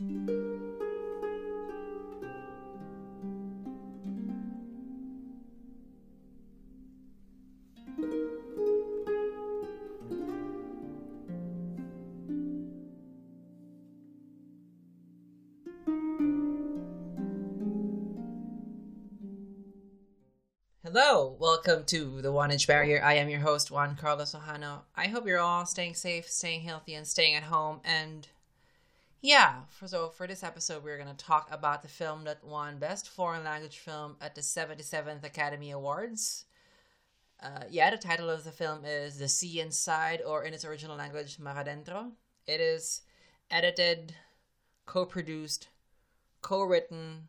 Hello, welcome to the One Inch Barrier. I am your host, Juan Carlos Ojano. I hope you're all staying safe, staying healthy, and staying at home. And yeah, for, so for this episode, we're going to talk about the film that won Best Foreign Language Film at the 77th Academy Awards. Uh, yeah, the title of the film is The Sea Inside, or in its original language, Mar Adentro. It is edited, co produced, co written,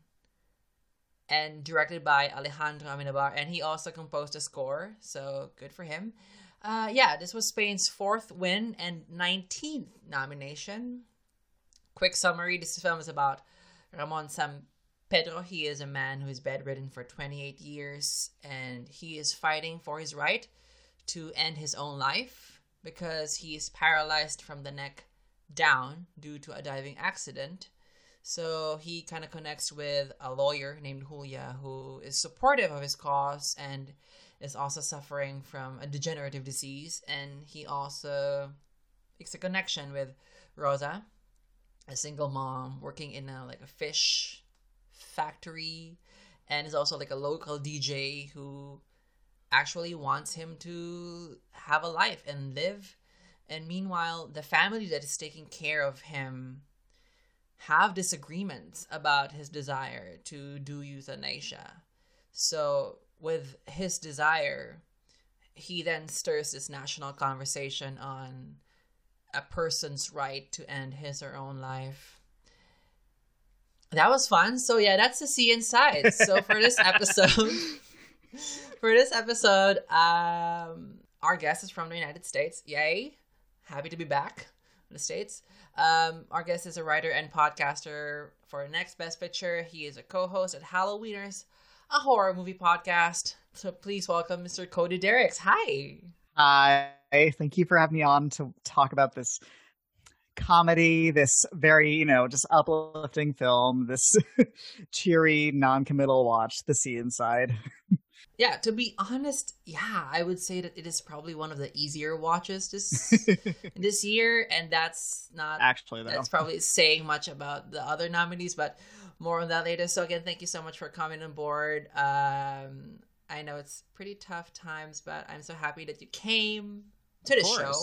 and directed by Alejandro Amenábar, and he also composed a score, so good for him. Uh, yeah, this was Spain's fourth win and 19th nomination. Quick summary this film is about Ramon San Pedro. He is a man who is bedridden for 28 years, and he is fighting for his right to end his own life because he is paralyzed from the neck down due to a diving accident so he kind of connects with a lawyer named Julia who is supportive of his cause and is also suffering from a degenerative disease. And he also makes a connection with Rosa, a single mom working in a like a fish factory, and is also like a local DJ who actually wants him to have a life and live. And meanwhile, the family that is taking care of him have disagreements about his desire to do euthanasia. So, with his desire, he then stirs this national conversation on a person's right to end his or own life. That was fun. So yeah, that's the sea inside. So for this episode, for this episode, um, our guest is from the United States. Yay! Happy to be back in the states. Um, our guest is a writer and podcaster for Next Best Picture. He is a co-host at Halloweeners, a horror movie podcast. So please welcome Mr. Cody Dericks. Hi. Hi. Thank you for having me on to talk about this comedy, this very, you know, just uplifting film, this cheery, non-committal watch, The Sea Inside. Yeah, to be honest, yeah, I would say that it is probably one of the easier watches this this year, and that's not actually though. That's probably saying much about the other nominees, but more on that later. So again, thank you so much for coming on board. Um, I know it's pretty tough times, but I'm so happy that you came to the show.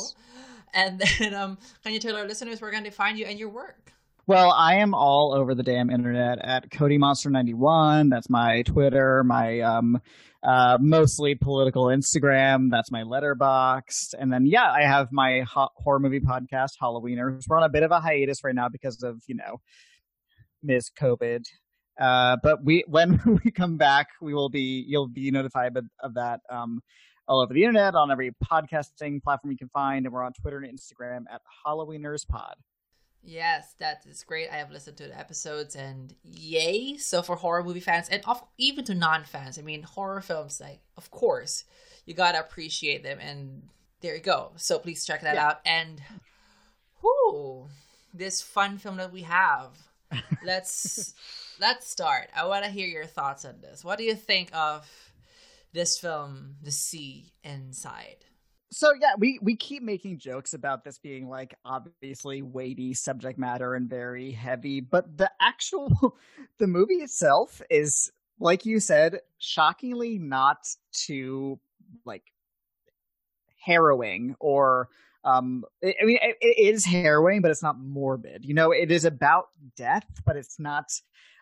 And then, um, can you tell our listeners where can they find you and your work? Well, I am all over the damn internet at Cody Monster 91. That's my Twitter, my um uh, mostly political Instagram. That's my Letterboxd. And then, yeah, I have my ho- horror movie podcast, Halloweeners. We're on a bit of a hiatus right now because of, you know, Ms. COVID. Uh, but we, when we come back, we will be, you'll be notified of, of that, um, all over the internet on every podcasting platform you can find. And we're on Twitter and Instagram at Halloweeners Pod. Yes, that is great. I have listened to the episodes and yay. So for horror movie fans and of, even to non-fans, I mean horror films like of course, you got to appreciate them and there you go. So please check that yeah. out and whoo, this fun film that we have. Let's let's start. I want to hear your thoughts on this. What do you think of this film, The Sea Inside? so yeah, we we keep making jokes about this being like obviously weighty subject matter and very heavy, but the actual the movie itself is like you said, shockingly not too like harrowing or um I mean it, it is harrowing but it's not morbid. You know, it is about death, but it's not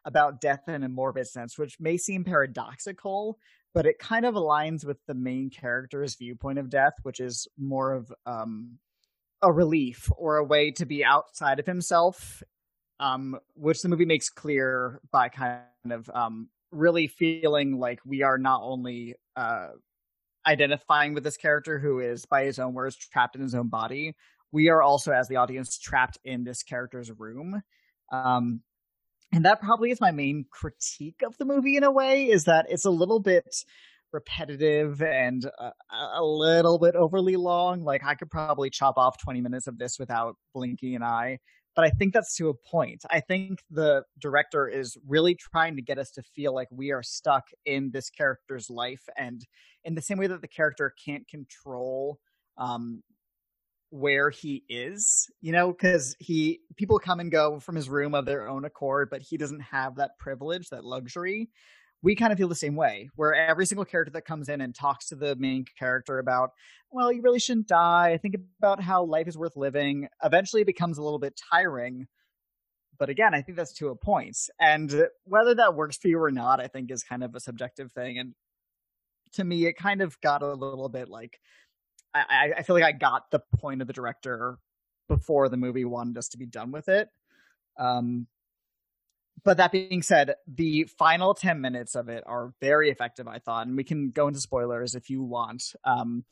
about death in a morbid sense, which may seem paradoxical, but it kind of aligns with the main character's viewpoint of death, which is more of um, a relief or a way to be outside of himself, um, which the movie makes clear by kind of um, really feeling like we are not only uh, identifying with this character who is, by his own words, trapped in his own body, we are also, as the audience, trapped in this character's room. Um, and that probably is my main critique of the movie in a way is that it's a little bit repetitive and a, a little bit overly long like i could probably chop off 20 minutes of this without blinking an eye but I think that's to a point. I think the director is really trying to get us to feel like we are stuck in this character's life, and in the same way that the character can't control um, where he is, you know, because he people come and go from his room of their own accord, but he doesn't have that privilege, that luxury. We kind of feel the same way, where every single character that comes in and talks to the main character about, well, you really shouldn't die. Think about how life is worth living. Eventually, it becomes a little bit tiring. But again, I think that's to a point. And whether that works for you or not, I think is kind of a subjective thing. And to me, it kind of got a little bit like I, I feel like I got the point of the director before the movie wanted us to be done with it. Um, but that being said, the final 10 minutes of it are very effective, I thought. And we can go into spoilers if you want. Um,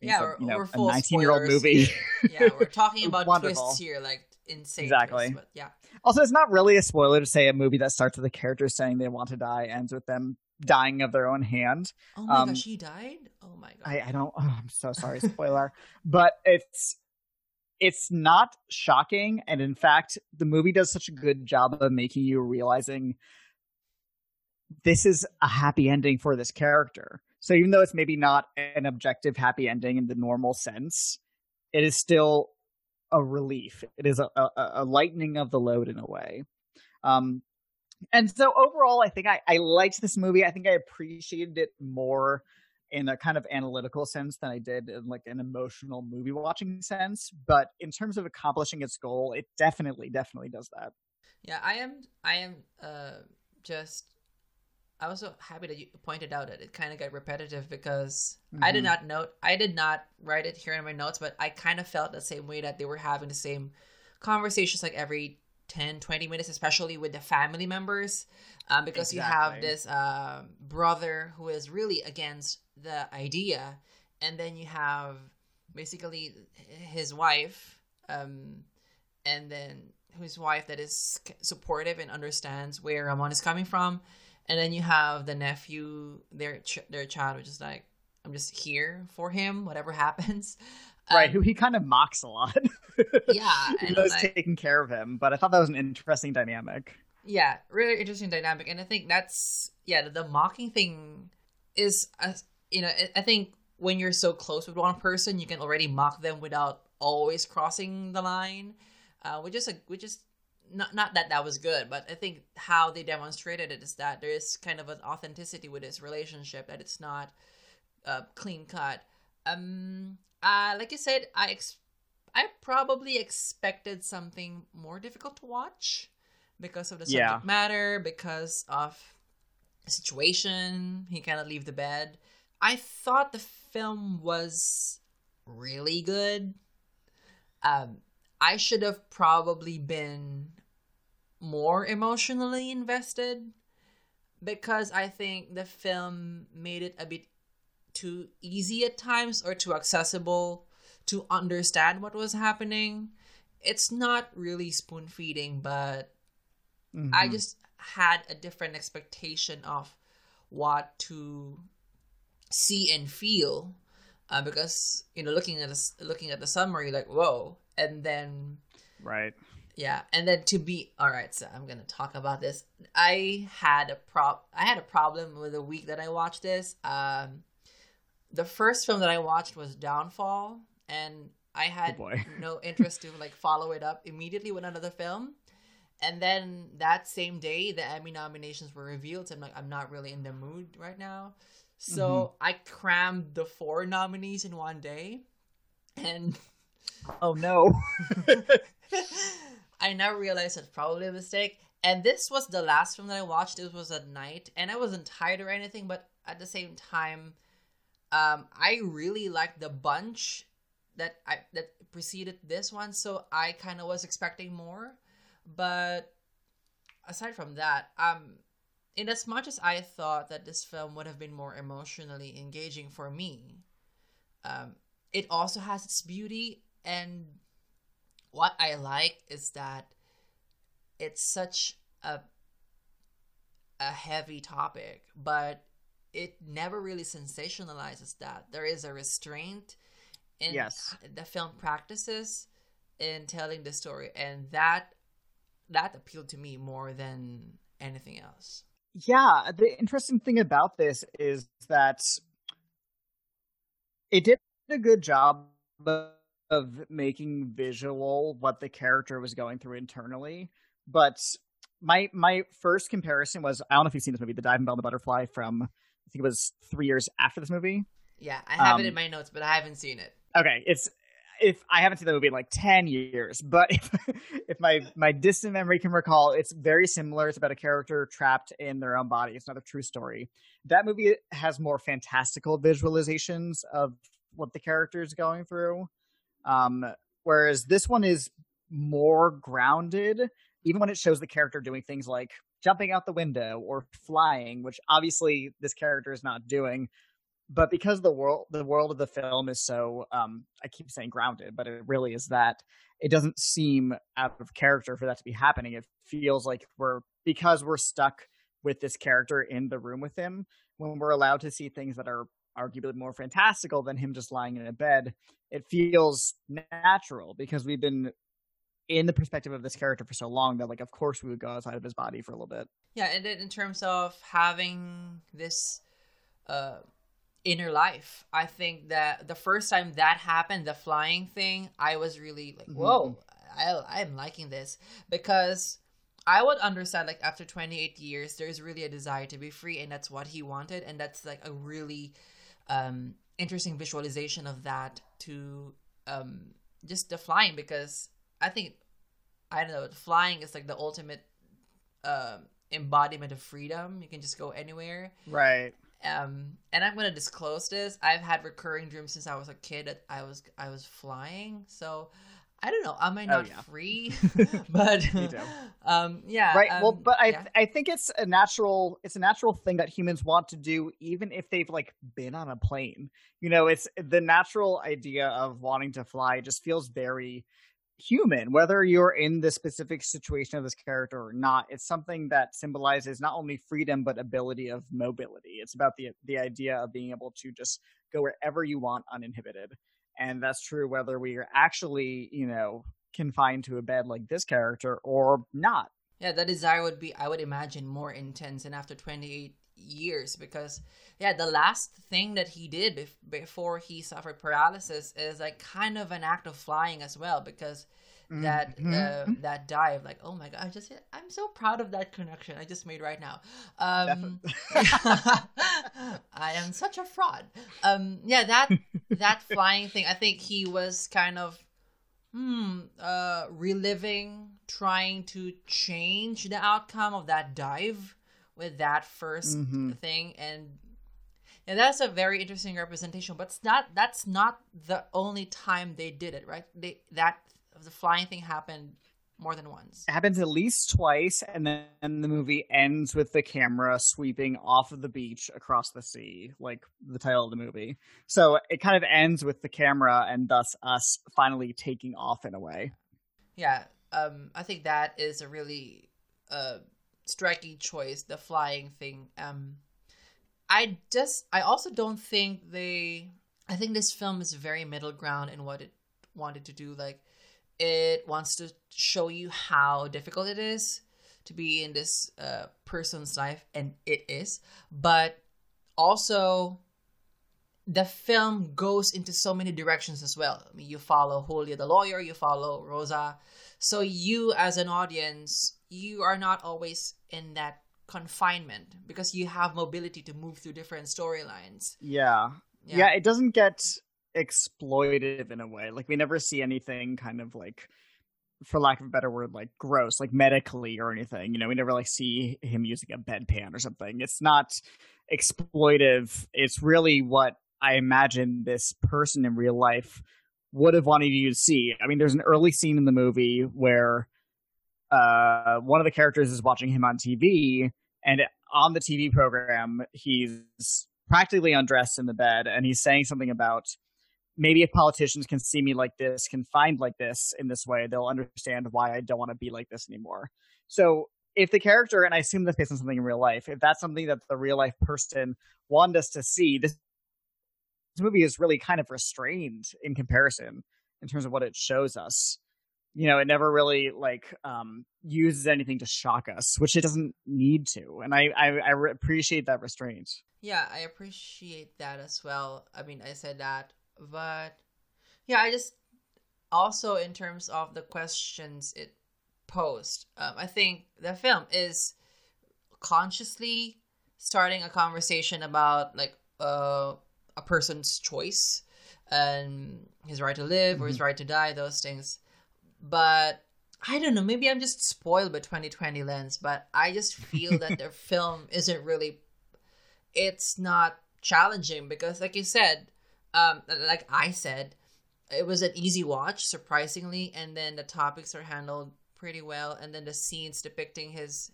yeah, a, you know, a 19 year old movie. yeah, we're talking about twists here, like insane. Exactly. Twists, but yeah. Also, it's not really a spoiler to say a movie that starts with the characters saying they want to die ends with them dying of their own hand. Oh my um, gosh, he died. Oh my god. I, I don't. Oh, I'm so sorry. Spoiler, but it's it's not shocking, and in fact, the movie does such a good job of making you realizing this is a happy ending for this character. So even though it's maybe not an objective happy ending in the normal sense, it is still a relief. It is a, a, a lightening of the load in a way. Um, and so overall, I think I, I liked this movie. I think I appreciated it more in a kind of analytical sense than I did in like an emotional movie watching sense. But in terms of accomplishing its goal, it definitely, definitely does that. Yeah, I am. I am uh, just. I was so happy that you pointed out that it kind of got repetitive because mm-hmm. I did mm-hmm. not note. I did not write it here in my notes, but I kind of felt the same way that they were having the same conversations like every 10 20 minutes especially with the family members um, because exactly. you have this uh, brother who is really against the idea. And then you have basically his wife um, and then his wife that is supportive and understands where Ramon is coming from. And then you have the nephew their ch- their child which is like I'm just here for him whatever happens. Right um, who he kind of mocks a lot yeah and was like, taking care of him but i thought that was an interesting dynamic. Yeah really interesting dynamic and i think that's yeah the, mocking thing is uh, you know i think when you're so close with one person you can already mock them without always crossing the line uh, which is a which is not not that that was good but i think how they demonstrated it is that there is kind of an authenticity with this relationship that it's not uh, clean cut. Um uh, like I said, I ex- I probably expected something more difficult to watch because of the subject yeah. matter, because of the situation. He cannot leave the bed. I thought the film was really good. Um, I should have probably been more emotionally invested because I think the film made it a bit too easy at times or too accessible to understand what was happening. It's not really spoon feeding, but mm-hmm. I just had a different expectation of what to see and feel uh, because you know looking at this looking at the summary like whoa and then right yeah and then to be all right so i'm gonna talk about this i had a prop i had a problem with the week that i watched this um the first film that I watched was Downfall, and I had oh no interest to like follow it up immediately with another film. And then that same day, the Emmy nominations were revealed. So I'm like, I'm not really in the mood right now. So mm-hmm. I crammed the four nominees in one day, and oh no, I now realized it's probably a mistake. And this was the last film that I watched. It was at night, and I wasn't tired or anything, but at the same time, um, I really liked the bunch that I that preceded this one, so I kind of was expecting more. But aside from that, um, in as much as I thought that this film would have been more emotionally engaging for me, um, it also has its beauty. And what I like is that it's such a a heavy topic, but it never really sensationalizes that. There is a restraint in yes. the film practices in telling the story, and that that appealed to me more than anything else. Yeah, the interesting thing about this is that it did a good job of making visual what the character was going through internally, but my my first comparison was I don't know if you've seen this movie, The Diving Bell and the Butterfly from I think it was three years after this movie. Yeah, I have Um, it in my notes, but I haven't seen it. Okay, it's if I haven't seen the movie in like ten years, but if, if my my distant memory can recall, it's very similar. It's about a character trapped in their own body. It's not a true story. That movie has more fantastical visualizations of what the character is going through, um, whereas this one is more grounded. Even when it shows the character doing things like jumping out the window or flying, which obviously this character is not doing, but because the world the world of the film is so um i keep saying grounded but it really is that it doesn't seem out of character for that to be happening. It feels like we're because we're stuck with this character in the room with him when we're allowed to see things that are arguably more fantastical than him just lying in a bed it feels natural because we've been in the perspective of this character for so long that like of course we would go outside of his body for a little bit. Yeah, and in terms of having this uh inner life, I think that the first time that happened, the flying thing, I was really like, Mhm. "Whoa, I I'm liking this." Because I would understand like after 28 years there's really a desire to be free and that's what he wanted and that's like a really um interesting visualization of that to um just the flying because I think I don't know, flying is like the ultimate um embodiment of freedom. You can just go anywhere. right Um, and I'm gonna disclose this. I've had recurring dreams since I was a kid that I was I was flying. So I don't know. Am I Oh, not yeah. free? but um, yeah. right well um, but i yeah. i think it's a natural it's a natural thing that humans want to do even if they've like been on a plane you know it's the natural idea of wanting to fly just feels very human whether you're in the specific situation of this character or not it's something that symbolizes not only freedom but ability of mobility. It's about the the idea of being able to just go wherever you want uninhibited. And that's true whether we are actually you know confined to a bed like this character or not. Yeah, the desire would be I would imagine more intense. And after 28 years because yeah, the last thing that he did bef- before he suffered paralysis is like kind of an act of flying as well because that uh, Mhm. that dive like oh my god i just i'm so proud of that connection i just made right now. Um i am such a fraud. Um yeah that that flying thing i think he was kind of hmm uh reliving trying to change the outcome of that dive with that 1st Mhm. thing and yeah, that's a very interesting representation, but it's not that's not the only time they did it, right? They that the flying thing happened more than once. It happens at least twice, and then the movie ends with the camera sweeping off of the beach across the sea, like the title of the movie. So it kind of ends with the camera and thus us finally taking off in a way. Yeah, um, I think that is a really uh striking choice, the flying thing. Um, I just I also don't think they. I think this film is very middle ground in what it wanted to do. Like, it wants to show you how difficult it is to be in this uh, person's life, and it is. But also, the film goes into so many directions as well. I mean, you follow Julia the lawyer, you follow Rosa. So you, as an audience, you are not always in that confinement because you have mobility to move through different storylines. Yeah. yeah. it doesn't get exploitive in a way. Like we never see anything kind of like for lack of a better word, like gross, like medically or anything. You know, we never like see him using a bedpan or something. It's not exploitive. It's really what I imagine this person in real life would have wanted you to see. I mean, there's an early scene in the movie where uh, one of the characters is watching him on TV, and on the TV program, he's practically undressed in the bed, and he's saying something about maybe if politicians can see me like this, confined like this in this way, they'll understand why I don't want to be like this anymore. So if the character, and I assume that's based on something in real life, if that's something that the real life person wanted us to see, this movie is really kind of restrained in comparison in terms of what it shows us. You know, it never really like um uses anything to shock us, which it doesn't need to. And I I, I re- appreciate that restraint. Yeah, I appreciate that as well. I mean, I said that, but yeah, I just also in terms of the questions it posed, um, I think the film is consciously starting a conversation about like uh, a person's choice and his right to live mm-hmm. or his mm-hmm. right to die, those things. But I don't know, maybe I'm just spoiled by 2020 lens, but I just feel that the film isn't really it's not challenging because like you said, um like I said, it was an easy watch surprisingly and then the topics are handled pretty well and then the scenes depicting his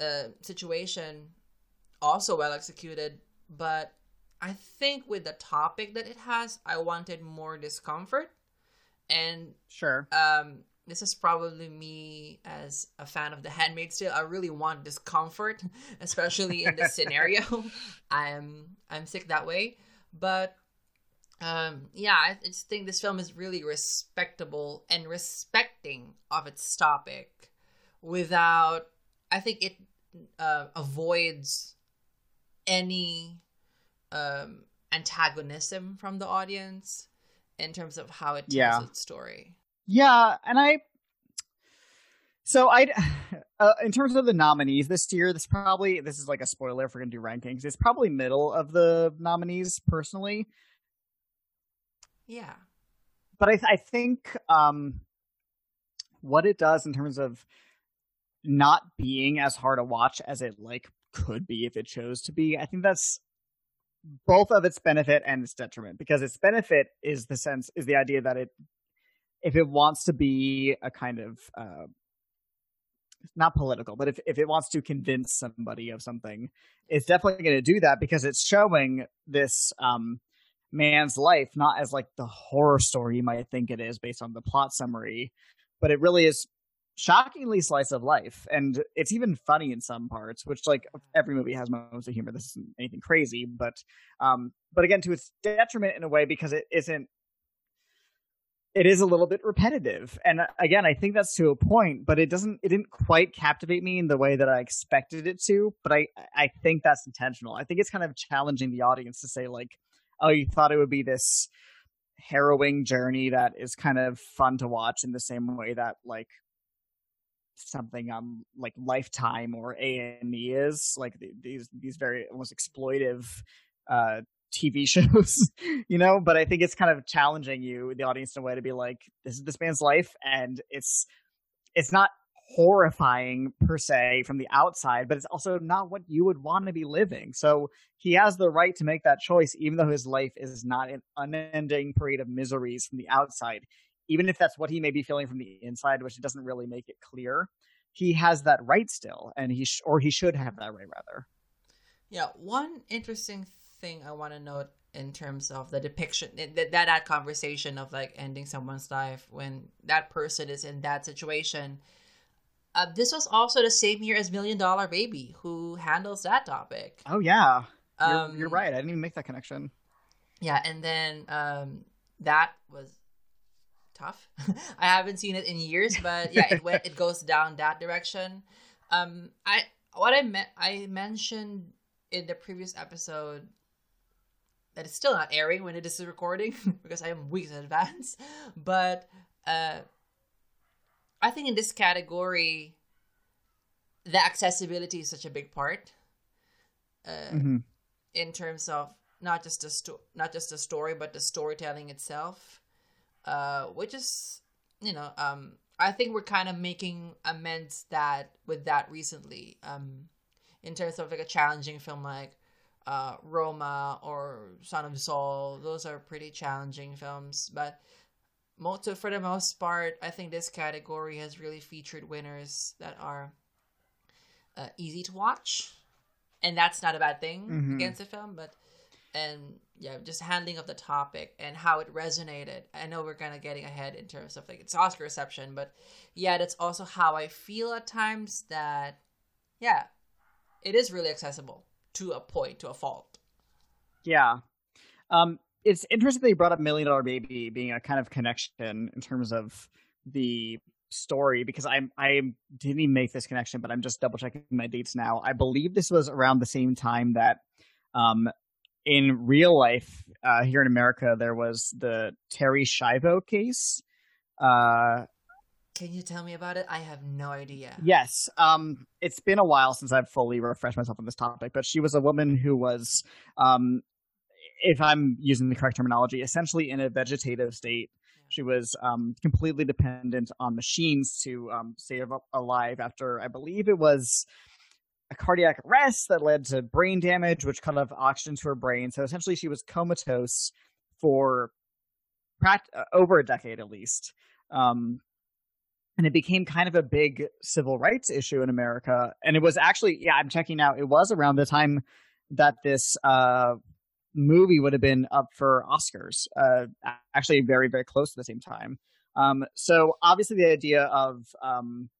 uh situation also well executed, but I think with the topic that it has, I wanted more discomfort. And sure. Um this is probably me as a fan of The Handmaid's Tale. I really want discomfort, especially in this scenario. I'm I'm sick that way, but um, yeah, I just think this film is really respectable and respecting of its topic, without. I think it uh, avoids any um, antagonism from the audience in terms of how it tells yeah. its story. Yeah, and I. So I, uh, in terms of the nominees this year, this probably this is like a spoiler if we're gonna do rankings. It's probably middle of the nominees personally. Yeah, but I I think um, what it does in terms of not being as hard to watch as it like could be if it chose to be. I think that's both of its benefit and its detriment because its benefit is the sense is the idea that it if it wants to be a kind of uh, not political, but if, if it wants to convince somebody of something, it's definitely going to do that because it's showing this um, man's life not as like the horror story you might think it is based on the plot summary, but it really is shockingly slice of life and it's even funny in some parts which like every movie has moments of humor. This isn't anything crazy but um but again to its detriment in a way because it isn't it is a little bit repetitive. And uh, again i think that's to a point but it doesn't it didn't quite captivate me in the way that i expected it to but i i think that's intentional. I think it's kind of challenging the audience to say like oh you thought it would be this harrowing journey that is kind of fun to watch in the same way that like something on like lifetime or a and e is like these these very almost exploitive uh TV shows, you know, but I think it's kind of challenging you, the audience, in a way to be like, this is this man's life, and it's it's not horrifying per se from the outside, but it's also not what you would want to be living. So he has the right to make that choice, even though his life is not an unending parade of miseries from the outside. Even if that's what he may be feeling from the inside, which doesn't really make it clear, he has that right still, and he sh- or he should have that right rather. Yeah, one interesting thing I want to note in terms of the depiction that, that that conversation of like ending someone's life when that person is in that situation. Uh, this was also the same year as Million Dollar Baby, who handles that topic. Oh yeah, you're, um, you're right. I didn't even make that connection. Yeah, and then um, that was tough. I haven't seen it in years, but yeah, it went. it goes down that direction. Um, I what I meant I mentioned in the previous episode that is still not airing when it is recording because I am weeks in advance. But uh, I think in this category, the accessibility is such a big part. Uh, mm-hmm. In terms of not just the sto- not just the story, but the storytelling itself, uh, which is you know um, I think we're kind of making amends that with that recently. Um, in terms of like a challenging film like uh, Roma or Son of Saul. Those are pretty challenging films, but most, for the most part, I think this category has really featured winners that are uh, easy to watch, and that's not a bad thing mm-hmm. against the film. But and yeah, just handling of the topic and how it resonated. I know we're kind of getting ahead in terms of like its Oscar reception, but yeah, that's also how I feel at times. That yeah, it is really accessible to a point, to a fault. Yeah. Um, it's interesting that you brought up Million Dollar Baby being a kind of connection in terms of the story because I'm I didn't even make this connection, but I'm just double checking my dates now. I believe this was around the same time that um in real life uh here in America there was the Terri Schiavo case. Uh can you tell me about it? I have no idea. Yes. Um it's been a while since I've fully refreshed myself on this topic, but she was a woman who was um if I'm using the correct terminology, essentially in a vegetative state she was um, completely dependent on machines to um, stay alive after, I believe it was a cardiac arrest that led to brain damage, which cut off oxygen to her brain. So essentially, she was comatose for uh, over a decade at least. Um, and it became kind of a big civil rights issue in America. And it was actually, yeah, I'm checking out, it was around the time that this uh, movie would have been up for Oscars, uh, actually very, very close to the same time. Um, so obviously the idea of um,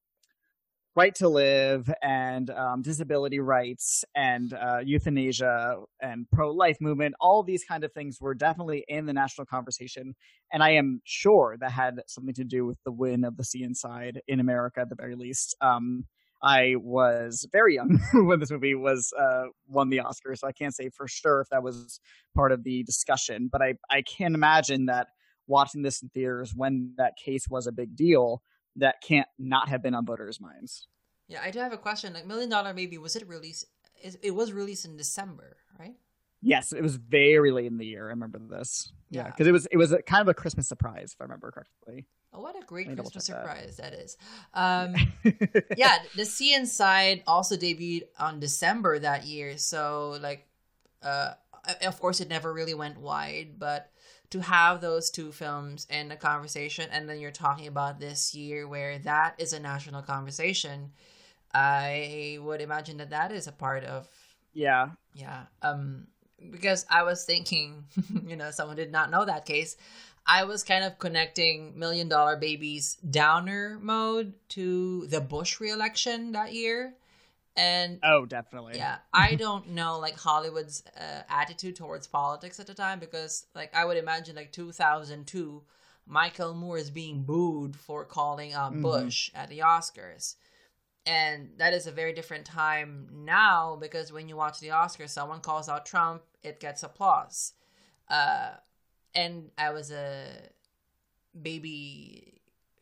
right to live and um, disability rights and uh, euthanasia and pro-life movement, all these kind of things were definitely in the national conversation. And I am sure that had something to do with the win of the Sea Inside in America at the very least. Um, I was very young when this movie was uh, won the Oscar, so I can't say for sure if that was part of the discussion. But I I can imagine that watching this in theaters when that case was a big deal, that can't not have been on voters' minds. Yeah, I do have a question. Like Million Dollar Baby, was it released? It was released in December, right? Yes, it was very late in the year. I remember this. Yeah, because yeah, it was it was a, kind of a Christmas surprise, if I remember correctly. Oh, what a great Christmas surprise that. that is. Um, yeah, the Sea Inside also debuted on December that year. So, like, uh, of course, it never really went wide, but to have those two films in the conversation, and then you're talking about this year where that is a national conversation, I would imagine that that is a part of. Yeah. Yeah. Um, because I was thinking, you know, someone did not know that case. I was kind of connecting Million Dollar Baby's downer mode to the Bush reelection that year. And oh, definitely. Yeah, I don't know like Hollywood's uh, attitude towards politics at the time because like I would imagine like 2002 Michael Moore is being booed for calling out mm-hmm. Bush at the Oscars. And that is a very different time now because when you watch the Oscars, someone calls out Trump, it gets applause. Uh, and I was a baby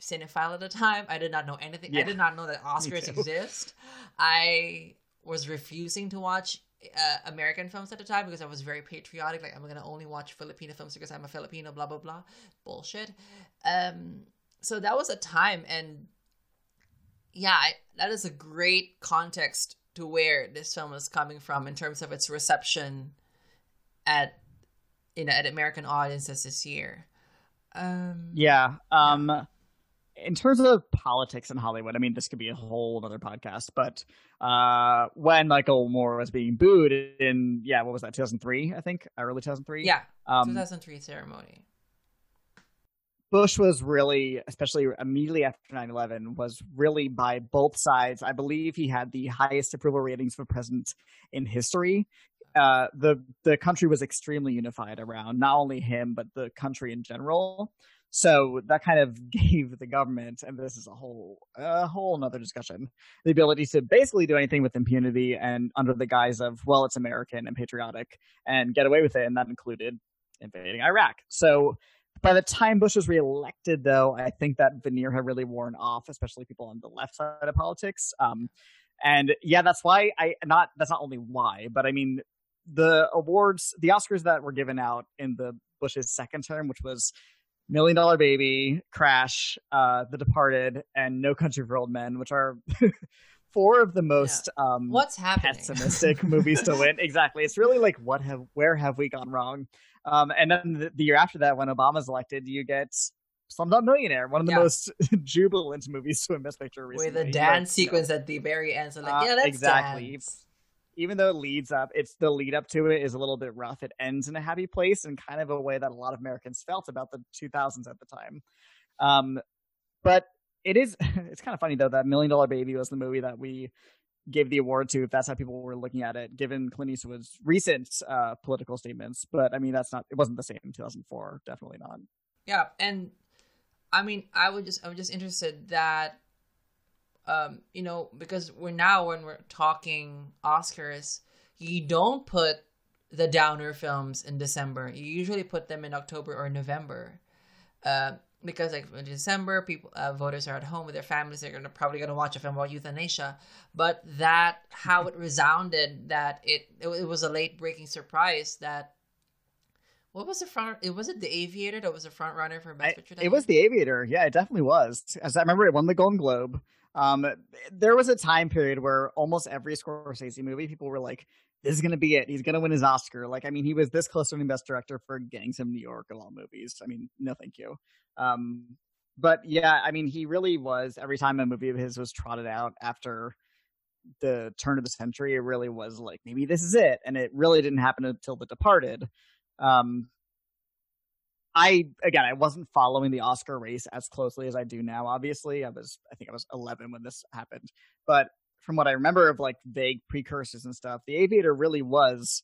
cinephile at the time. I did not know anything. Yeah. I did not know that Oscars exist. I was refusing to watch uh, American films at the time because I was very patriotic. Like I'm gonna only watch Filipino films because I'm a Filipino. Blah blah blah, bullshit. Um, so that was a time, and yeah, I, that is a great context to where this film is coming from in terms of its reception at you know at American audiences this year. Um, yeah. Um, yeah. In terms of politics in Hollywood, I mean, this could be a whole other podcast. But uh, when Michael Moore was being booed in, yeah, what was that? 2003, I think, early 2003. Yeah, um, 2003 ceremony. Bush was really, especially immediately after 9 11, was really by both sides. I believe he had the highest approval ratings for president in history uh, the the country was extremely unified around not only him but the country in general. So that kind of gave the government, and this is a whole a whole another discussion, the ability to basically do anything with impunity and under the guise of well, it's American and patriotic, and get away with it, and that included invading Iraq. So by the time Bush was reelected, though, I think that veneer had really worn off, especially people on the left side of politics. Um, and yeah, that's why I not that's not only why, but I mean the awards, the Oscars that were given out in the Bush's second term, which was Million Dollar Baby, Crash, uh, The Departed, and No Country for Old Men, which are four of the most yeah. um, what's happening pessimistic movies to win. Exactly, it's really like what have where have we gone wrong? Um, and then the, the, year after that, when Obama's elected, you get Slumdog Millionaire, one of the yeah. most jubilant movies to win Best Picture recently. With a dance like, sequence at the very end, so like, uh, yeah, that's exactly. Dance even though it leads up, it's the lead up to it is a little bit rough. It ends in a happy place and kind of a way that a lot of Americans felt about the 2000s at the time. Um, but it is, it's kind of funny though that Million Dollar Baby was the movie that we gave the award to, if that's how people were looking at it, given Clint Eastwood's recent uh, political statements. But I mean, that's not, it wasn't the same in 2004. Definitely not. Yeah. And I mean, I would just, I'm just interested that, um, you know, because we're now when we're talking Oscars, you don't put the downer films in December. You usually put them in October or November. Uh, because like in December, people uh, voters are at home with their families. They're gonna probably gonna watch a film about euthanasia. But that how it resounded that it it, it was a late breaking surprise that what was the front? It was it the Aviator that was the front runner for best picture. It was the Aviator. Yeah, it definitely was. As I remember, it won the Golden Globe. Um, there was a time period where almost every Scorsese movie, people were like, "This is gonna be it. He's gonna win his Oscar." Like, I mean, he was this close to winning Best Director for Gangs of New York of all movies. I mean, no, thank you. Um, but yeah, I mean, he really was. Every time a movie of his was trotted out after the turn of the century, it really was like maybe this is it, and it really didn't happen until The Departed. Um, I again, I wasn't following the Oscar race as closely as I do now. Obviously, I was, I think I was 11 when this happened, but from what I remember of like vague precursors and stuff, The Aviator really was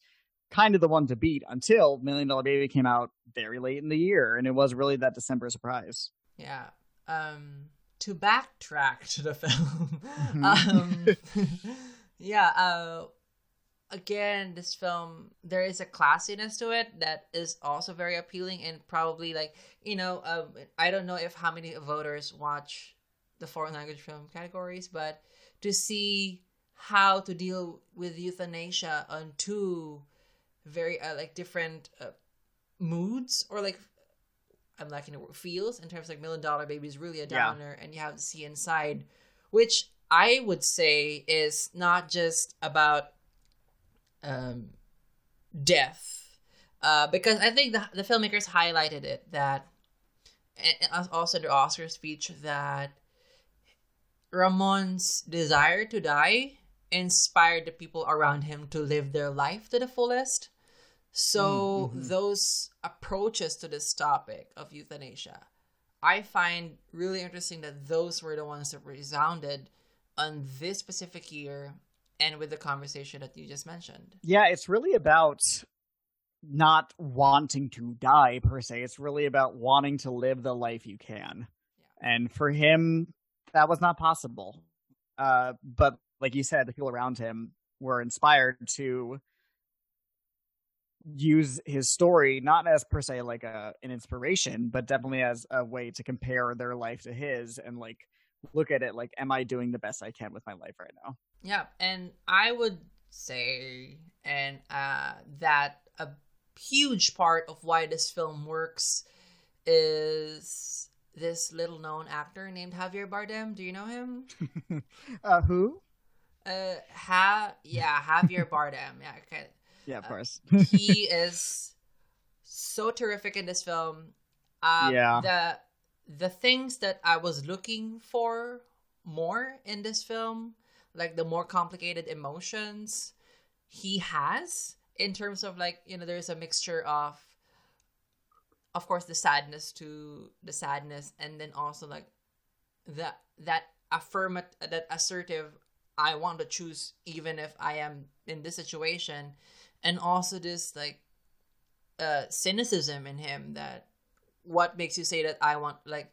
kind of the one to beat until Million Dollar Baby came out very late in the year, and it was really that December surprise. Yeah. Um, to backtrack to the film, mm-hmm. um, yeah. Uh, again, this film there is a classiness to it that is also very appealing and probably like you know um, I don't know if how many voters watch the foreign language film categories, but to see how to deal with euthanasia on two very uh, like different uh, moods or like I'm lacking the word feels in terms of like Million Dollar Baby is really a downer, yeah. and you have to Sea Inside, which I would say is not just about um, death, uh, because I think the the filmmakers highlighted it that, and also the Oscar speech that Ramon's desire to die inspired the people around him to live their life to the fullest. So mm-hmm. those approaches to this topic of euthanasia, I find really interesting that those were the ones that resounded on this specific year and with the conversation that you just mentioned. Yeah, it's really about not wanting to die per se. It's really about wanting to live the life you can. Yeah. And for him, that was not possible. Uh, but like you said, the people around him were inspired to use his story not as per se like a an inspiration, but definitely as a way to compare their life to his and like look at it like, am I doing the best I can with my life right now? Yeah, and I would say and uh, that a huge part of why this film works is this little known actor named Javier Bardem. Do you know him? uh, who? Uh, ha, yeah, Javier Bardem. Yeah, okay. Yeah, of uh, course. he is so terrific in this film. Um, yeah. The the things that I was looking for more in this film, like the more complicated emotions he has in terms of like, you know, there's a mixture of of course the sadness to the sadness and then also like that that affirmative that assertive I want to choose even if I am in this situation and also this like uh cynicism in him that what makes you say that I want like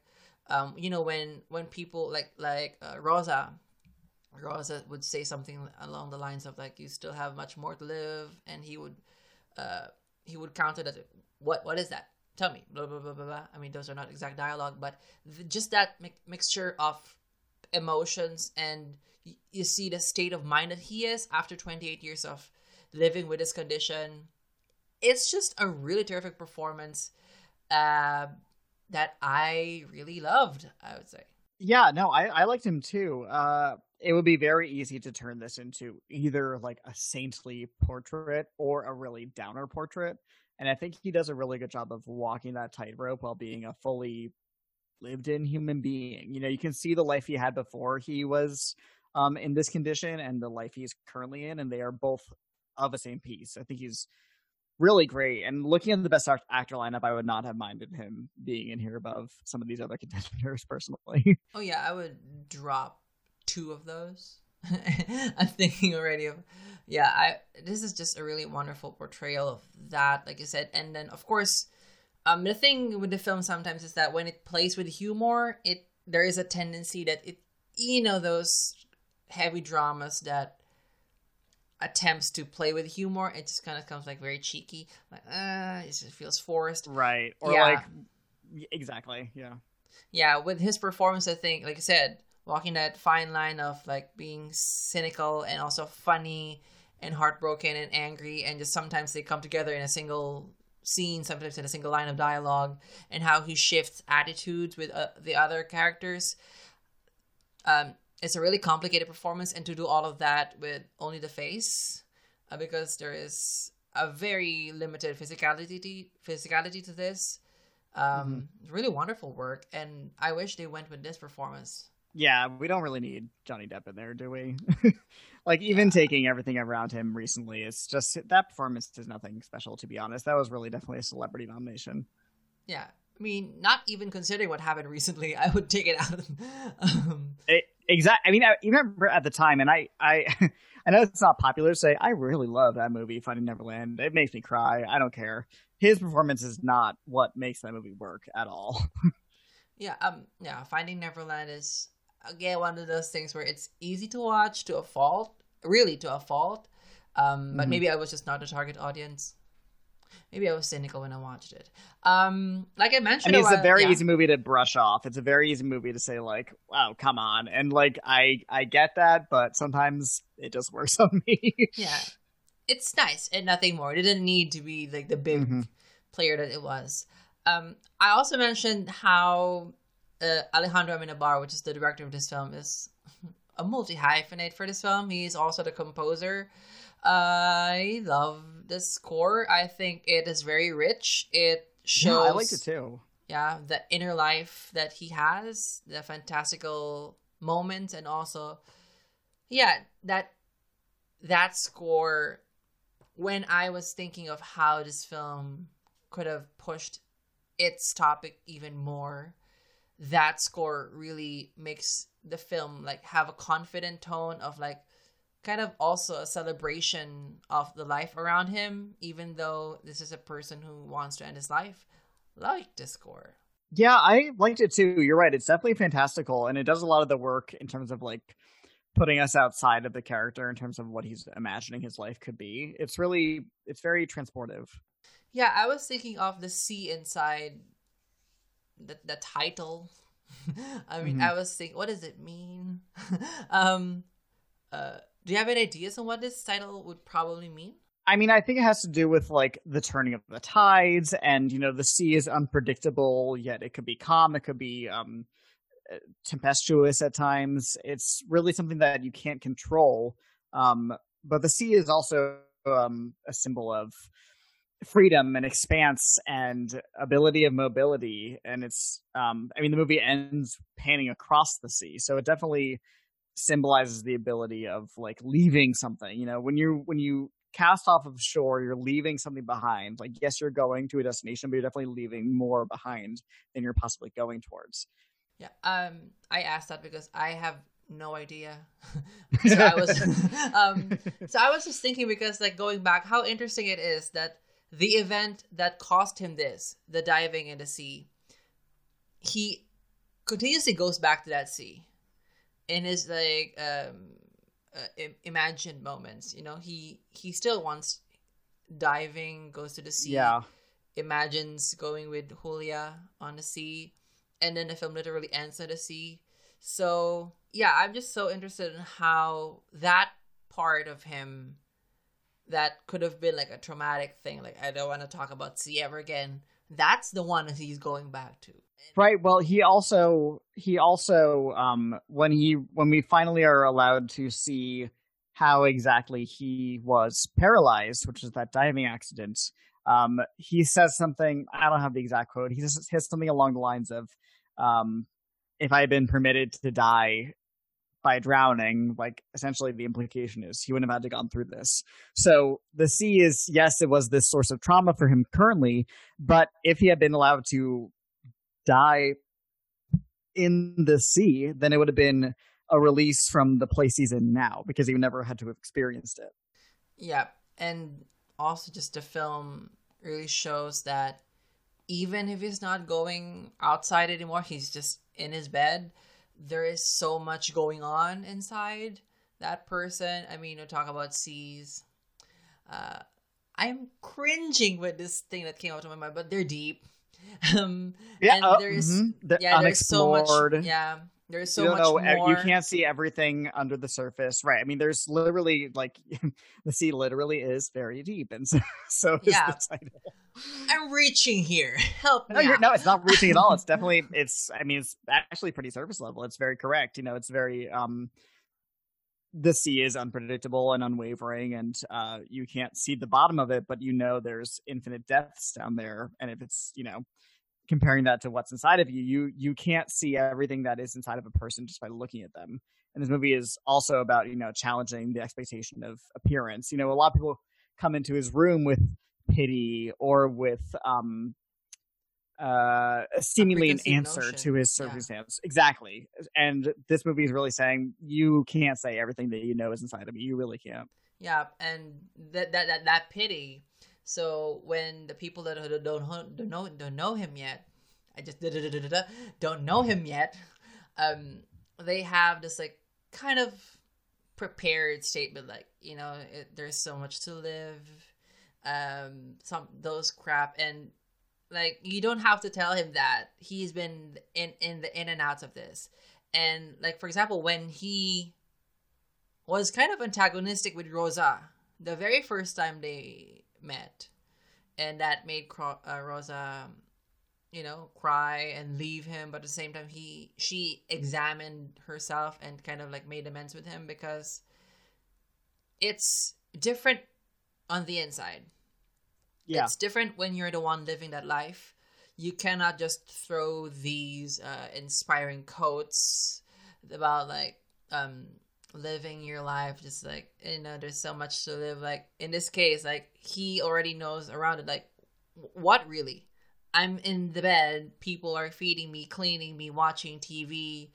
um you know when when people like like uh, Rosa Rosa would say something along the lines of like you still have much more to live and he would uh he would counter that what what is that tell me blah blah blah blah, blah. I mean those are not exact dialogue but just that mi- mixture of emotions and y- you see the state of mind that he is after 28 years of living with this condition it's just a really terrific performance uh, that I really loved, I would say. Yeah, no, I, I liked him too. Uh, it would be very easy to turn this into either like a saintly portrait or a really downer portrait. And I think he does a really good job of walking that tightrope while being a fully lived in human being. You know, you can see the life he had before he was um, in this condition and the life he's currently in, and they are both of the same piece. I think he's really great. And looking at the best actor lineup, I would not have minded him being in here above some of these other contenders personally. Oh yeah, I would drop two of those. I'm thinking already of yeah, I this is just a really wonderful portrayal of that, like I said. And then of course, Um, the thing with the film sometimes is that when it plays with humor, it there is a tendency that it, you know, those heavy dramas that attempts to play with humor, it just kind of comes like very cheeky, like uh, it just feels forced, right? Or Yeah. like, exactly, yeah. yeah with his performance i think like i said walking that fine line of like being cynical and also funny and heartbroken and angry and just sometimes they come together in a single scene sometimes in a single line of dialogue and how he shifts attitudes with uh, the other characters. Um it's a really complicated performance and to do all of that with only the face uh, because there is a very limited physicality physicality to this. Um really wonderful work and i wish they went with this performance Yeah, we don't really need Johnny Depp in there, do we? like even taking everything around him recently, it's just that performance is nothing special to be honest. That was really definitely a celebrity nomination. yeah i mean not even considering what happened recently i would take it out um, Exactly. I mean, I you remember at the time, and I, I, I know it's not popular to say. I really love that movie, Finding Neverland. It makes me cry. I don't care. His performance is not what makes that movie work at all. yeah um yeah finding neverland is again one of those things where it's easy to watch to a fault really to a fault um but Mhm. maybe i was just not the target audience maybe i was cynical when i watched it um like i I mentioned mean, it's a while- very yeah. easy movie to brush off. It's a very easy movie to say like, "Wow, come on," and like, I, I get that, but sometimes it just works on me. yeah it's nice and nothing more it didn't need to be like the big Mhm. player that it was um i also mentioned how uh, Alejandro Amenábar which is the director of this film is a multi hyphenate for this film. He's also the composer. I love the score. I think it is very rich. It shows Yeah, I like it too. yeah the inner life that he has the fantastical moments and also yeah that that score when i was thinking of how this film could have pushed its topic even more that score really makes the film like have a confident tone of like kind of also a celebration of the life around him even though this is a person who wants to end his life like this score Yeah, I liked it too. You're right. It's definitely fantastical, and it does a lot of the work in terms of like putting us outside of the character in terms of what he's imagining his life could be. It's really, it's very transportive. Yeah, I was thinking of the sea inside the the title. I mean, Mhm. I was thinking, what does it mean? um, uh, do you have any ideas on what this title would probably mean? I mean, I think it has to do with like the turning of the tides, and you know, the sea is unpredictable. Yet it could be calm. It could be um, uh, tempestuous at times. It's really something that you can't control. Um, but the sea is also um, a symbol of freedom and expanse and ability of mobility. And it's, um, I mean, the movie ends panning across the sea, so it definitely symbolizes the ability of like leaving something. You know, when you when you cast off of shore, you're leaving something behind. Like, yes, you're going to a destination, but you're definitely leaving more behind than you're possibly going towards. Yeah. Um, I asked that because I have no idea. so I was, um, so I was just thinking because like going back, how interesting it is that the event that cost him this, the diving in the sea, he continuously goes back to that sea in his like um uh, imagined moments. You know, he he still wants diving, goes to the sea yeah, imagines going with Julia on the sea, and then the film literally ends on the sea. So yeah, I'm just so interested in how that part of him that could have been like a traumatic thing, like I don't want to talk about sea ever again. That's the one he's going back to. right. Well, he also he also um when he when we finally are allowed to see how exactly he was paralyzed, which is that diving accident. Um, he says something. I don't have the exact quote. He says, says something along the lines of, um, "If I had been permitted to die by drowning, like essentially the implication is he wouldn't have had to gone through this." So the sea is yes, it was this source of trauma for him currently, but if he had been allowed to die in the sea, then it would have been a release from the place he's in now because he never had to have experienced it. Yeah, and also just the film really shows that even if he's not going outside anymore, he's just in his bed. There is so much going on inside that person. I mean, you talk about seas. Uh, I'm cringing with this thing that came out of my mind, but they're deep. Um, yeah, and uh, there's mhm. The yeah, there's so much. Yeah, there's so you much know more. you can't see everything under the surface right i mean there's literally like the sea literally is very deep and so, so is Yeah. I'm reaching here. Help me no, you're, no it's not reaching at all it's definitely it's i mean it's actually pretty surface level it's very correct you know it's very um the sea is unpredictable and unwavering and uh you can't see the bottom of it but you know there's infinite depths down there and if it's you know comparing that to what's inside of you you you can't see everything that is inside of a person just by looking at them and this movie is also about you know challenging the expectation of appearance you know a lot of people come into his room with pity or with um uh seemingly an answer notion. to his Yeah. circumstance exactly and this movie is really saying you can't say everything that you know is inside of you you really can't Yeah, and that that that, that pity. So when the people that don't don't know don't know him yet, I just don't know him yet. Um, they have this like kind of prepared statement, like you know, it, there's so much to live. Um, some those crap and like you don't have to tell him that he's been in in the in and outs of this and like for example when he was kind of antagonistic with rosa the very first time they met. And that made Cro- uh, rosa you know cry and leave him. But at the same time he she examined herself and kind of like made amends with him because it's different on the inside. Yeah. It's different when you're the one living that life. You cannot just throw these uh, inspiring quotes about like um living your life just like you know there's so much to live like in this case like he already knows around it like what really? I'm in the bed people are feeding me cleaning me watching tv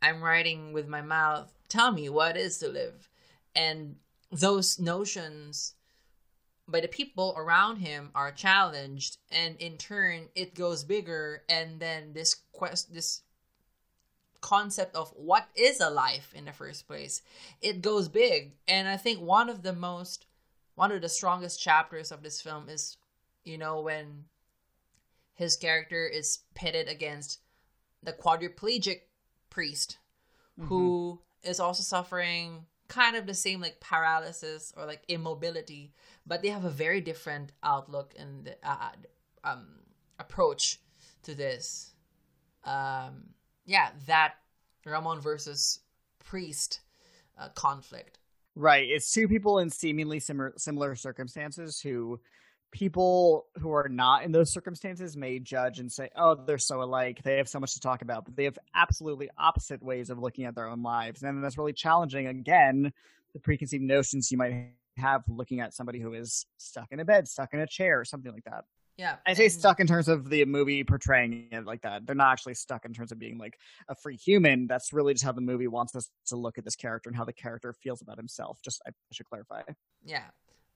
i'm writing with my mouth tell me what is to live. And those notions by the people around him are challenged and in turn it goes bigger and then this quest this concept of what is a life in the first place it goes big. And i think one of the most one of the strongest chapters of this film is you know when his character is pitted against the quadriplegic priest who is also suffering kind of the same like paralysis or like immobility but they have a very different outlook and uh, um, approach to this. Um, yeah that ramon versus priest uh, conflict Right. It's two people in seemingly similar similar circumstances who people who are not in those circumstances may judge and say, "Oh, they're so alike. They have so much to talk about." But they have absolutely opposite ways of looking at their own lives, and that's really challenging. Again, the preconceived notions you might have looking at somebody who is stuck in a bed, stuck in a chair, or something like that. Yeah I say stuck in terms of the movie portraying it like that. They're not actually stuck in terms of being like a free human. That's really just how the movie wants us to look at this character and how the character feels about himself. Just I should clarify. Yeah.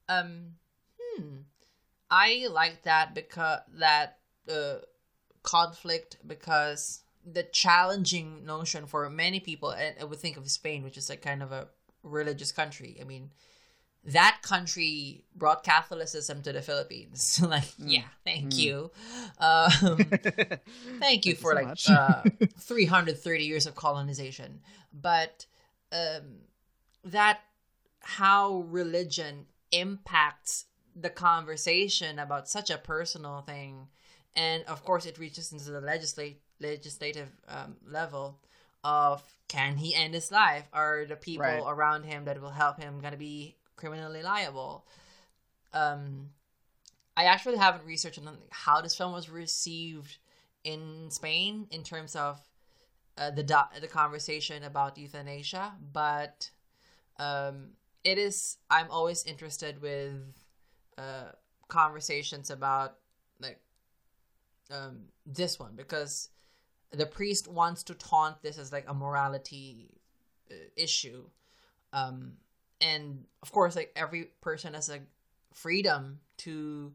Um hmm. I like that because that uh conflict because the challenging notion for many people and I would think of Spain which is like kind of a religious country. I mean that country brought Catholicism to the Philippines. like, yeah, thank Mm. you. Um, thank you you for so like uh, 330 years of colonization but um, that how religion impacts the conversation about such a personal thing and of course it reaches into the legislate legislative um, level of can he end his life are the people Right. around him that will help him going to be criminally liable um I actually haven't researched on how this film was received in Spain in terms of uh, the the conversation about euthanasia, but um, it is. I'm always interested with uh, conversations about like um, this one because the priest wants to taunt this as like a morality uh, issue, um, and of course, like every person has a freedom to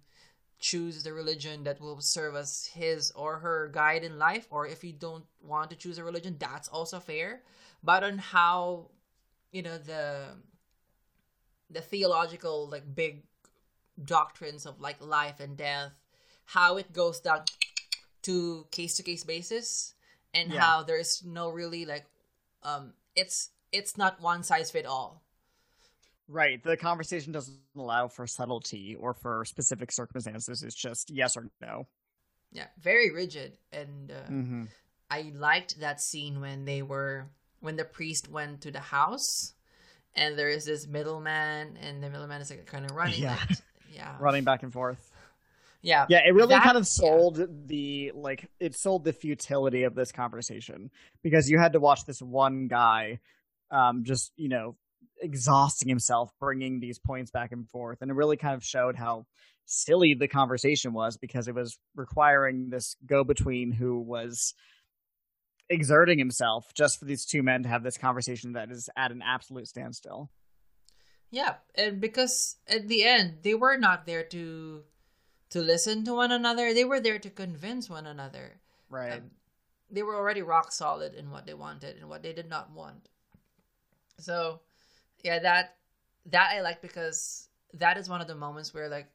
choose the religion that will serve as his or her guide in life, or if you don't want to choose a religion, that's also fair. But on how, you know, the the theological like big doctrines of like life and death, how it goes down to case to case basis, and Yeah. how there's no really like, um, it's it's not one size fit all. Right. The conversation doesn't allow for subtlety or for specific circumstances. It's just yes or no. Yeah, very rigid, and uh, Mm-hmm. I liked that scene when they were when the priest went to the house, and there is this middleman, and the middleman is like kind of running. Yeah. it. yeah, Running back and forth. yeah, Yeah, it really That- kind of yeah. sold the like it sold the futility of this conversation because you had to watch this one guy um just, you know, exhausting himself bringing these points back and forth and it really kind of showed how silly the conversation was because it was requiring this go between who was exerting himself just for these two men to have this conversation that is at an absolute standstill. Yeah, and because at the end they were not there to to listen to one another; they were there to convince one another. Right. Um, they were already rock solid in what they wanted and what they did not want. So, yeah, that that I like because that is one of the moments where like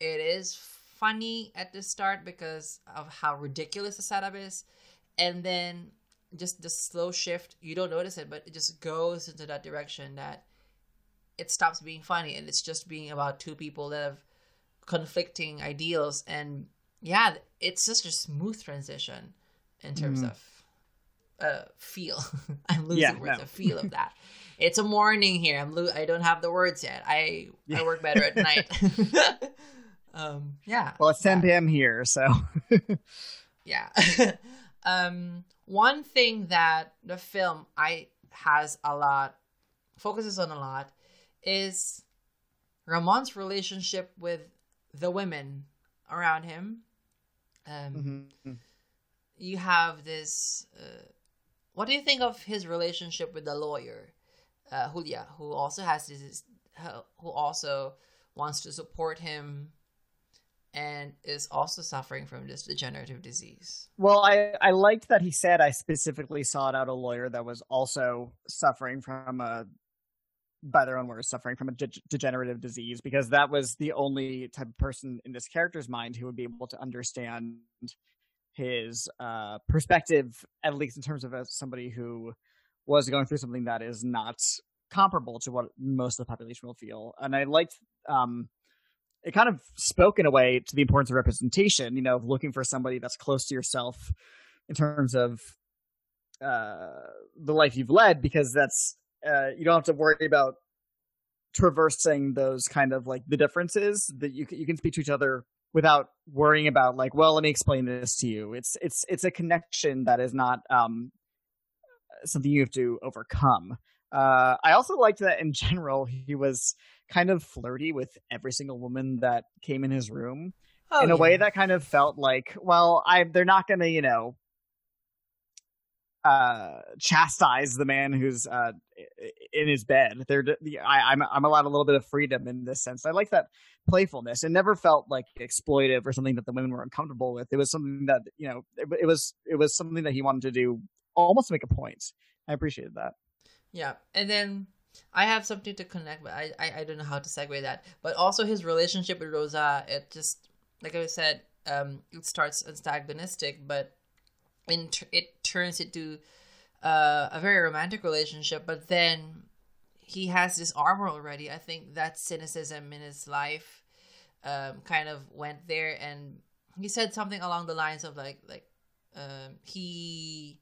it is funny at the start because of how ridiculous the setup is, and then just the slow shift you don't notice it, but it just goes into that direction that it stops being funny and it's just being about two people that have conflicting ideals and yeah it's just a smooth transition in terms Mhm. of uh feel i'm losing Yeah, words no. of feel of that it's a morning here i'm lo- i don't have the words yet i Yeah. i work better at night um yeah Well, it's 10 yeah. p.m. here, so yeah um one thing that the film i has a lot focuses on a lot is ramon's relationship with the women around him um Mhm. you have this uh, what do you think of his relationship with the lawyer uh julia who also has this who also wants to support him and is also suffering from this degenerative disease. Well, I I liked that he said I specifically sought out a lawyer that was also suffering from a, by their own words, suffering from a de- degenerative disease because that was the only type of person in this character's mind who would be able to understand his uh, perspective, at least in terms of as somebody who was going through something that is not comparable to what most of the population will feel. And I liked um, it kind of spoke in a way to the importance of representation, you know, of looking for somebody that's close to yourself in terms of uh, the life you've led, because that's, uh, you don't have to worry about traversing those kind of like the differences that you you can speak to each other without worrying about like, well, let me explain this to you. It's, it's, it's a connection that is not, um, something you have to overcome. Uh, I also liked that in general, he was kind of flirty with every single woman that came in his room oh, in a way that kind of felt like, well, I they're not going to, you know, uh, chastise the man who's uh in his bed. They're I, I'm I'm allowed a little bit of freedom in this sense. I like that playfulness. It never felt like exploitive or something that the women were uncomfortable with. It was something that you know, it, it was it was something that he wanted to do almost make a point. I appreciated that. Yeah, and then I have something to connect, but I, I I don't know how to segue that. But also his relationship with Rosa, it just like I said, um, it starts antagonistic, but in t- it turns into uh, a very romantic relationship. But then he has this armor already. I think that cynicism in his life um, kind of went there, and he said something along the lines of like like um, he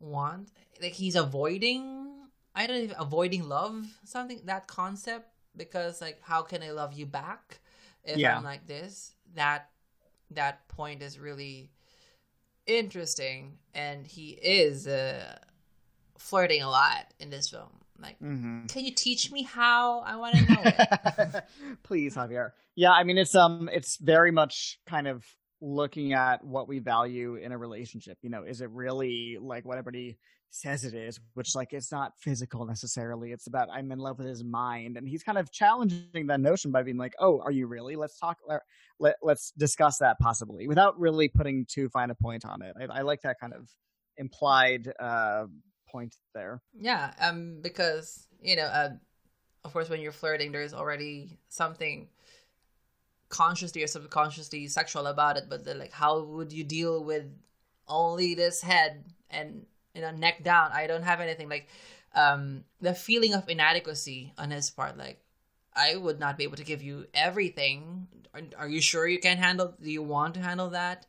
want like he's avoiding I don't even avoiding love something that concept because like how can I love you back if Yeah. I'm like this that that point is really interesting and he is uh flirting a lot in this film like Mm-hmm. can you teach me how I want to know it Please, Javier. Yeah, I mean it's um it's very much kind of looking at what we value in a relationship. You know, is it really like what everybody says it is, which like it's not physical necessarily. It's about I'm in love with his mind, and he's kind of challenging that notion by being like, "Oh, are you really? Let's talk. Let, let's discuss that possibly," without really putting too fine a point on it. I, I like that kind of implied uh, point there. Yeah, um, because you know, uh, of course, when you're flirting, there's already something consciously or subconsciously sexual about it. But like, how would you deal with only this head and you know neck down? I don't have anything like um the feeling of inadequacy on his part. Like, I would not be able to give you everything. Are, are you sure you can handle? Do you want to handle that?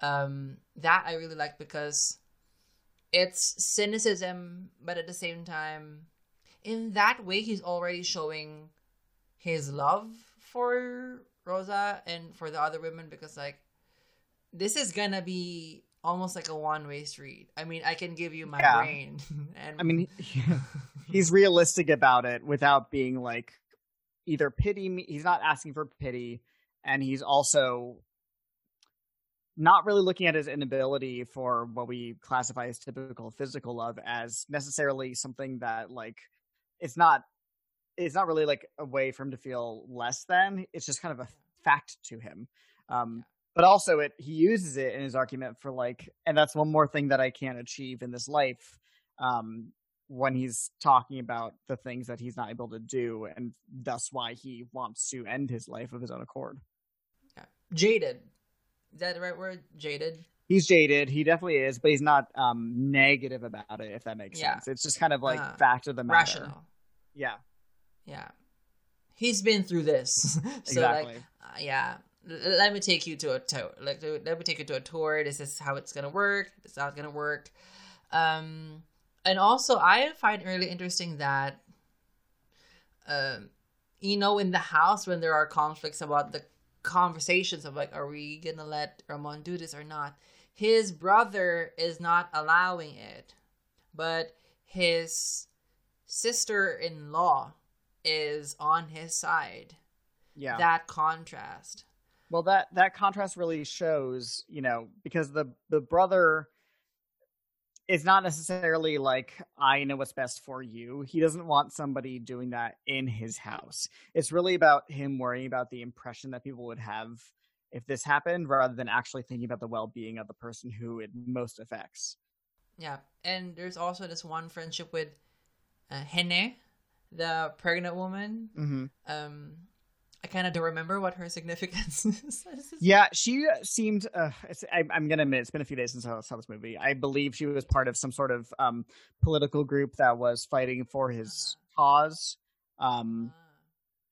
Um, that I really like because it's cynicism, but at the same time, in that way, he's already showing his love for Rosa and for the other women because, like, this is gonna be almost like a one-way street. I mean, I can give you my yeah. brain, and I mean, he's realistic about it without being like either pity me. He's not asking for pity, and he's also not really looking at his inability for what we classify as typical physical love as necessarily something that like it's not it's not really like a way for him to feel less than it's just kind of a fact to him um but also it he uses it in his argument for like and that's one more thing that i can't achieve in this life um when he's talking about the things that he's not able to do and thus why he wants to end his life of his own accord yeah. jaded is that the right word? Jaded. He's jaded. He definitely is, but he's not um negative about it. If that makes yeah. sense, it's just kind of like uh, fact of the matter. Rational. Yeah. Yeah. He's been through this, so exactly. like, uh, yeah. Let me take you to a tour. Like, let me take you to a tour. This is how it's gonna work. This is how it's gonna work. Um, and also, I find really interesting that, um, you know, in the house when there are conflicts about the conversations of like, are we gonna let Ramon do this or not? His brother is not allowing it, but his sister in law is on his side. Yeah. That contrast. Well, that that contrast really shows, you know, because the the brother is not necessarily like I know what's best for you. He doesn't want somebody doing that in his house. It's really about him worrying about the impression that people would have if this happened rather than actually thinking about the well-being of the person who it most affects. Yeah, and there's also this one friendship with uh, Gené, the pregnant woman. Mm-hmm. Um, I kind of don't remember what her significance is. yeah, she seemed. Uh, I, am gonna admit it's been a few days since I saw this movie. I believe she was part of some sort of um, political group that was fighting for his uh-huh. cause. Um, uh-huh.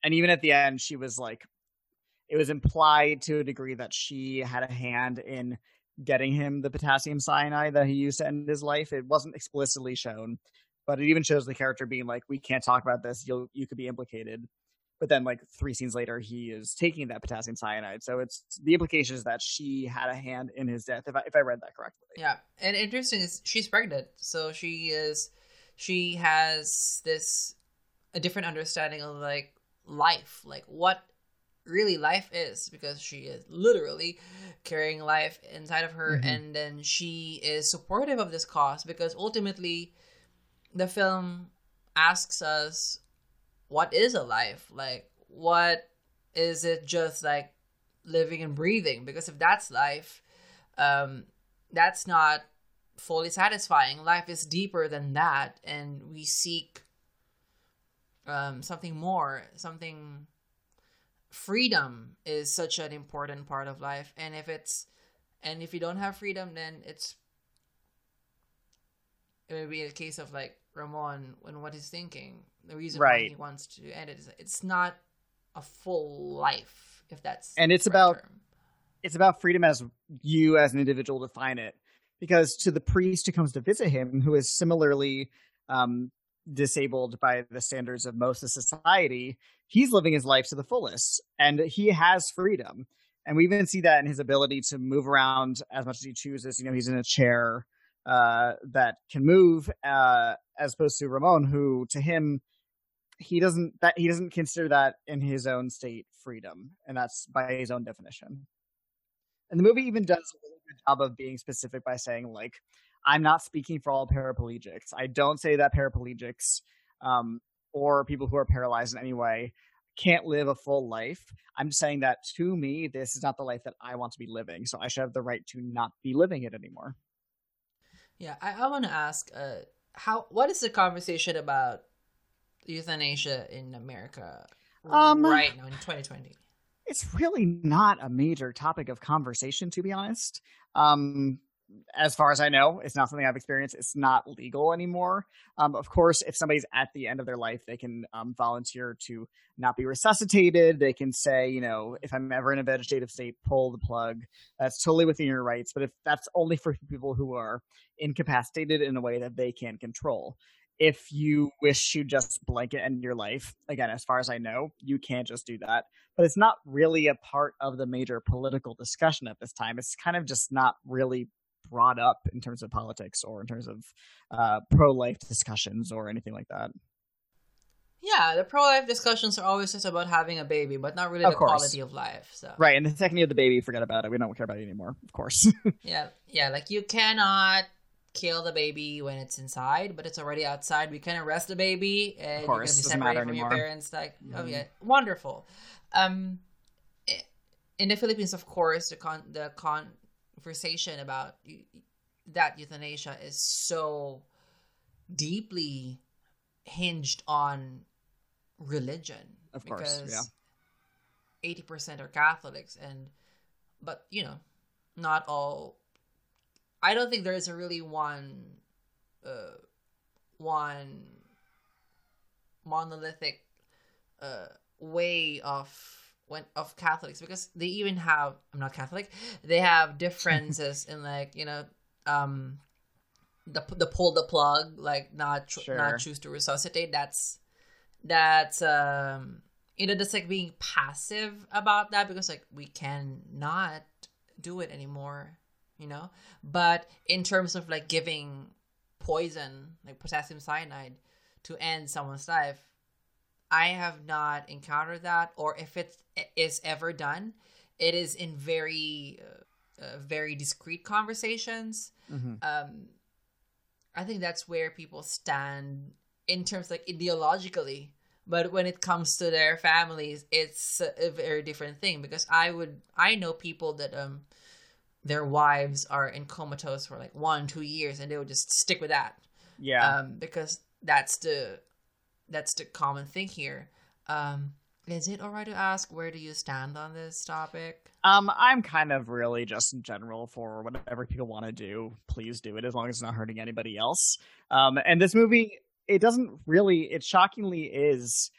And even at the end, she was like, it was implied to a degree that she had a hand in getting him the potassium cyanide that he used to end his life. It wasn't explicitly shown, but it even shows the character being like, "We can't talk about this. You'll you could be implicated." but then like three scenes later he is taking that potassium cyanide so it's the implication is that she had a hand in his death if i, if I read that correctly yeah and interesting is she's pregnant so she is she has this a different understanding of like life like what really life is because she is literally carrying life inside of her mm-hmm. and then she is supportive of this cause because ultimately the film asks us what is a life? Like, what is it just like living and breathing? Because if that's life, um, that's not fully satisfying. Life is deeper than that, and we seek um, something more, something. Freedom is such an important part of life, and if it's, and if you don't have freedom, then it's. It would be a case of like Ramon and what he's thinking the reason right. why he wants to end it is it's not a full life if that's and it's about term. it's about freedom as you as an individual define it because to the priest who comes to visit him who is similarly um, disabled by the standards of most of society he's living his life to the fullest and he has freedom and we even see that in his ability to move around as much as he chooses you know he's in a chair uh, that can move uh, as opposed to ramon who to him he doesn't that he doesn't consider that in his own state freedom, and that's by his own definition. And the movie even does a really good job of being specific by saying like, I'm not speaking for all paraplegics. I don't say that paraplegics um, or people who are paralyzed in any way can't live a full life. I'm just saying that to me, this is not the life that I want to be living. So I should have the right to not be living it anymore. Yeah, I, I want to ask, uh, how what is the conversation about euthanasia in America um, right now in 2020? It's really not a major topic of conversation, to be honest. Um, as far as I know, it's not something I've experienced. It's not legal anymore. Um, of course, if somebody's at the end of their life, they can um, volunteer to not be resuscitated. They can say, you know, if I'm ever in a vegetative state, pull the plug. That's totally within your rights. But if that's only for people who are incapacitated in a way that they can control, if you wish to just blanket end your life, again, as far as I know, you can't just do that. But it's not really a part of the major political discussion at this time. It's kind of just not really brought up in terms of politics or in terms of uh, pro life discussions or anything like that. Yeah, the pro life discussions are always just about having a baby, but not really of the course. quality of life. So right, and the second you have the baby, forget about it. We don't care about it anymore. Of course. yeah, yeah. Like you cannot kill the baby when it's inside, but it's already outside. We can arrest the baby, and of course, you're gonna be separated from anymore. your parents. Like, mm-hmm. oh yeah, wonderful. Um, in the Philippines, of course, the con the conversation about that euthanasia is so deeply hinged on religion. Of course, yeah. Eighty percent are Catholics, and but you know, not all I don't think there is a really one uh one monolithic uh way of when of Catholics because they even have I'm not Catholic they have differences in like you know um the the pull the plug like not tr- sure. not choose to resuscitate that's that's um you know just like being passive about that because like we cannot do it anymore you know but in terms of like giving poison like potassium cyanide to end someone's life i have not encountered that or if it is ever done it is in very uh, uh, very discreet conversations mm-hmm. um i think that's where people stand in terms like ideologically but when it comes to their families it's a very different thing because i would i know people that um their wives are in comatose for like one, two years, and they would just stick with that. Yeah. Um, because that's the that's the common thing here. Um, is it alright to ask where do you stand on this topic? Um, I'm kind of really just in general for whatever people want to do, please do it as long as it's not hurting anybody else. Um, and this movie, it doesn't really, it shockingly is,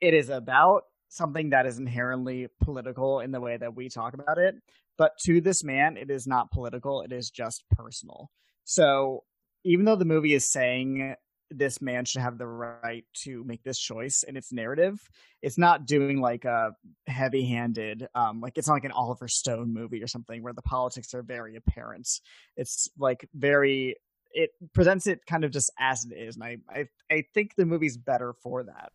it is about something that is inherently political in the way that we talk about it. But to this man, it is not political, it is just personal. So even though the movie is saying this man should have the right to make this choice in its narrative, it's not doing like a heavy handed, um, like it's not like an Oliver Stone movie or something where the politics are very apparent. It's like very it presents it kind of just as it is and I, I i think the movie's better for that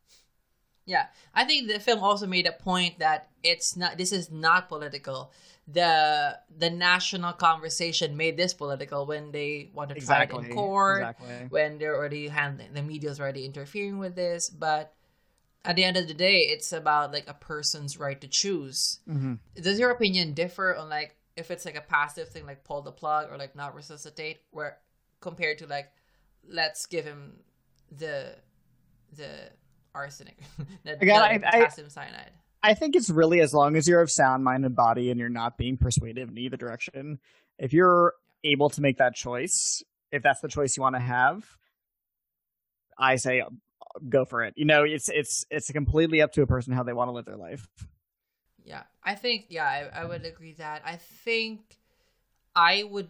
yeah i think the film also made a point that it's not this is not political the the national conversation made this political when they want to try exactly. it in court, exactly. when they're already handling the media's already interfering with this. But at the end of the day, it's about like a person's right to choose. Mm-hmm. Does your opinion differ on like if it's like a passive thing, like pull the plug or like not resuscitate, where compared to like let's give him the the arsenic, the, Again, the I, potassium I, cyanide. I think it's really as long as you're of sound mind and body and you're not being persuasive in either direction. If you're able to make that choice, if that's the choice you want to have, I say uh, go for it. You know, it's it's it's completely up to a person how they want to live their life. Yeah, I think yeah, I, I would agree that. I think I would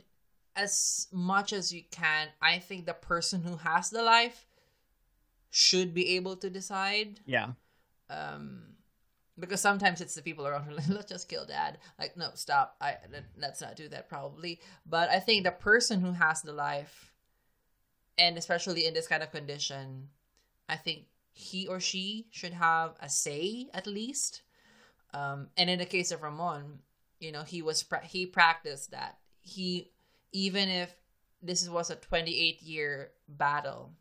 as much as you can. I think the person who has the life should be able to decide. Yeah. Um because sometimes it's the people around who like, let's just kill dad like no stop i let's not do that probably but i think the person who has the life and especially in this kind of condition i think he or she should have a say at least um, and in the case of ramon you know he was pra- he practiced that he even if this was a 28 year battle.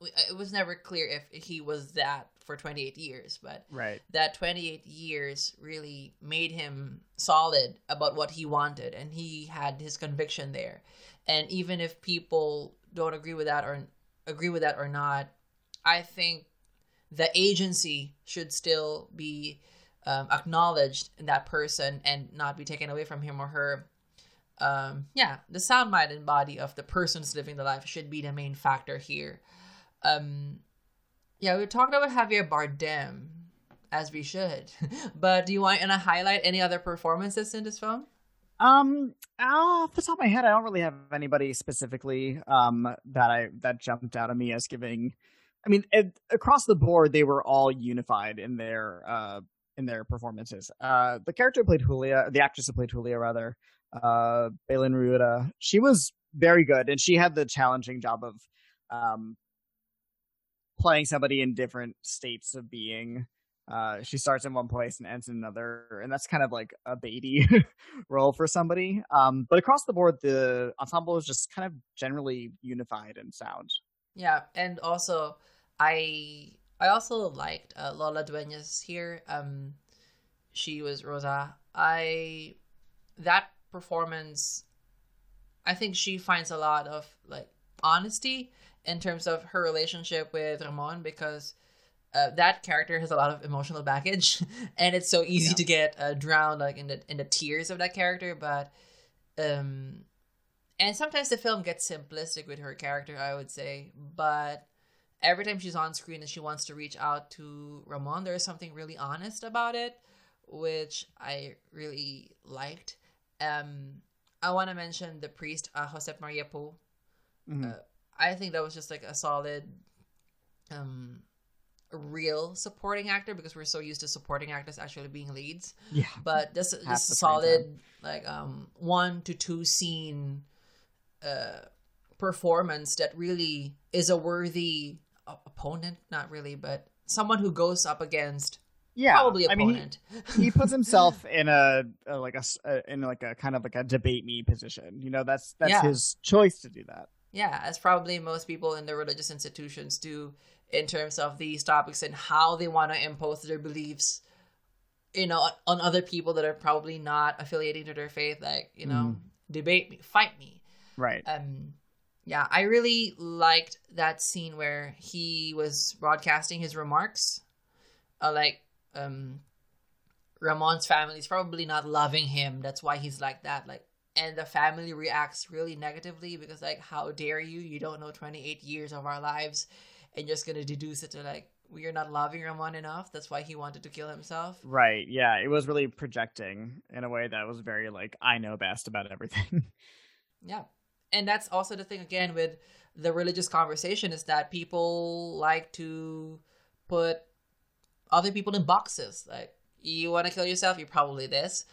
It was never clear if he was that for 28 years, but right. that 28 years really made him solid about what he wanted, and he had his conviction there. And even if people don't agree with that or agree with that or not, I think the agency should still be um, acknowledged in that person and not be taken away from him or her. Um, yeah, the sound, mind, and body of the persons living the life should be the main factor here. Um, yeah, we talked about Javier Bardem, as we should. but do you want to highlight any other performances in this film? Um, off the top of my head, I don't really have anybody specifically um that I that jumped out at me as giving. I mean, it, across the board, they were all unified in their uh in their performances. Uh, the character played Julia, the actress who played Julia, rather, uh, Belén Rueda, she was very good, and she had the challenging job of um playing somebody in different states of being. Uh, she starts in one place and ends in another, and that's kind of like a baby role for somebody. Um, but across the board, the ensemble is just kind of generally unified and sound. Yeah, and also I I also liked uh, Lola Dueñas here. Um, she was Rosa. I that performance. I think she finds a lot of like honesty in terms of her relationship with Ramon because uh, that character has a lot of emotional baggage, and it's so easy yeah. to get uh, drowned like in the in the tears of that character. But um, and sometimes the film gets simplistic with her character, I would say. But every time she's on screen and she wants to reach out to Ramon, there's something really honest about it, which I really liked. Um, I want to mention the priest, uh, Josep Maria Pou. Mm-hmm. Uh, I think that was just like a solid, um, real supporting actor because we're so used to supporting actors actually being leads. Yeah. But this this solid like um one to two scene uh performance that really is a worthy opponent, not really, but someone who goes up against yeah probably opponent. I mean, he, he puts himself in a, a like a, a, in like a kind of like a debate me position. You know, that's that's yeah. his choice to do that. Yeah, as probably most people in the religious institutions do in terms of these topics and how they want to impose their beliefs, you know, on other people that are probably not affiliating to their faith. Like, you know, mm. debate me, fight me. Right. Um, yeah, I really liked that scene where he was broadcasting his remarks. Uh, like, um, Ramon's family is probably not loving him. That's why he's like that. Like, and the family reacts really negatively because like how dare you? You don't know 28 years of our lives and you're just gonna deduce it to like we're not loving Ramon enough that's why he wanted to kill himself. Right. Yeah. It was really projecting in a way that was very like i know best about everything. Yeah. And that's also the thing again with the religious conversation is that people like to put other people in boxes. Like you want to kill yourself? You're probably this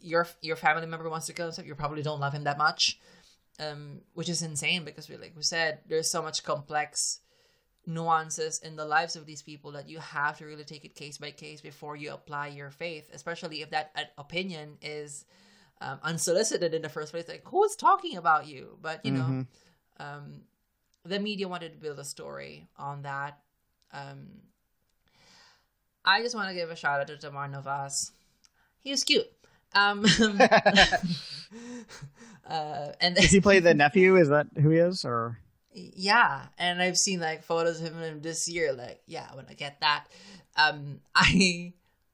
your your family member wants to kill himself, you probably don't love him that much, um, which is insane because we like we said, there's so much complex nuances in the lives of these people that you have to really take it case by case before you apply your faith, especially if that opinion is um, unsolicited in the first place. Like, who's talking about you? But you mm-hmm. know, um, the media wanted to build a story on that. Um, I just want to give a shout out to Tamar Novas. He was cute. Um, uh, and does he play the nephew? Is that who he is, or? Yeah, and I've seen like photos of him this year. Like, yeah, when I get that, um, I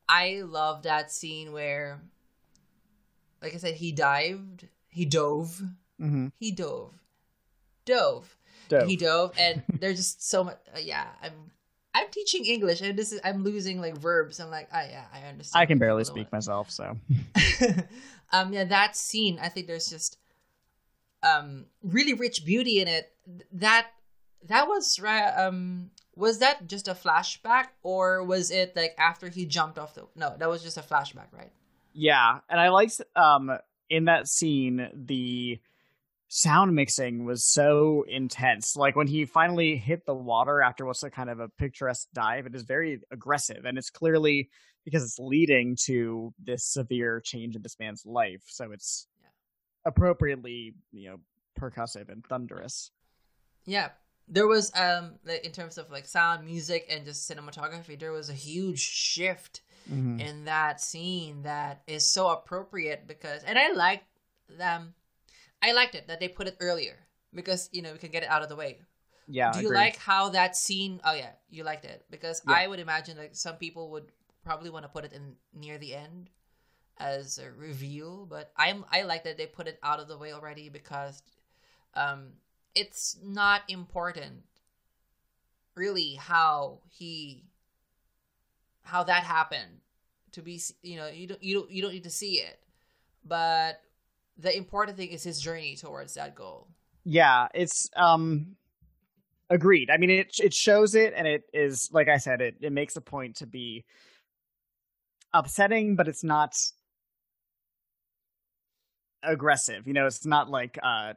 I love that scene where, like I said, he dived, he dove, mm-hmm. he dove, dove, dove. he dove, and there's just so much. Uh, yeah, I'm I'm teaching English and this is I'm losing like verbs. I'm like, oh yeah, I understand. I can barely speak myself, so um yeah, that scene, I think there's just um really rich beauty in it. That that was right um was that just a flashback or was it like after he jumped off the no, that was just a flashback, right? Yeah. And I liked um in that scene the sound mixing was so intense. Like when he finally hit the water after what's a kind of a picturesque dive, it is very aggressive, and it's clearly because it's leading to this severe change in this man's life. So it's yeah. appropriately, you know, percussive and thunderous. Yeah, there was um in terms of like sound, music, and just cinematography, there was a huge shift mm-hmm. in that scene that is so appropriate because, and I like them. I liked it that they put it earlier because you know we can get it out of the way. Yeah. Do you agreed. like how that scene? Oh yeah, you liked it because yeah. I would imagine like some people would probably want to put it in near the end as a reveal, but I'm I like that they put it out of the way already because um it's not important really how he how that happened to be you know you don't you don't you don't need to see it but the important thing is his journey towards that goal yeah it's um agreed i mean it it shows it and it is like i said it it makes a point to be upsetting but it's not aggressive you know it's not like uh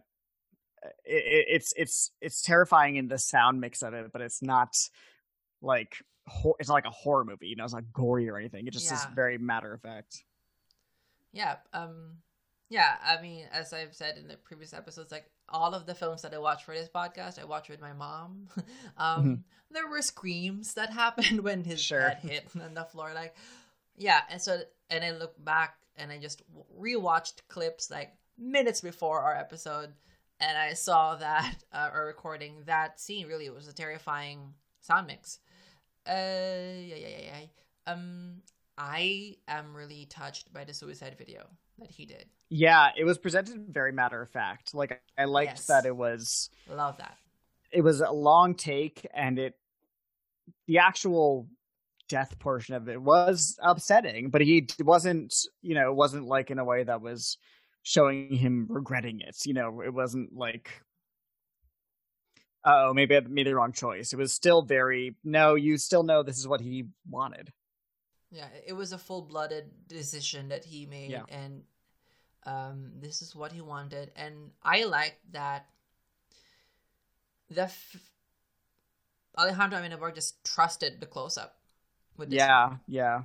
it, it's it's it's terrifying in the sound mix of it, but it's not like it's not like a horror movie. You know, it's not gory or anything. It just yeah. is very matter of fact. Yeah. Um. Yeah. I mean, as I've said in the previous episodes, like all of the films that I watch for this podcast, I watch with my mom. um, mm-hmm. there were screams that happened when his sure. head hit on the floor. Like, yeah. And so, and I look back and I just rewatched clips like minutes before our episode and I saw that uh, or recording that scene. Really, it was a terrifying sound mix. Uh, yeah, yeah, yeah, yeah. Um, I am really touched by the suicide video that he did. Yeah, it was presented very matter of fact. Like I liked yes. that it was. Love that. It was a long take, and it the actual death portion of it was upsetting, but he wasn't, you know, wasn't like in a way that was showing him regretting it. You know, it wasn't like, oh, maybe I made the wrong choice. It was still very, no, you still know this is what he wanted. Yeah, it was a full blooded decision that he made, yeah. and um, this is what he wanted. And I like that the f- Alejandro Amenábar just trusted the close up. With yeah, film. yeah.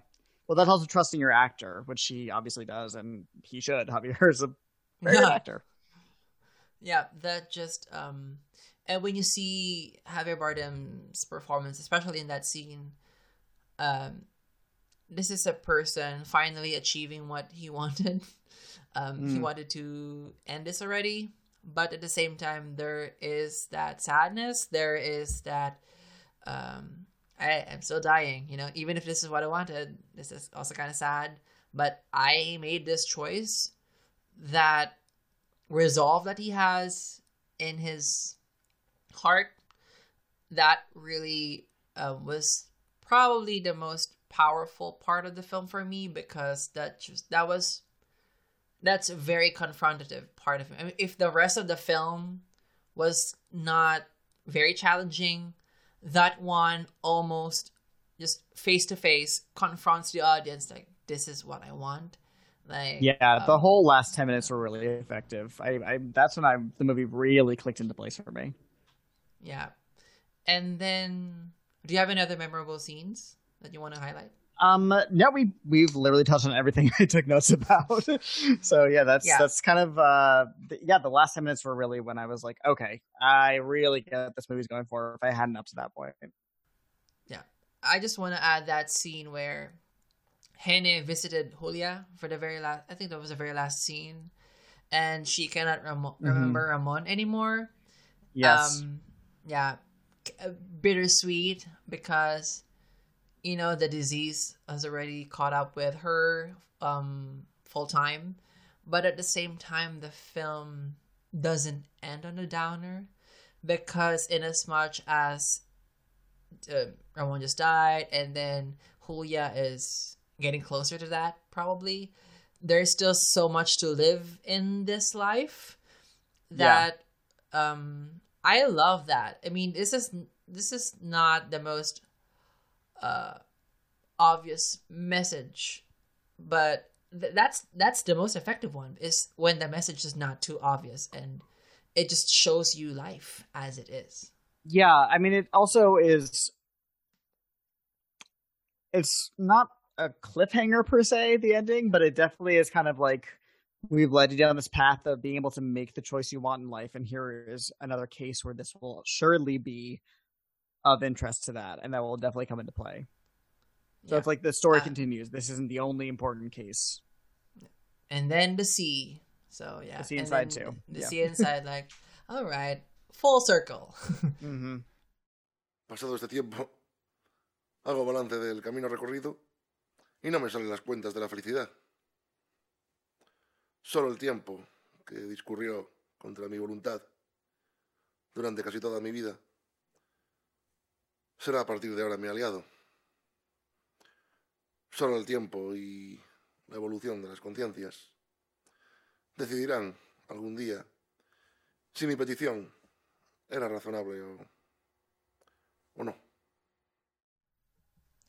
Well, that's also trusting your actor, which he obviously does, and he should. Javier is a very good actor. Yeah, that just um, and when you see Javier Bardem's performance, especially in that scene, um, this is a person finally achieving what he wanted. Um, mm. He wanted to end this already, but at the same time, there is that sadness. There is that um, I am still dying, you know, even if this is what I wanted, this is also kind of sad. But I made this choice that resolve that he has in his heart that really uh, was probably the most powerful part of the film for me because that just that was that's a very confrontative part of it. I mean, if the rest of the film was not very challenging that one almost just face to face confronts the audience like this is what I want. Like yeah, um, the whole last ten minutes were really effective. I, I that's when I the movie really clicked into place for me. Yeah, and then do you have any other memorable scenes that you want to highlight? Um, no, we we've literally touched on everything I took notes about. so yeah, that's yeah. that's kind of uh, the, yeah. The last ten minutes were really when I was like, okay, I really get what this movie's going for. If I hadn't up to that point, yeah, I just want to add that scene where Gené visited Julia for the very last. I think that was the very last scene, and she cannot rem- mm-hmm. remember Ramon anymore. Yes. Um, yeah, bittersweet because you know the disease has already caught up with her um full time but at the same time the film doesn't end on a downer because in as much as uh, Ramon just died and then Julia is getting closer to that probably there's still so much to live in this life that yeah. um I love that. I mean, this is this is not the most uh, obvious message, but th- that's that's the most effective one is when the message is not too obvious and it just shows you life as it is. Yeah, I mean, it also is. It's not a cliffhanger per se, the ending, but it definitely is kind of like we've led you down this path of being able to make the choice you want in life, and here is another case where this will surely be of interest to that, and that will definitely come into play. So Yeah. it's like the story Uh, continues. This isn't the only important case. and then the sea. So yeah, The sea inside, then too. The Yeah. sea inside, like, all right, full circle. mm-hmm. Pasado este tiempo, hago balance del camino recorrido y no me salen las cuentas de la felicidad. Solo el tiempo que discurrió contra mi voluntad durante casi toda mi vida será a partir de ahora mi aliado. Solo el tiempo y la evolución de las conciencias decidirán algún día si mi petición era razonable o, no.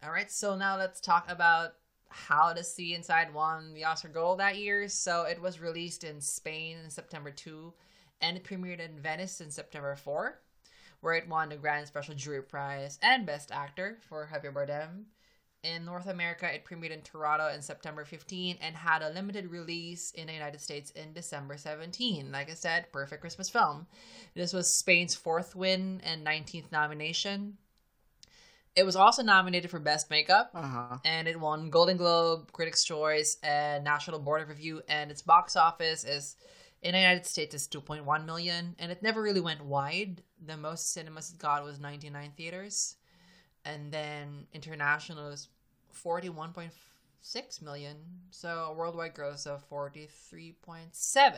All right, so now let's talk about how to see inside won the Oscar Gold that year. So it was released in Spain in September 2 and premiered in Venice in September 4, where it won the Grand Special Jury Prize and Best Actor for Javier Bardem. In North America, it premiered in Toronto in September 15 and had a limited release in the United States in December 17. Like I said, perfect Christmas film. This was Spain's fourth win and 19th nomination. It was also nominated for Best Makeup, Uh huh. and it won Golden Globe, Critics' Choice, and National Board of Review. And its box office is in the United States is 2.1 million, and it never really went wide. The most cinemas it got was 99 theaters, and then international is 41.6 million. So a worldwide gross of 43.7.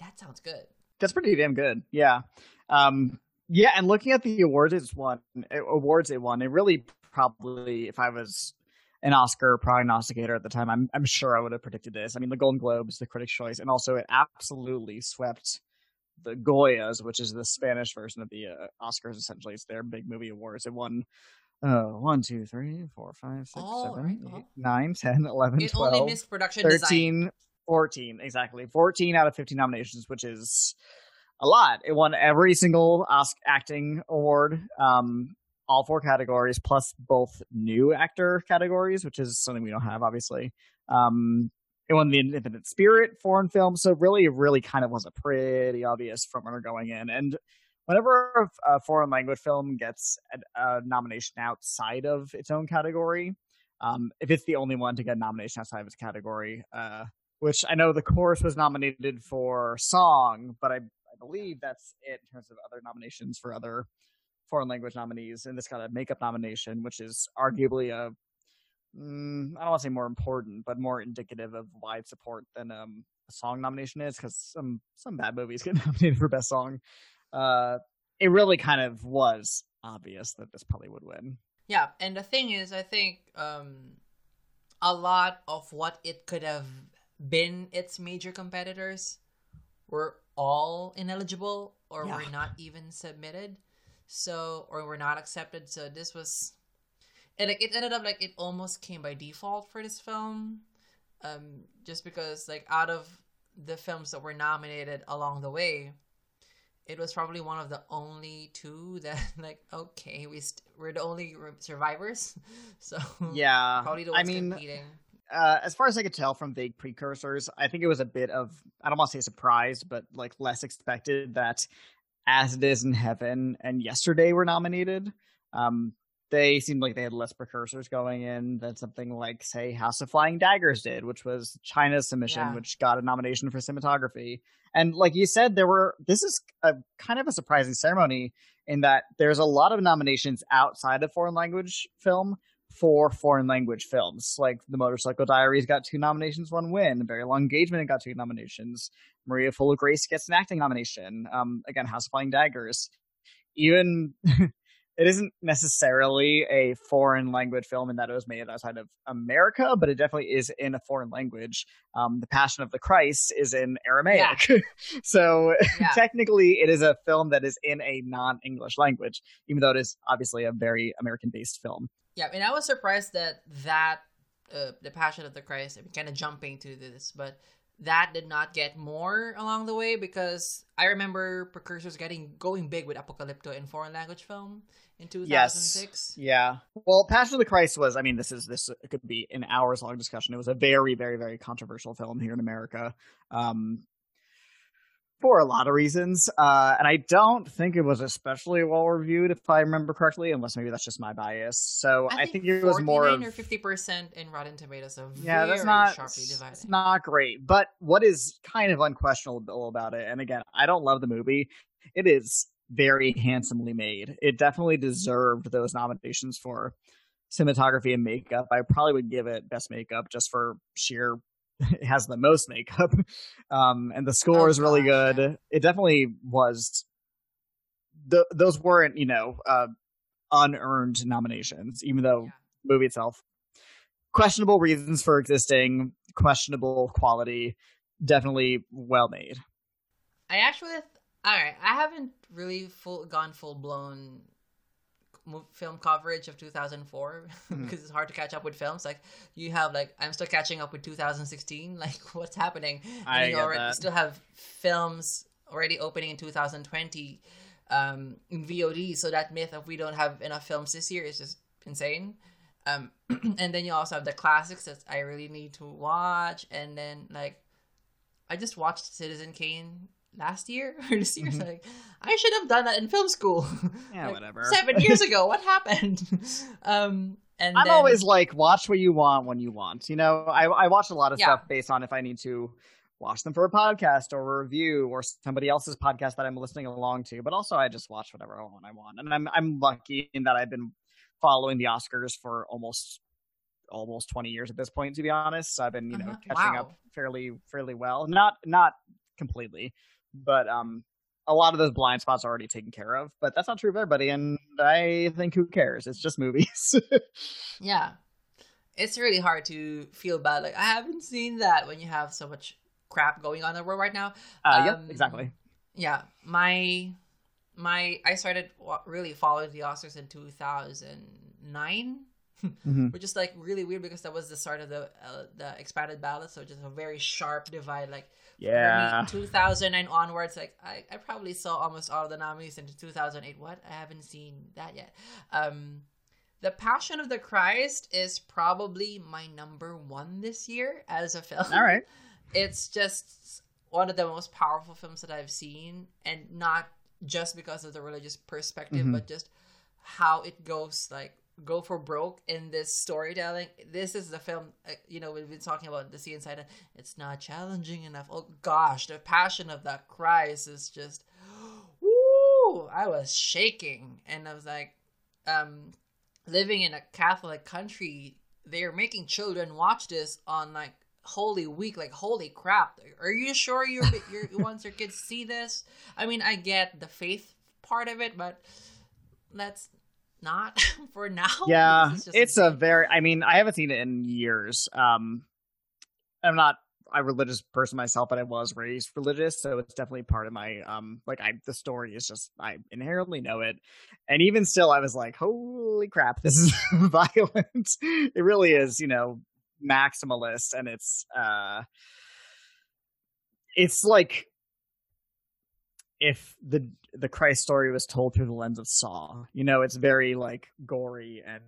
That sounds good. That's pretty damn good. Yeah. Um, yeah, and looking at the awards it's won, eh, awards it won, it really probably, if I was an Oscar prognosticator at the time, I'm I'm sure I would have predicted this. I mean, the Golden Globes, the Critics' Choice, and also it absolutely swept the Goyas, which is the Spanish version of the uh, Oscars. Essentially, it's their big movie awards. It won. Uh, 1, 2, 3, 4, 5, 6, Oh, 7, right, 8, well. 9, 10, 11, It 12. only missed production design. 14 exactly 14 out of 15 nominations which is a lot it won every single Oscar acting award um all four categories plus both new actor categories which is something we don't have obviously um it won the independent spirit foreign film so really it really kind of was a pretty obvious frontrunner going in and whenever a foreign language film gets a, nomination outside of its own category um, if it's the only one to get a nomination outside of its category, uh, which I know the chorus was nominated for song, but I, I believe that's it in terms of other nominations for other foreign language nominees. And this got a makeup nomination, which is arguably a mm, I don't want to say more important, but more indicative of wide support than um, a song nomination is, because some some bad movies get nominated for best song. Uh, it really kind of was obvious that this probably would win. Yeah, and the thing is, I think um, a lot of what it could have been its major competitors were all ineligible or Yeah. were not even submitted, so or were not accepted. So this was, and like it ended up like it almost came by default for this film, um, just because like out of the films that were nominated along the way, it was probably one of the only two that like okay we st- we're the only survivors. So Yeah, probably the I mean, competing. uh, as far as I could tell from vague precursors, I think it was a bit of I don't want to say surprise, but like less expected that As It Is in Heaven and Yesterday were nominated. Um, they seemed like they had less precursors going in than something like say House of Flying Daggers did, which was China's submission, Yeah. which got a nomination for cinematography. And like you said, there were this is a kind of a surprising ceremony in that there's a lot of nominations outside of foreign language film for foreign language films. Like The Motorcycle Diaries got two nominations, one win. Very Long Engagement got two nominations. Maria Full of Grace gets an acting nomination. Um, again, House of Flying Daggers. Even it isn't necessarily a foreign language film in that it was made outside of America, but it definitely is in a foreign language. Um, the Passion of the Christ is in Aramaic. so yeah technically it is a film that is in a non-English language, even though it is obviously a very American-based film. yeah and i was surprised that that uh, the passion of the christ i'm kind of jumping to this but that did not get more along the way because i remember precursors getting going big with apocalypto in foreign language film in 2006. Yes. Yeah. Well, Passion of the Christ was. I mean, this is this could be an hours long discussion. It was a very, very, very controversial film here in America. Um, for a lot of reasons. Uh, and I don't think it was especially well reviewed, if I remember correctly, unless maybe that's just my bias. So I, I think, think, it was more or of, 50% in Rotten Tomatoes. So yeah, that's not sharply divided. it's not great. But what is kind of unquestionable about it, and again, I don't love the movie. It is very handsomely made. It definitely deserved those nominations for cinematography and makeup. I probably would give it best makeup just for sheer it has the most makeup. Um, and the score Oh, is really gosh, good. It definitely was. The, those weren't, you know, uh, unearned nominations, even though Yeah. movie itself questionable reasons for existing, questionable quality, definitely well made. I actually, all right. I haven't really full gone full blown film coverage of 2004 Mhm. because it's hard to catch up with films. Like you have, like I'm still catching up with 2016. Like what's happening? And I you get already that. still have films already opening in 2020 um, in VOD. So that myth of we don't have enough films this year is just insane. Um, and then you also have the classics that I really need to watch. And then like I just watched Citizen Kane last year or this year. So Mhm. like I should have done that in film school. Yeah, Like, whatever. Seven years ago, what happened? um, and I'm then- always like, watch what you want when you want. You know, I I watch a lot of Yeah. stuff based on if I need to watch them for a podcast or a review or somebody else's podcast that I'm listening along to. But also, I just watch whatever I want. I want, and I'm I'm lucky in that I've been following the Oscars for almost almost 20 years at this point. To be honest, so I've been you know Uh-huh. catching Wow. up fairly fairly well. Not not completely, but um. A lot of those blind spots are already taken care of, but that's not true of everybody. And I think who cares? It's just movies. yeah, it's really hard to feel bad. Like I haven't seen that when you have so much crap going on in the world right now. Uh, yep, Um, exactly. Yeah, my my I started really following the Oscars in 2009. Mhm. which is like really weird because that was the start of the uh, the expanded ballot, so just a very sharp divide. Like Yeah. for me, 2009 onwards, like I, I probably saw almost all of the nominees into 2008. What I haven't seen that yet. Um, the Passion of the Christ is probably my number one this year as a film. All right. It's just one of the most powerful films that I've seen, and not just because of the religious perspective, Mhm. but just how it goes like go for broke in this storytelling. This is the film, uh, you know, we've been talking about the sea inside. It's not challenging enough. Oh gosh, the passion of that Christ is just, woo! I was shaking, and I was like, um, living in a Catholic country, they're making children watch this on like Holy Week. Like, holy crap! Are you sure you're you want your kids see this? I mean, I get the faith part of it, but let's not for now. Yeah, it's a very. I mean, I haven't seen it in years. Um, I'm not a religious person myself, but I was raised religious, so it's definitely part of my um. Like, I the story is just I inherently know it, and even still, I was like, "Holy crap, this is violent!" it really is, you know, maximalist, and it's uh, it's like if the the Christ story was told through the lens of Saw. You know, it's very like gory and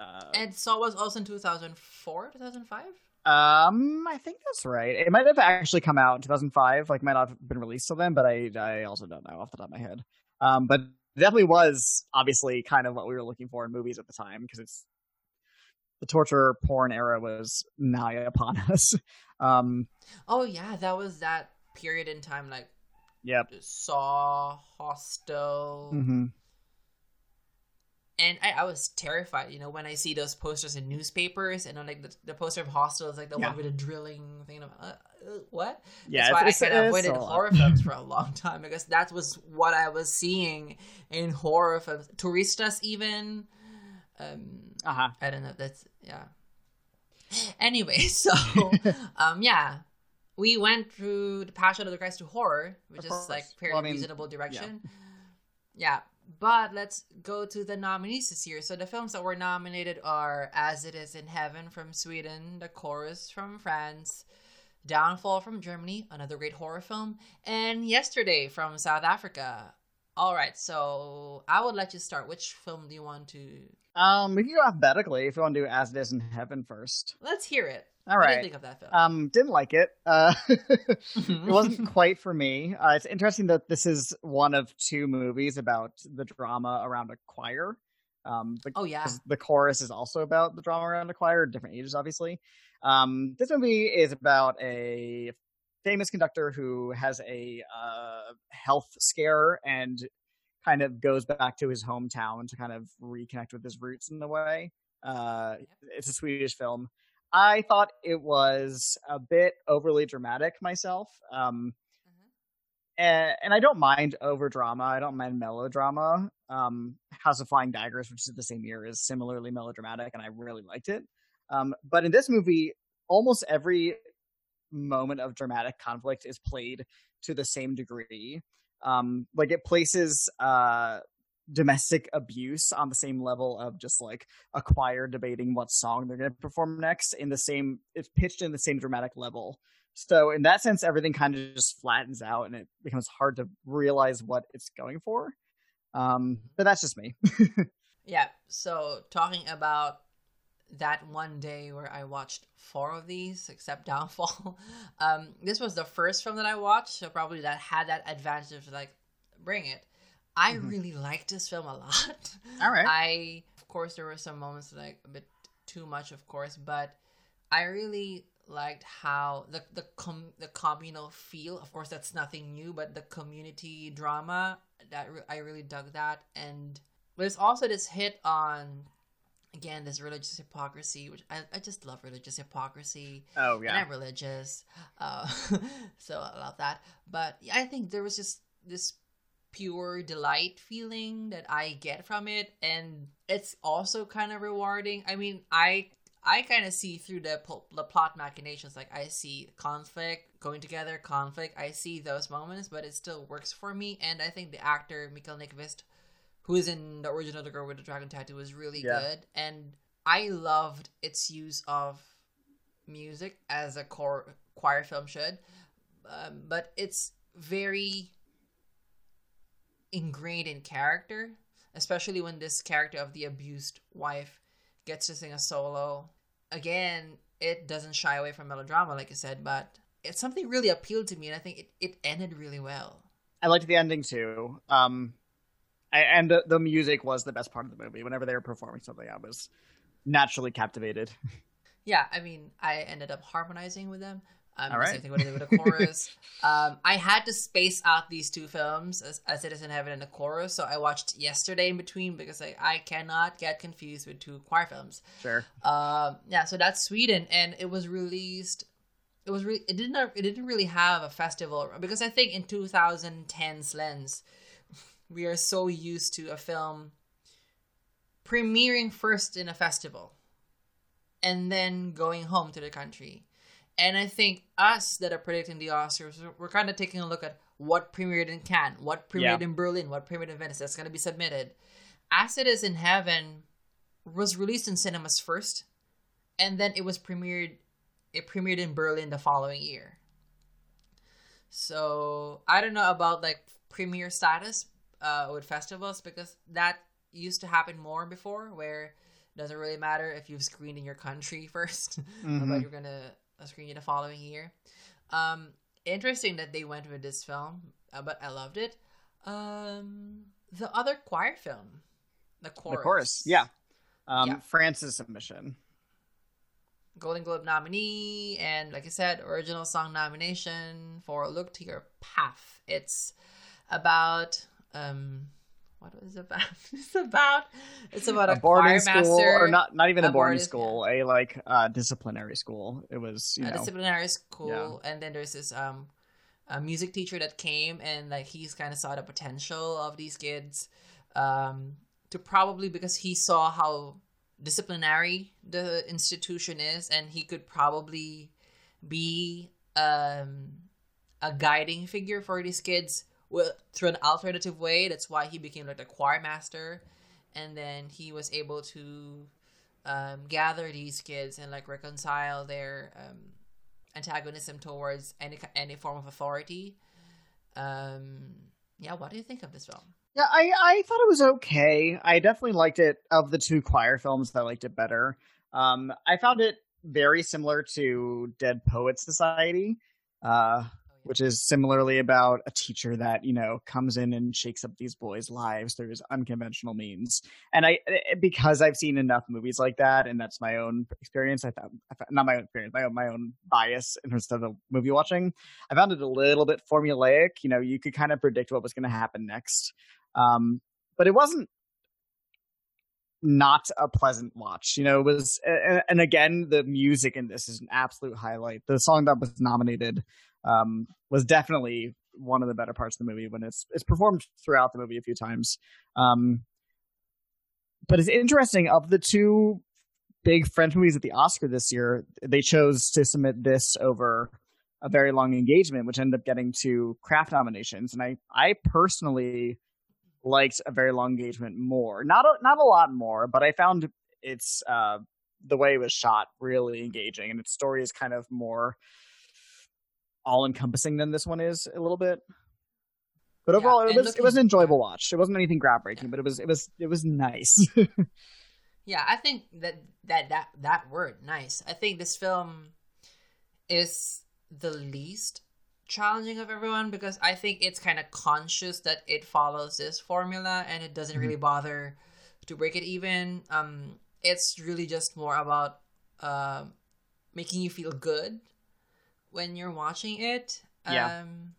uh And Saw was also in 2004, 2005. um I think that's right. It might have actually come out in 2005, like might not have been released till then, but I I also don't know off the top of my head. Um but it definitely was obviously kind of what we were looking for in movies at the time because it's the torture porn era was nigh upon us. Um Oh yeah, that was that period in time, like yep. Saw, Hostel, hmm and I, I was terrified. You know, when I see those posters in newspapers, and I'm like the, the poster of Hostel is like the Yeah. one with the drilling thing. I'm, uh, uh, what? Yeah, That's why it's- I kind of avoided horror films for a long time because that was what I was seeing in horror films. Turistas, even. Um, Uh-huh. I don't know. That's yeah. Anyway, so um, yeah, we went through the Passion of the Christ to horror, which is like very Well, I mean, reasonable direction. Yeah. but let's go to the nominees this year. So the films that were nominated are As It Is in Heaven from Sweden, The Chorus from France, Downfall from Germany, another great horror film, and Yesterday from South Africa. All right, so I would let you start. Which film do you want to? Um, we can go alphabetically if you want to do As It Is in Heaven first. Let's hear it. All What do you think of that film? Um, didn't like it. Uh, it Mhm. wasn't quite for me. Uh, it's interesting that this is one of two movies about the drama around a choir. Um, the, oh yeah. the chorus is also about the drama around a choir, different ages, obviously. Um, this movie is about a famous conductor who has a uh, health scare and kind of goes back to his hometown to kind of reconnect with his roots in a way. Uh, it's a Swedish film. I thought it was a bit overly dramatic myself. Um, and, and I don't mind over drama. I don't mind melodrama. Um, House of Flying Daggers, which is the same year, is similarly melodramatic, and I really liked it. Um, but in this movie, almost every moment of dramatic conflict is played to the same degree. Um, like it places uh, domestic abuse on the same level of just like a choir debating what song they're going to perform next. In the same, it's pitched in the same dramatic level. So in that sense, everything kind of just flattens out, and it becomes hard to realize what it's going for. Um, but that's just me. Yeah. So talking about that one day where I watched four of these, except Downfall. Um, this was the first film that I watched, so probably that had that advantage of like bring it. I Mhm. really liked this film a lot. All right. I, of course, there were some moments like a bit too much, of course, but I really liked how the the com- the communal feel. Of course, that's nothing new, but the community drama that re- I really dug that, and there's also this hit on again this religious hypocrisy, which I, I just love religious hypocrisy. oh And yeah. I'm religious, uh, so I love that. But yeah, I think there was just this pure delight feeling that I get from it, and it's also kind of rewarding. I mean, I I kind of see through the the plot machinations. Like I see conflict going together, conflict. I see those moments, but it still works for me. And I think the actor Mikael Nyqvist, who is in the original The Girl with the Dragon Tattoo, was really Yeah. good. And I loved its use of music as a core choir film should, um, but it's very ingrained in character, especially when this character of the abused wife gets to sing a solo. Again, it doesn't shy away from melodrama, like I said, but it's something really appealed to me, and I think it, it ended really well. I liked the ending too. Um, I, and the, the music was the best part of the movie. Whenever they were performing something, I was naturally captivated. Yeah, I mean, I ended up harmonizing with them. Um, All the. Same thing with, with the chorus. um, I had to space out these two films, as, as It Is in Heaven and the chorus, so I watched yesterday in between because like, I cannot get confused with two choir films. Sure. Um, yeah, so that's Sweden, and it was released. It was really. It didn't. It didn't really have a festival because I think in 2010's lens, we are so used to a film premiering first in a festival, and then going home to the country. And I think us that are predicting the Oscars, we're kind of taking a look at what premiered in Cannes, what premiered Yeah. in Berlin, what premiered in Venice. That's going to be submitted. As It Is in Heaven was released in cinemas first, and then it was premiered. It premiered in Berlin the following year. So I don't know about like premiere status uh, with festivals because that used to happen more before, where it doesn't really matter if you've screened in your country first, Mhm. but you're gonna screen the following year. Um, interesting that they went with this film, uh, but I loved it. Um, the other choir film, the chorus. The chorus. Yeah. Um, Yeah. France's submission. Golden Globe nominee, and like I said, original song nomination for "Look to Your Path." It's about um, what was it about? it's about it's about a, a boarding school, or not not even a, boarding school, a like uh, disciplinary school. It was you a know disciplinary school, and then there's this um, a music teacher that came, and like he's kind of saw the potential of these kids, um, to probably because he saw how disciplinary the institution is, and he could probably be um a guiding figure for these kids with, through an alternative way. That's why he became like the choir master, and then he was able to um, gather these kids and like reconcile their um, antagonism towards any any form of authority. Um, yeah, what do you think of this film? Yeah, I, I thought it was okay. I definitely liked it. Of the two choir films, I liked it better. Um, I found it very similar to Dead Poet Society, uh, which is similarly about a teacher that you know comes in and shakes up these boys' lives through his unconventional means. And I, eh, because I've seen enough movies like that, and that's my own experience. I thought, not my own experience, my own, my own bias in terms of the movie watching. I found it a little bit formulaic. You know, you could kind of predict what was going to happen next. Um, but it wasn't not a pleasant watch. You know, it was, and again, the music in this is an absolute highlight. The song that was nominated um, was definitely one of the better parts of the movie when it's it's performed throughout the movie a few times. Um, but it's interesting of the two big French movies at the Oscar this year, they chose to submit this over a very long engagement, which ended up getting two craft nominations. And I, I personally liked a very long engagement more. Not a, not a lot more, but I found it's uh, the way it was shot really engaging, and its story is kind of more all encompassing than this one is a little bit. But overall, yeah, it was looking, it was an enjoyable watch. It wasn't anything groundbreaking, yeah. but it was it was it was nice. yeah, I think that that that that word nice. I think this film is the least challenging of everyone because I think it's kind of conscious that it follows this formula and it doesn't mm-hmm. really bother to break it even. Um, it's really just more about uh, making you feel good when you're watching it. Yeah. Um,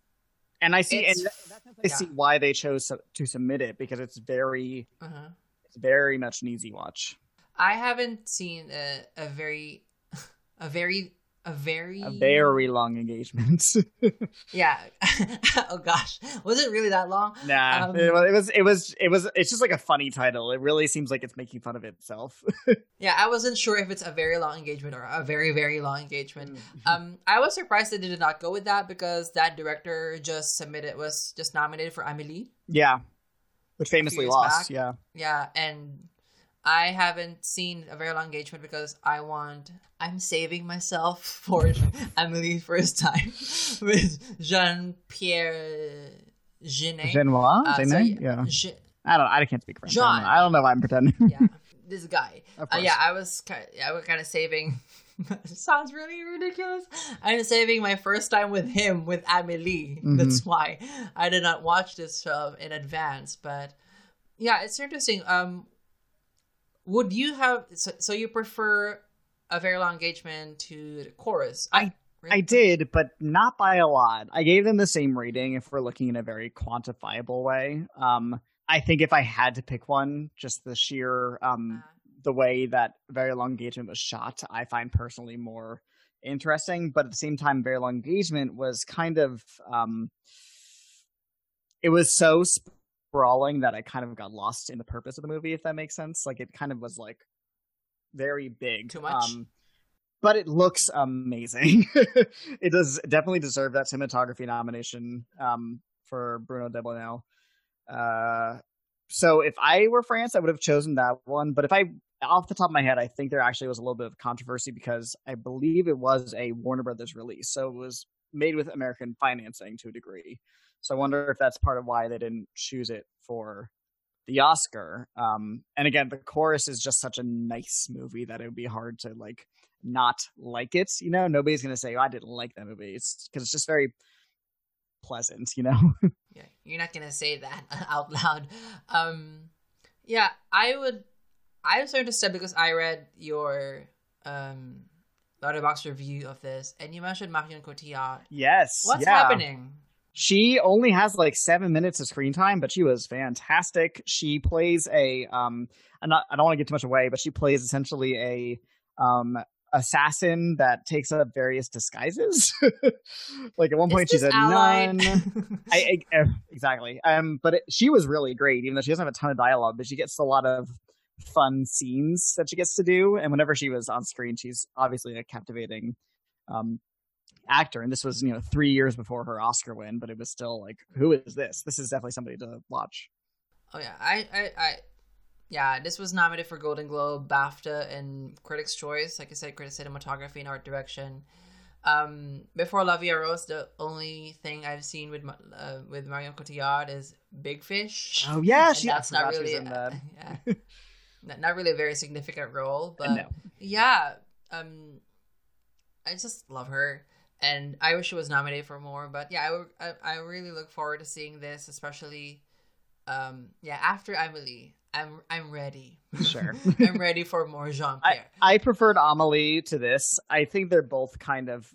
and I see, and that's I yeah. see why they chose to submit it because it's very, uh-huh. it's very much an easy watch. I haven't seen a, a very, a very a very a very long engagement. yeah. oh gosh, was it really that long? Nah, um, it, was. It was. It was. It's just like a funny title. It really seems like it's making fun of itself. yeah, I wasn't sure if it's a very long engagement or a very very long engagement. Mm. um, I was surprised that they did not go with that because that director just submitted was just nominated for Amelie. Yeah, which famously lost. Back. Yeah. Yeah, and I haven't seen a very long engagement because I want. I'm saving myself for Amelie's first time with Jean Pierre Jeunet. Genois, uh, so yeah. yeah. I don't. I can't speak French. John. I don't know, I don't know why I'm pretending. yeah, this guy. Uh, yeah, I was. Kind of, I was kind of saving. sounds really ridiculous. I'm saving my first time with him with Amelie. Mm-hmm. That's why I did not watch this film in advance. But yeah, it's interesting. Um, would you have so, so you prefer a very long engagement to the chorus? I I did, but not by a lot. I gave them the same rating if we're looking in a very quantifiable way. Um, I think if I had to pick one, just the sheer um, uh, the way that very long engagement was shot, I find personally more interesting. But at the same time, very long engagement was kind of um, it was so sprawling that I kind of got lost in the purpose of the movie, if that makes sense. Like it kind of was like very big. Too much. Um, but it looks amazing. it does definitely deserve that cinematography nomination um, for Bruno Delbonnel. Uh, so if I were France, I would have chosen that one. But if I, off the top of my head, I think there actually was a little bit of controversy because I believe it was a Warner Brothers release, so it was made with American financing to a degree. So I wonder if that's part of why they didn't choose it for the Oscar. Um, and again, the chorus is just such a nice movie that it would be hard to like not like it. You know, nobody's gonna say, oh, "I didn't like that movie." It's because it's just very pleasant. You know. yeah, you're not gonna say that out loud. Um, yeah, I would. I was interested because I read your um Letterboxd review of this, and you mentioned Marion Cotillard. Yes. What's yeah. happening? She only has like seven minutes of screen time, but she was fantastic. She plays a um, not, I don't want to get too much away, but she plays essentially a um assassin that takes up various disguises. like at one point she's a allied? nun. I, I, exactly. Um, but it, she was really great, even though she doesn't have a ton of dialogue, but she gets a lot of fun scenes that she gets to do. And whenever she was on screen, she's obviously a captivating um, actor, and this was you know three years before her Oscar win, but it was still like, who is this? This is definitely somebody to watch. Oh yeah, I, I, I yeah, this was nominated for Golden Globe, BAFTA, and Critics' Choice. Like I said, Critics Cinematography and Art Direction. Um, before La Vie Rose, the only thing I've seen with uh, with Marion Cotillard is Big Fish. Oh yeah, she that's not forgot she was really in that. yeah, not, not really a very significant role, but No. yeah, um, I just love her, and I wish it was nominated for more. But yeah, I, I, I really look forward to seeing this, especially, um, yeah, after Amelie, I'm I'm ready. Sure. I'm ready for more Jean I, Pierre. I preferred Amelie to this. I think they're both kind of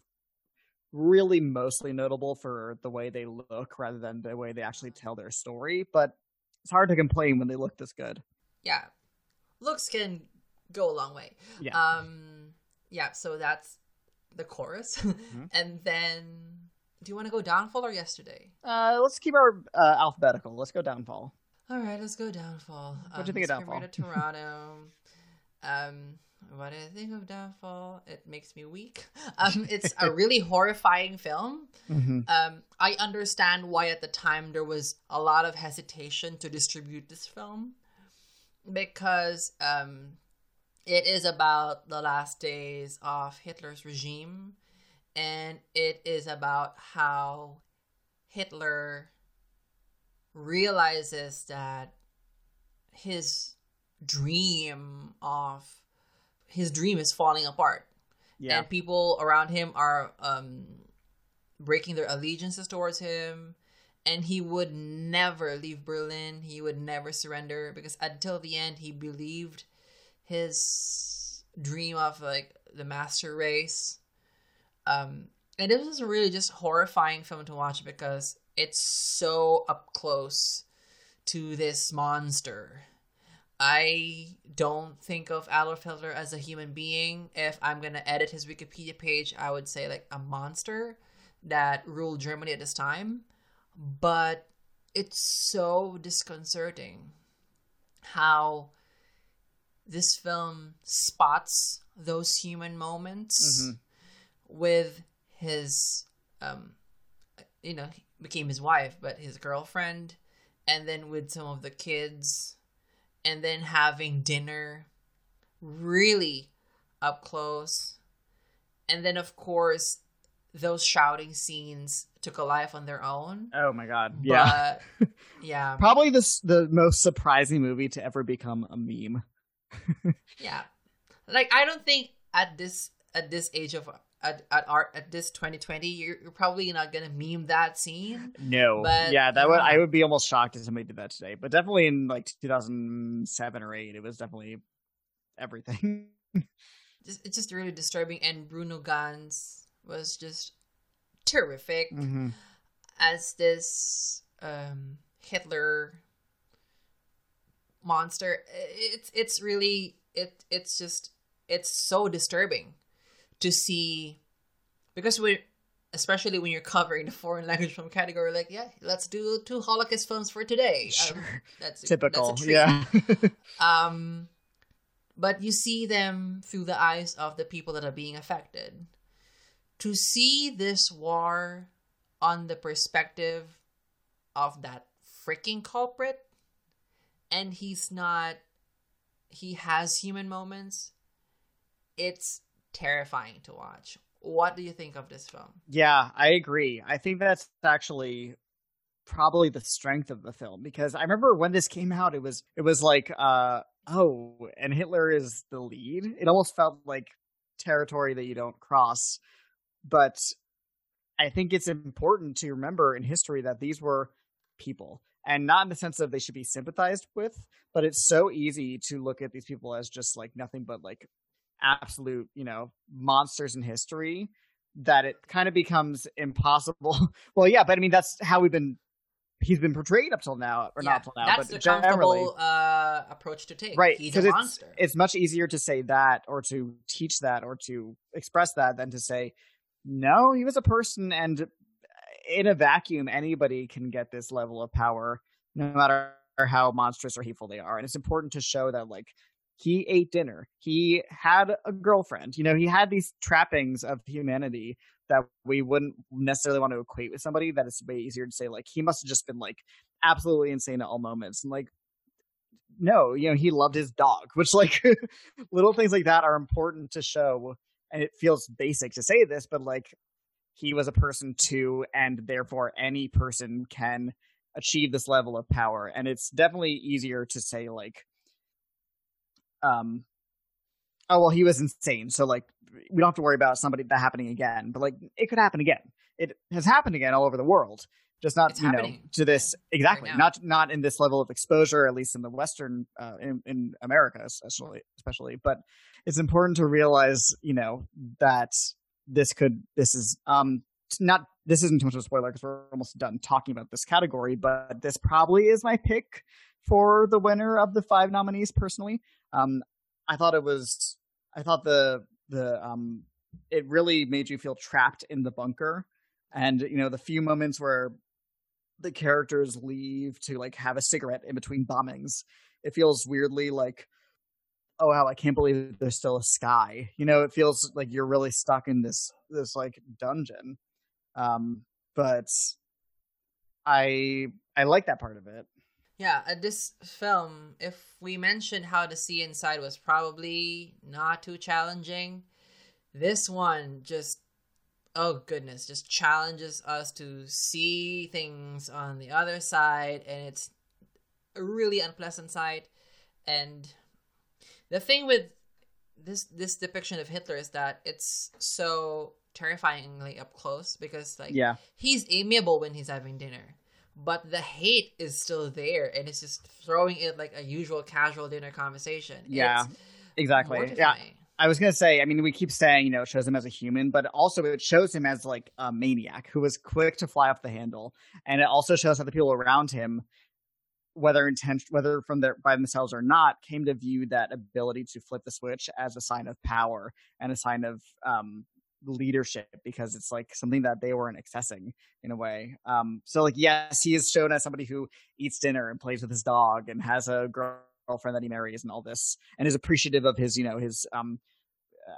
really mostly notable for the way they look rather than the way they actually tell their story. But it's hard to complain when they look this good. yeah, looks can go a long way. Yeah. Um, yeah. So that's the chorus, Mm-hmm. and then do you want to go downfall or yesterday? Uh, let's keep our uh, alphabetical. Let's go downfall. All right, let's go downfall. What'd you think of get rid Toronto. um, what do I think of downfall? It makes me weak. Um, it's a really horrifying film. Mm-hmm. Um, I understand why at the time there was a lot of hesitation to distribute this film because um, it is about the last days of Hitler's regime, and it is about how Hitler realizes that his dream of his dream is falling apart Yeah. and people around him are um breaking their allegiances towards him and he would never leave berlin he would never surrender because until the end he believed his dream of like the master race um and it was really just horrifying film to watch because it's so up close to this monster I don't think of Adolf Hitler as a human being. If I'm gonna edit his Wikipedia page, I would say like a monster that ruled Germany at this time. But it's so disconcerting how this film spots those human moments Mhm. with his um you know, became his wife, but his girlfriend, and then with some of the kids and then having dinner really up close. And then, of course, those shouting scenes took a life on their own. Oh my god. Yeah. But, yeah. Probably this the most surprising movie to ever become a meme. Yeah. Like, I don't think at this at this age of at, at art at this 2020 you're, you're probably not gonna meme that scene No. But, yeah, that would. I would be almost shocked if somebody did that today. But definitely in like 2007 or 8, it was definitely everything. just, it's just really disturbing and Bruno Ganz was just terrific mm-hmm. as this um Hitler monster. It's it's really it it's just it's so disturbing to see because we especially when you're covering the foreign language film category like yeah let's do two holocaust films for today Um, that's Typical. that's yeah. um but you see them through the eyes of the people that are being affected to see this war on the perspective of that freaking culprit and he's not he has human moments it's terrifying to watch what do you think of this film Yeah, I agree. I think that's actually probably the strength of the film because I remember when this came out, it was it was like, uh, oh, and Hitler is the lead. It almost felt like territory that you don't cross. But I think it's important to remember in history that these were people, and not in the sense of they should be sympathized with, but it's so easy to look at these people as just like nothing but like absolute, you know, monsters in history that it kind of becomes impossible. well, yeah, but I mean that's how we've been he's been portrayed up till now, or Yeah, not till now, that's but the generally, uh, approach to take right? he's a it's monster it's much easier to say that, or to teach that, or to express that, than to say no, he was a person, and in a vacuum, anybody can get this level of power, no matter how monstrous or hateful they are. And it's important to show that, like, he ate dinner, he had a girlfriend, you know, he had these trappings of humanity that we wouldn't necessarily want to equate with somebody. That it's way easier to say, like, he must have just been like absolutely insane at all moments, and like. No, you know, he loved his dog, which like little things like that are important to show and it feels basic to say this, but like he was a person too, and therefore any person can achieve this level of power. And it's definitely easier to say like, um, oh well, he was insane, so like we don't have to worry about somebody that happening again. But like it could happen again. It has happened again all over the world just not It's you know to this exactly now. not not in this level of exposure at least in the western uh, in, in america especially especially but it's important to realize you know that this could this is um not this isn't too much of a spoiler because we're almost done talking about this category but this probably is my pick for the winner of the five nominees personally. Um i thought it was i thought the the um it really made you feel trapped in the bunker. And you know the few moments where the characters leave to like have a cigarette in between bombings it feels weirdly like oh wow i can't believe there's still a sky you know it feels like you're really stuck in this this like dungeon um but i i like that part of it Yeah, uh, this film, if we mentioned how to Sea Inside was probably not too challenging, this one just, oh goodness, just challenges us to see things on the other side, and it's a really unpleasant side. And the thing with this this depiction of Hitler is that it's so terrifyingly up close because like yeah. he's amiable when he's having dinner but the hate is still there and it's just throwing it like a usual casual dinner conversation. Yeah, It's exactly yeah. I was gonna say, I mean, we keep saying, you know, it shows him as a human, but also it shows him as like a maniac who was quick to fly off the handle, and it also shows how the people around him, whether intent, whether from their by themselves or not, came to view that ability to flip the switch as a sign of power and a sign of um, leadership because it's like something that they weren't accessing in a way. Um, so, like, yes, he is shown as somebody who eats dinner and plays with his dog and has a girlfriend that he marries and all this and is appreciative of his you know his um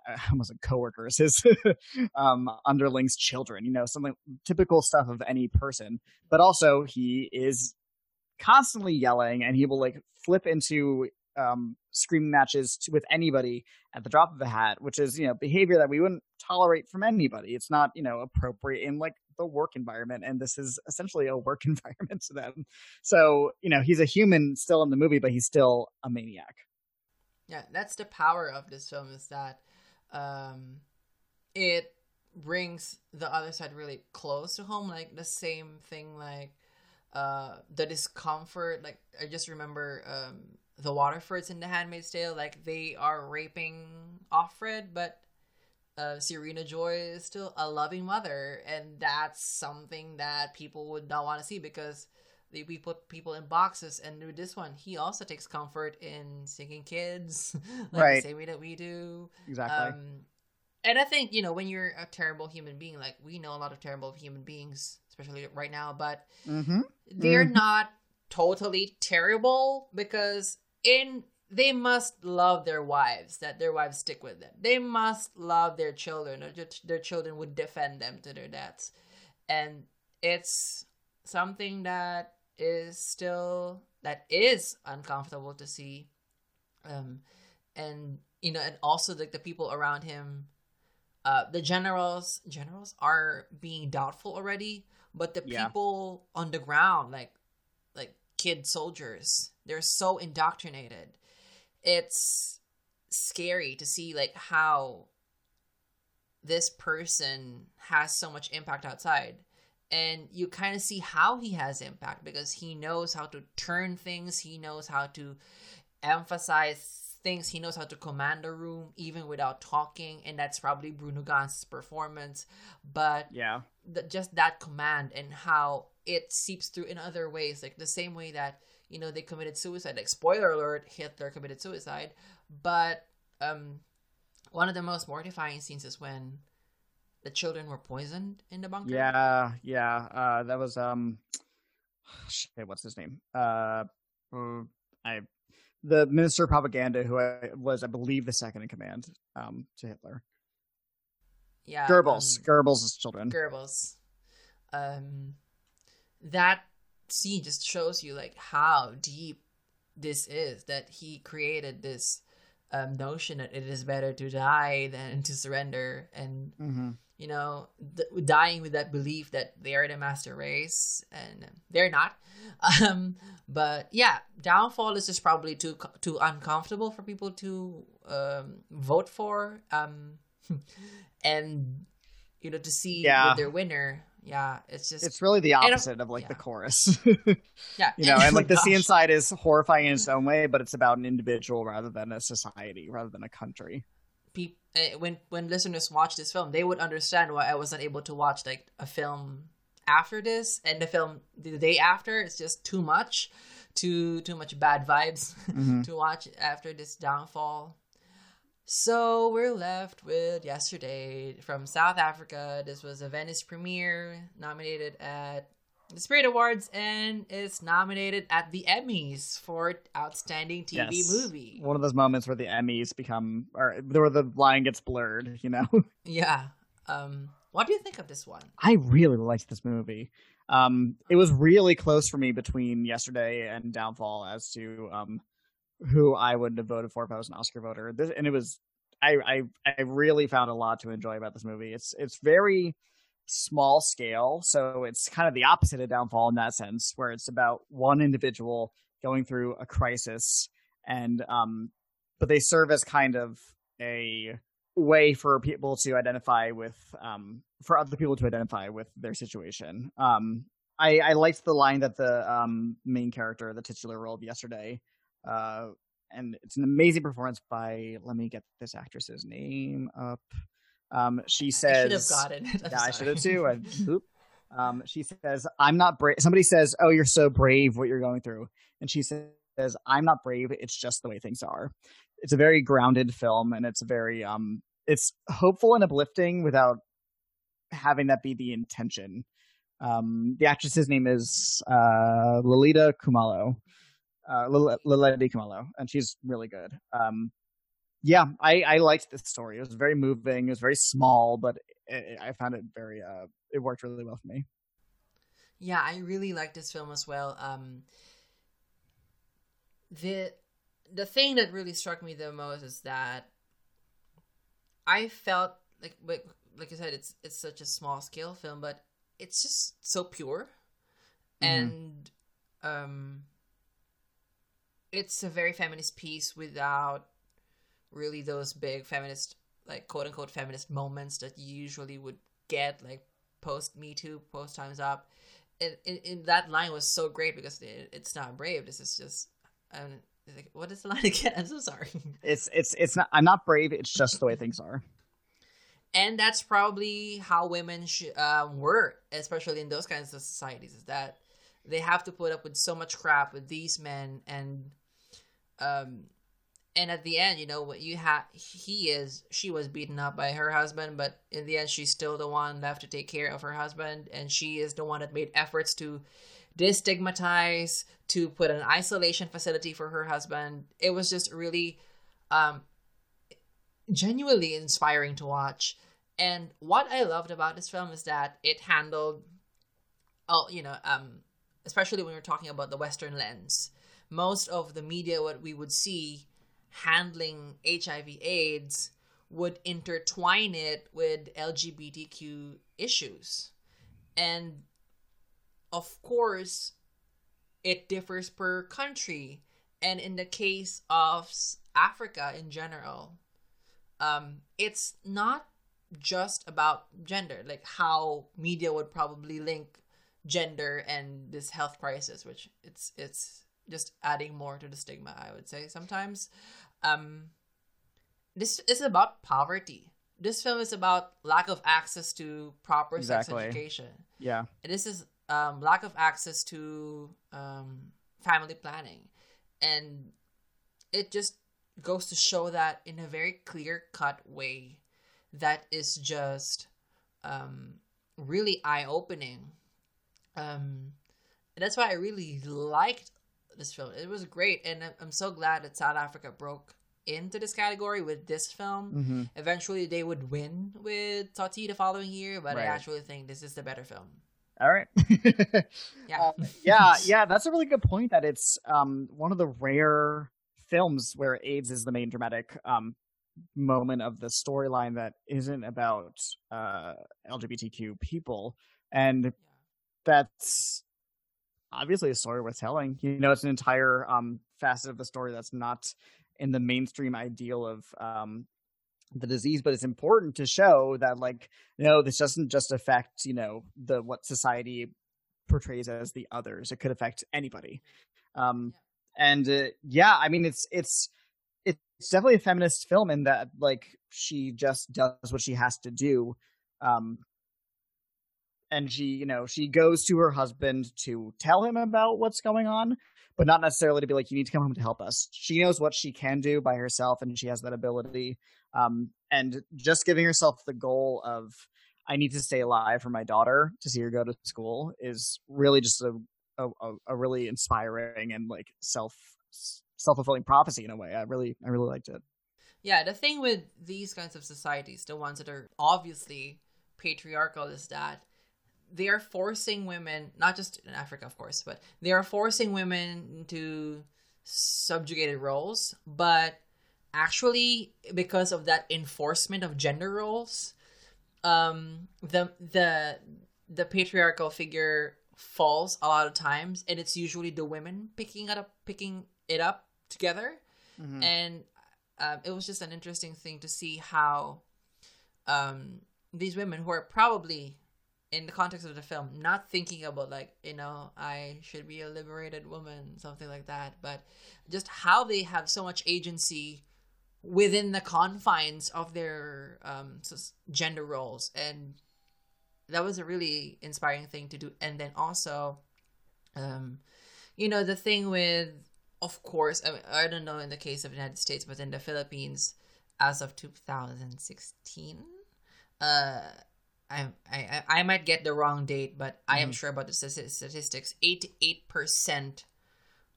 uh, almost like coworkers his um underlings children you know something typical stuff of any person but also he is constantly yelling and he will like flip into um screaming matches with anybody at the drop of a hat which is you know behavior that we wouldn't tolerate from anybody. It's not you know appropriate in like the work environment and this is essentially a work environment to them. So you know he's a human still in the movie but he's still a maniac. Yeah that's the power of this film is that um it brings the other side really close to home like the same thing like uh the discomfort like i just remember um the waterfords in the handmaid's tale like they are raping offred but uh, Serena Joy is still a loving mother, and that's something that people would not want to see because they, we put people in boxes. And with this one, he also takes comfort in singing kids, like Right. the same way that we do. exactly Um, and I think you know when you're a terrible human being, like we know a lot of terrible human beings, especially right now, but mm-hmm. they're Mhm. not totally terrible because in they must love their wives that their wives stick with them they must love their children or their, their children would defend them to their deaths and it's something that is still that is uncomfortable to see um and you know and also like the people around him uh the generals generals are being doubtful already but the Yeah. people on the ground like like kid soldiers they're so indoctrinated. It's scary to see like how this person has so much impact outside. And you kind of see how he has impact because he knows how to turn things. He knows how to emphasize things. He knows how to command a room even without talking. And that's probably bruno Ganz's performance. But yeah just that command and how it seeps through in other ways like the same way that you know they committed suicide like spoiler alert hitler committed suicide but um one of the most mortifying scenes is when the children were poisoned in the bunker. Yeah yeah uh that was um shit what's his name? Uh uh, i the minister of propaganda who I, was i believe the second in command um to hitler yeah goebbels um, goebbels' children Goebbels. Um, that scene just shows you like how deep this is. That he created this um, notion that it is better to die than to surrender, and hmm you know, th- dying with that belief that they are the master race, and they're not. Um, but yeah, downfall is just probably too too uncomfortable for people to um, vote for, um, and you know, to see Yeah. with their winner. Yeah, it's just It's really the opposite of like the chorus. yeah, you know, and like the Oh scene gosh. inside is horrifying in its own way, but it's about an individual rather than a society, rather than a country. peop- uh, when when listeners watch this film, they would understand why I wasn't able to watch like a film after this, and the film the day after. It's just too much, too too much bad vibes Mhm. to watch after this downfall. So we're left with yesterday from South Africa. This was a Venice premiere, nominated at the Spirit Awards, and is nominated at the Emmys for Outstanding TV Yes. Movie. One of those moments where the Emmys become, or where the line gets blurred. You know, Yeah. Um, what do you think of this one? I really liked this movie. Um, it was really close for me between yesterday and Downfall as to um, who I wouldn't have voted for if I was an Oscar voter. This, and it was, I, I, I really found a lot to enjoy about this movie. It's, it's very small scale, so it's kind of the opposite of Downfall in that sense, where it's about one individual going through a crisis, and um, but they serve as kind of a way for people to identify with um for other people to identify with their situation um i i liked the line that the um main character the titular role of yesterday uh and it's an amazing performance by let me get this actress's name up um she says, I should have gotten it. Yeah, I should have too. I, oop. Um, she says, "I'm not brave." Somebody says, "Oh, you're so brave. What you're going through," and she says, "I'm not brave. It's just the way things are." It's a very grounded film, and it's very um, it's hopeful and uplifting without having that be the intention. Um, the actress's name is uh, Lolita Khumalo, uh, Lil- Leleti Khumalo, and she's really good. Um, yeah, I, I liked this story. It was very moving. It was very small, but it, I found it very. Uh, it worked really well for me. Yeah, I really liked this film as well. Um, the the thing that really struck me the most is that I felt like like I said, it's it's such a small scale film, but it's just so pure, Mhm. and um, it's a very feminist piece without really those big feminist like quote unquote feminist moments that you usually would get like post Me Too, post Times Up. And, and, and that line was so great because it, it's not brave. This is just um, like, what is the line again? I'm so sorry. It's it's it's not. I'm not brave. It's just the way things are. and that's probably how women sh- um, were, especially in those kinds of societies. Is that they have to put up with so much crap with these men, and um, and at the end, you know what you have, he is, she was beaten up by her husband, but in the end, she's still the one left to take care of her husband, and she is the one that made efforts to destigmatize, to put an isolation facility for her husband. It was just really, um, genuinely inspiring to watch. And what I loved about this film is that it handled, oh, you know, um, especially when we're talking about the Western lens, most of the media, what we would see handling HIV/AIDS, would intertwine it with LGBTQ issues, and of course, it differs per country. And in the case of Africa in general, um, it's not just about gender, like how media would probably link gender and this health crisis, which it's it's just adding more to the stigma. I would say sometimes. Um, this is about poverty. This film is about lack of access to proper sex education. Yeah. and This is um, lack of access to um, family planning, and it just goes to show that in a very clear cut way that is just um, really eye opening. Um, and that's why I really liked this film. It was great, and I'm- I'm so glad that South Africa broke into this category with this film. hmm Eventually, they would win with Tsotsi the following year, but I actually think this is the better film. All right. Yeah. Um, yeah, yeah, that's a really good point. That it's um one of the rare films where AIDS is the main dramatic um, moment of the storyline that isn't about uh, LGBTQ people, and that's obviously a story worth telling. You know, it's an entire um, facet of the story that's not in the mainstream ideal of um, the disease, but it's important to show that, like, no, this doesn't just affect you know the what society portrays as the others. It could affect anybody. Um, and uh, yeah, I mean, it's it's it's definitely a feminist film in that like she just does what she has to do um and she you know she goes to her husband to tell him about what's going on but not necessarily to be like you need to come home to help us she knows what she can do by herself and she has that ability um and just giving herself the goal of i need to stay alive for my daughter to see her go to school is really just a a, a really inspiring and like self self fulfilling prophecy in a way. I really I really liked it. Yeah, the thing with these kinds of societies, the ones that are obviously patriarchal, is that they are forcing women, not just in Africa, of course, but they are forcing women into subjugated roles. But actually, because of that enforcement of gender roles, um, the the the patriarchal figure falls a lot of times, and it's usually the women picking it up, picking it up together, mm-hmm. and um, it was just an interesting thing to see how um, these women who are probably in the context of the film not thinking about like you know i should be a liberated woman something like that but just how they have so much agency within the confines of their um, gender roles. And that was a really inspiring thing to do. And then also um, you know the thing with of course, I, mean, I don't know in the case of the United States, but in the Philippines, as of 2016, uh, I, I, I might get the wrong date, but. I am mm-hmm. sure about the statistics. 88%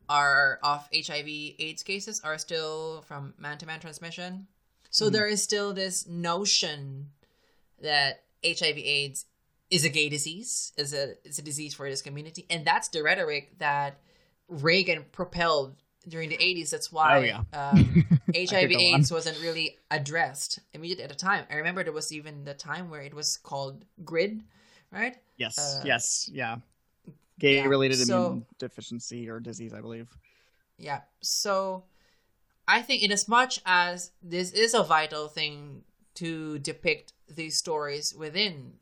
are of HIV/AIDS cases are still from man-to-man transmission. So mm-hmm. there is still this notion that HIV/AIDS is a gay disease, is a is a disease for this community, and that's the rhetoric that Reagan propelled during the 80s. That's why oh, yeah. um, HIV/AIDS wasn't really addressed immediately at the time. I remember there was even the time where it was called GRID, right? Yes, uh, yes, yeah. Gay related so, immune deficiency or disease, I believe. Yeah. So I think, in as much as this is a vital thing to depict these stories within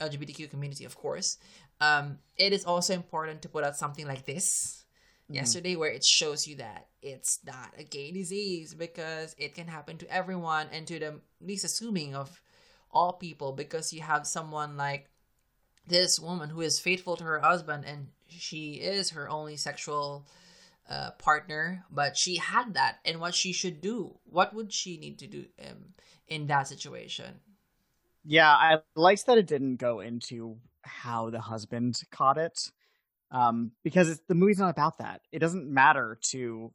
LGBTQ community, of course, um, it is also important to put out something like this mm-hmm. yesterday where it shows you that it's not a gay disease because it can happen to everyone and to the least assuming of all people because you have someone like this woman who is faithful to her husband and she is her only sexual uh, partner but she had that and what she should do what would she need to do um, in that situation yeah i liked that it didn't go into how the husband caught it um, because the movie's not about that. It doesn't matter to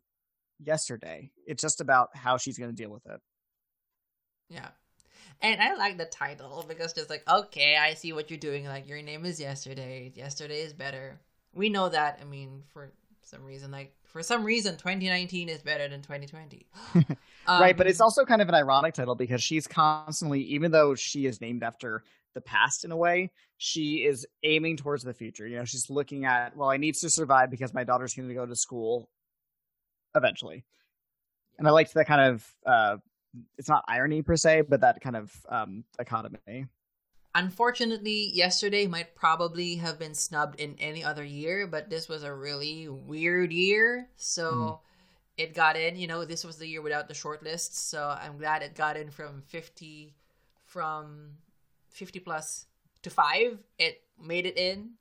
yesterday. It's just about how she's going to deal with it. Yeah. And I like the title because just like, okay, I see what you're doing. Like, your name is yesterday. Yesterday is better. We know that. I mean, for some reason, like, for some reason, 2019 is better than 2020. um, right. But it's also kind of an ironic title because she's constantly, even though she is named after the past in a way. She is aiming towards the future. You know, she's looking at, well, I need to survive because my daughter's going to go to school eventually. And I liked that kind of, uh, it's not irony per se, but that kind of um, dichotomy. Unfortunately, yesterday might probably have been snubbed in any other year, but this was a really weird year. So mm. it got in. You know, this was the year without the shortlists. So I'm glad it got in from 50 from 50 plus to five. It made it in.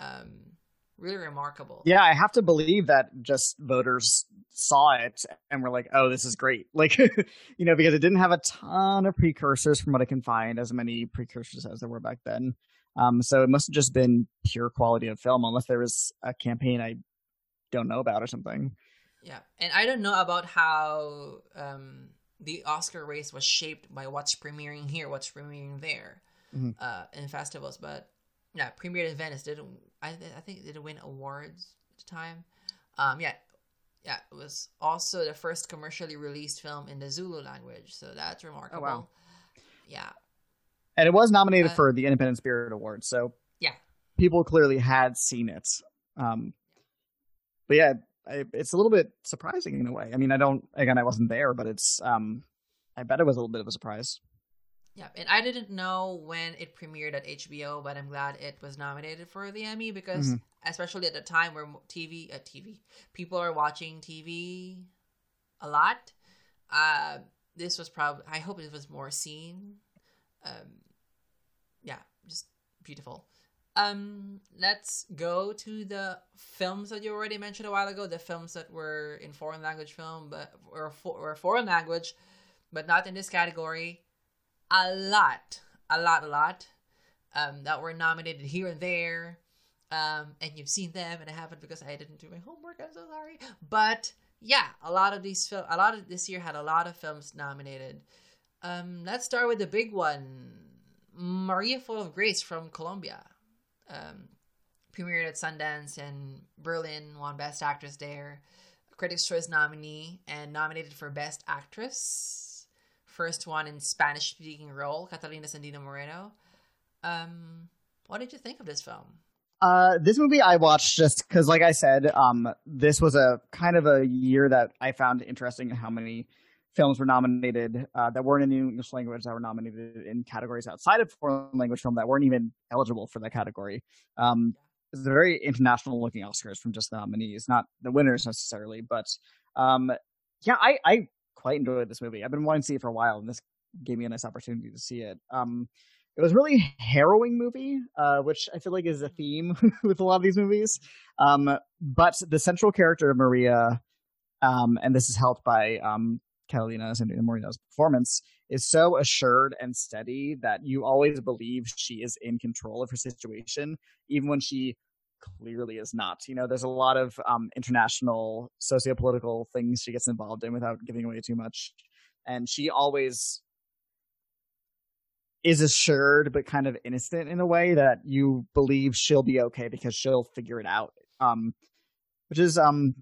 Um, really remarkable. Yeah, I have to believe that just voters saw it and were like, "Oh, this is great!" Like, you know, because it didn't have a ton of precursors from what I can find, as many precursors as there were back then. Um, so it must have just been pure quality of film, unless there was a campaign I don't know about or something. Yeah, and I don't know about how um, the Oscar race was shaped by what's premiering here, what's premiering there mm-hmm. uh, in festivals. But yeah, premiered in Venice didn't. I I think it didn't win awards at the time. Um, yeah, yeah, it was also the first commercially released film in the Zulu language, so that's remarkable. wow. Yeah, And it was nominated Uh, for the Independent Spirit Award, so Yeah. people clearly had seen it. Um, but yeah, I, it's a little bit surprising in a way. I mean, I don't again, I wasn't there, but it's um, I bet it was a little bit of a surprise. Yeah, and I didn't know when it premiered at HBO, but I'm glad it was nominated for the Emmy because, Mhm. especially at the time where TV, uh, TV, people are watching TV a lot. Uh, this was probably. I hope it was more seen. Um, yeah, just beautiful. Um, let's go to the films that you already mentioned a while ago. The films that were in foreign language film, but or, fo- or foreign language, but not in this category. A lot, a lot, a lot. Um, that were nominated here and there. Um, and you've seen them, and I haven't because I didn't do my homework. I'm so sorry. But yeah, a lot of these film, a lot of this year had a lot of films nominated. Um, let's start with the big one, Maria Full of Grace from Colombia. Um, premiered at Sundance and Berlin, won Best Actress there. Critics' Choice nominee and nominated for Best Actress. First one in Spanish speaking role, Catalina Sandino Moreno. Um, what did you think of this film? Uh, this movie I watched just because, like I said, um, this was a kind of a year that I found interesting in how many films were nominated uh, that weren't in the English language that were nominated in categories outside of foreign language film that weren't even eligible for that category. Um, it's a very international looking Oscars from just the nominees, not the winners necessarily, but um, yeah, I, I quite enjoyed this movie. I've been wanting to see it for a while, and this gave me a nice opportunity to see it. Um, it was a really harrowing movie, uh, which I feel like is a theme with a lot of these movies. Um, but the central character of Maria, um, and this is helped by um, Catalina Sandino Moreno's performance, is so assured and steady that you always believe she is in control of her situation, even when she clearly is not. You know, there's a lot of um, international sociopolitical things she gets involved in without giving away too much, and she always is assured but kind of innocent in a way that you believe she'll be okay because she'll figure it out. Um which is um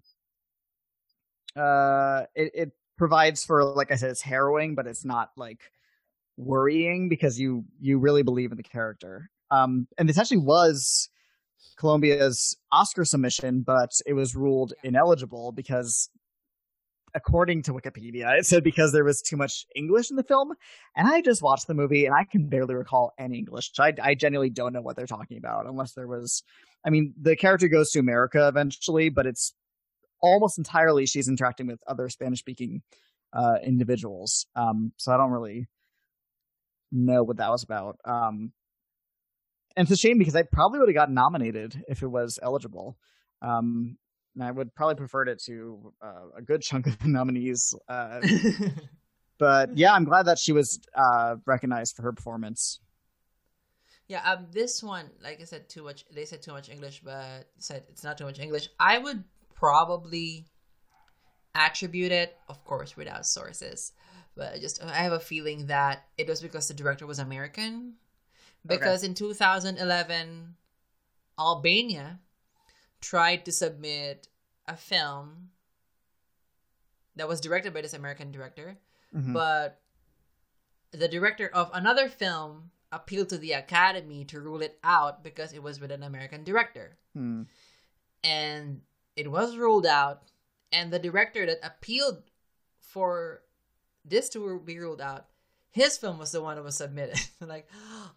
uh it, it provides for like i said it's harrowing but it's not like worrying because you you really believe in the character. Um and this actually was colombia's oscar submission but it was ruled ineligible because according to Wikipedia, it said because there was too much English in the film. And I just watched the movie and I can barely recall any English. I, I genuinely don't know what they're talking about unless there was. I mean, the character goes to America eventually, but it's almost entirely she's interacting with other Spanish speaking uh, individuals. Um, so I don't really know what that was about. Um, and it's a shame because I probably would have gotten nominated if it was eligible. Um, and I would probably preferred it to uh, a good chunk of the nominees. Uh, but yeah, I'm glad that she was uh, recognized for her performance. Yeah, um, this one, like I said, too much. They said too much English, but said it's not too much English. I would probably attribute it, of course, without sources, but I just I have a feeling that it was because the director was American. Because in 2011, Albania tried to submit a film that was directed by this American director, Mhm. but the director of another film appealed to the Academy to rule it out because it was with an American director. Hmm. And it was ruled out, and the director that appealed for this to be ruled out, his film was the one that was submitted. like,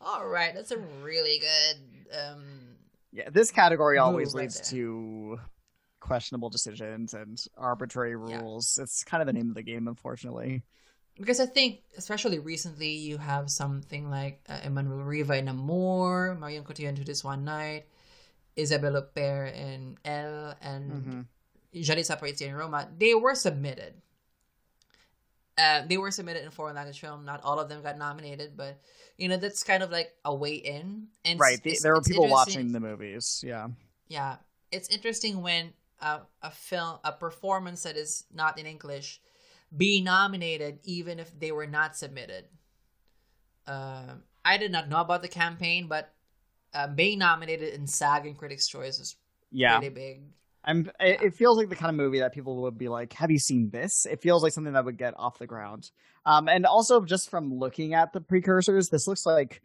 all right, that's a really good. Um, Yeah, this category always Move right leads to questionable decisions and arbitrary Yeah. rules. It's kind of the name of the game, unfortunately. because I think, especially recently, you have something like uh, Emmanuelle Riva in Amour, Marion Cotillard in Two Days, One Night, Isabelle Huppert in Elle, and Mhm. Yalitza Aparicio in Roma. They were submitted. Uh, they were submitted in foreign language film. Not all of them got nominated, but you know that's kind of like a way in. And Right. it's- The, it's- there were people watching the movies. Yeah. yeah it's interesting when a, a film a performance that is not in english be nominated even if they were not submitted um, i did not know about the campaign but uh, being nominated in sag and critics choice is Yeah. pretty big I'm. It, it feels like the kind of movie that people would be like, "Have you seen this?" It feels like something that would get off the ground. Um, and also just from looking at the precursors, this looks like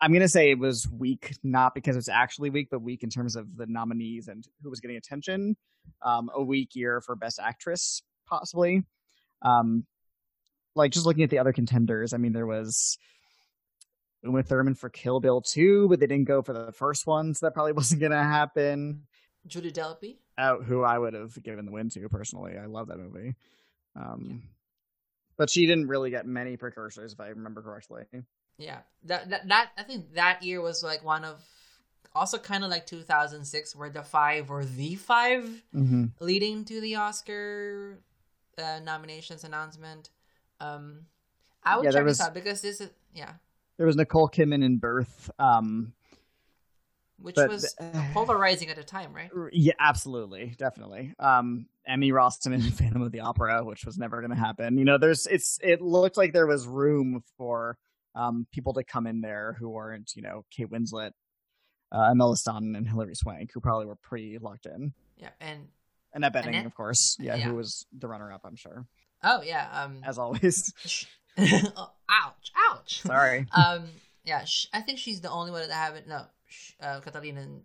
I'm gonna say it was weak, not because it's actually weak, but weak in terms of the nominees and who was getting attention. Um, a weak year for Best Actress, possibly. Um, like just looking at the other contenders, I mean, there was Uma Thurman for Kill Bill 2, but they didn't go for the first one, so that probably wasn't going to happen. Julie Delpy, uh, who I would have given the win to personally. I love that movie. Um, yeah. But she didn't really get many precursors, if I remember correctly. Yeah, that that, that I think that year was like one of also kind of like 2006, where the five or the 5 mm-hmm. leading to the Oscar uh, nominations announcement. Um, I would yeah, check was, this out because this is yeah. There was Nicole Kidman in Birth, um, which but, was uh, polarizing at a time, right? Yeah, absolutely, definitely. Um, Emmy Rossum in Phantom of the Opera, which was never going to happen. You know, there's it's it looked like there was room for um, people to come in there who weren't, you know, Kate Winslet, uh, Emma Stone, and Hilary Swank, who probably were pretty locked in. Yeah, and Annette Bening, of course. Yeah, yeah, who was the runner-up, I'm sure. Oh yeah, um, as always. ouch! Ouch! Sorry. um, yeah, sh- I think she's the only one that haven't. No, uh, Catalina and,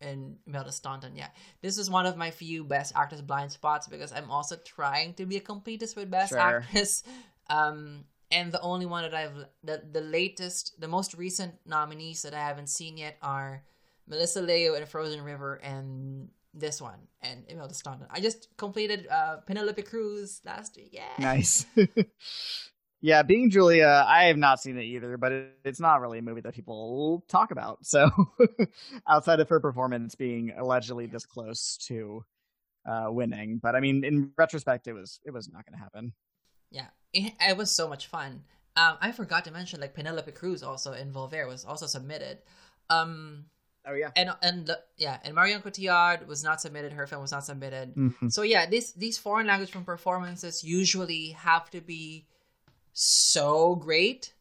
and Imelda Staunton. Yeah, this is one of my few best actress blind spots because I'm also trying to be a completist with best sure. actress. Um, and the only one that I've the the latest, the most recent nominees that I haven't seen yet are Melissa Leo in Frozen River and this one and Imelda Staunton. I just completed uh, Penelope Cruz last week. Yeah. Nice. yeah, being Julia, I have not seen it either, but it, it's not really a movie that people talk about. So outside of her performance being allegedly this close to uh, winning, but I mean, in retrospect, it was it was not going to happen. Yeah, it, it, was so much fun. Um, I forgot to mention like Penelope Cruz also in Volver was also submitted. Um, Oh yeah. And and yeah, and Marion Cotillard was not submitted. Her film was not submitted. Mm-hmm. So yeah, these these foreign language film performances usually have to be so great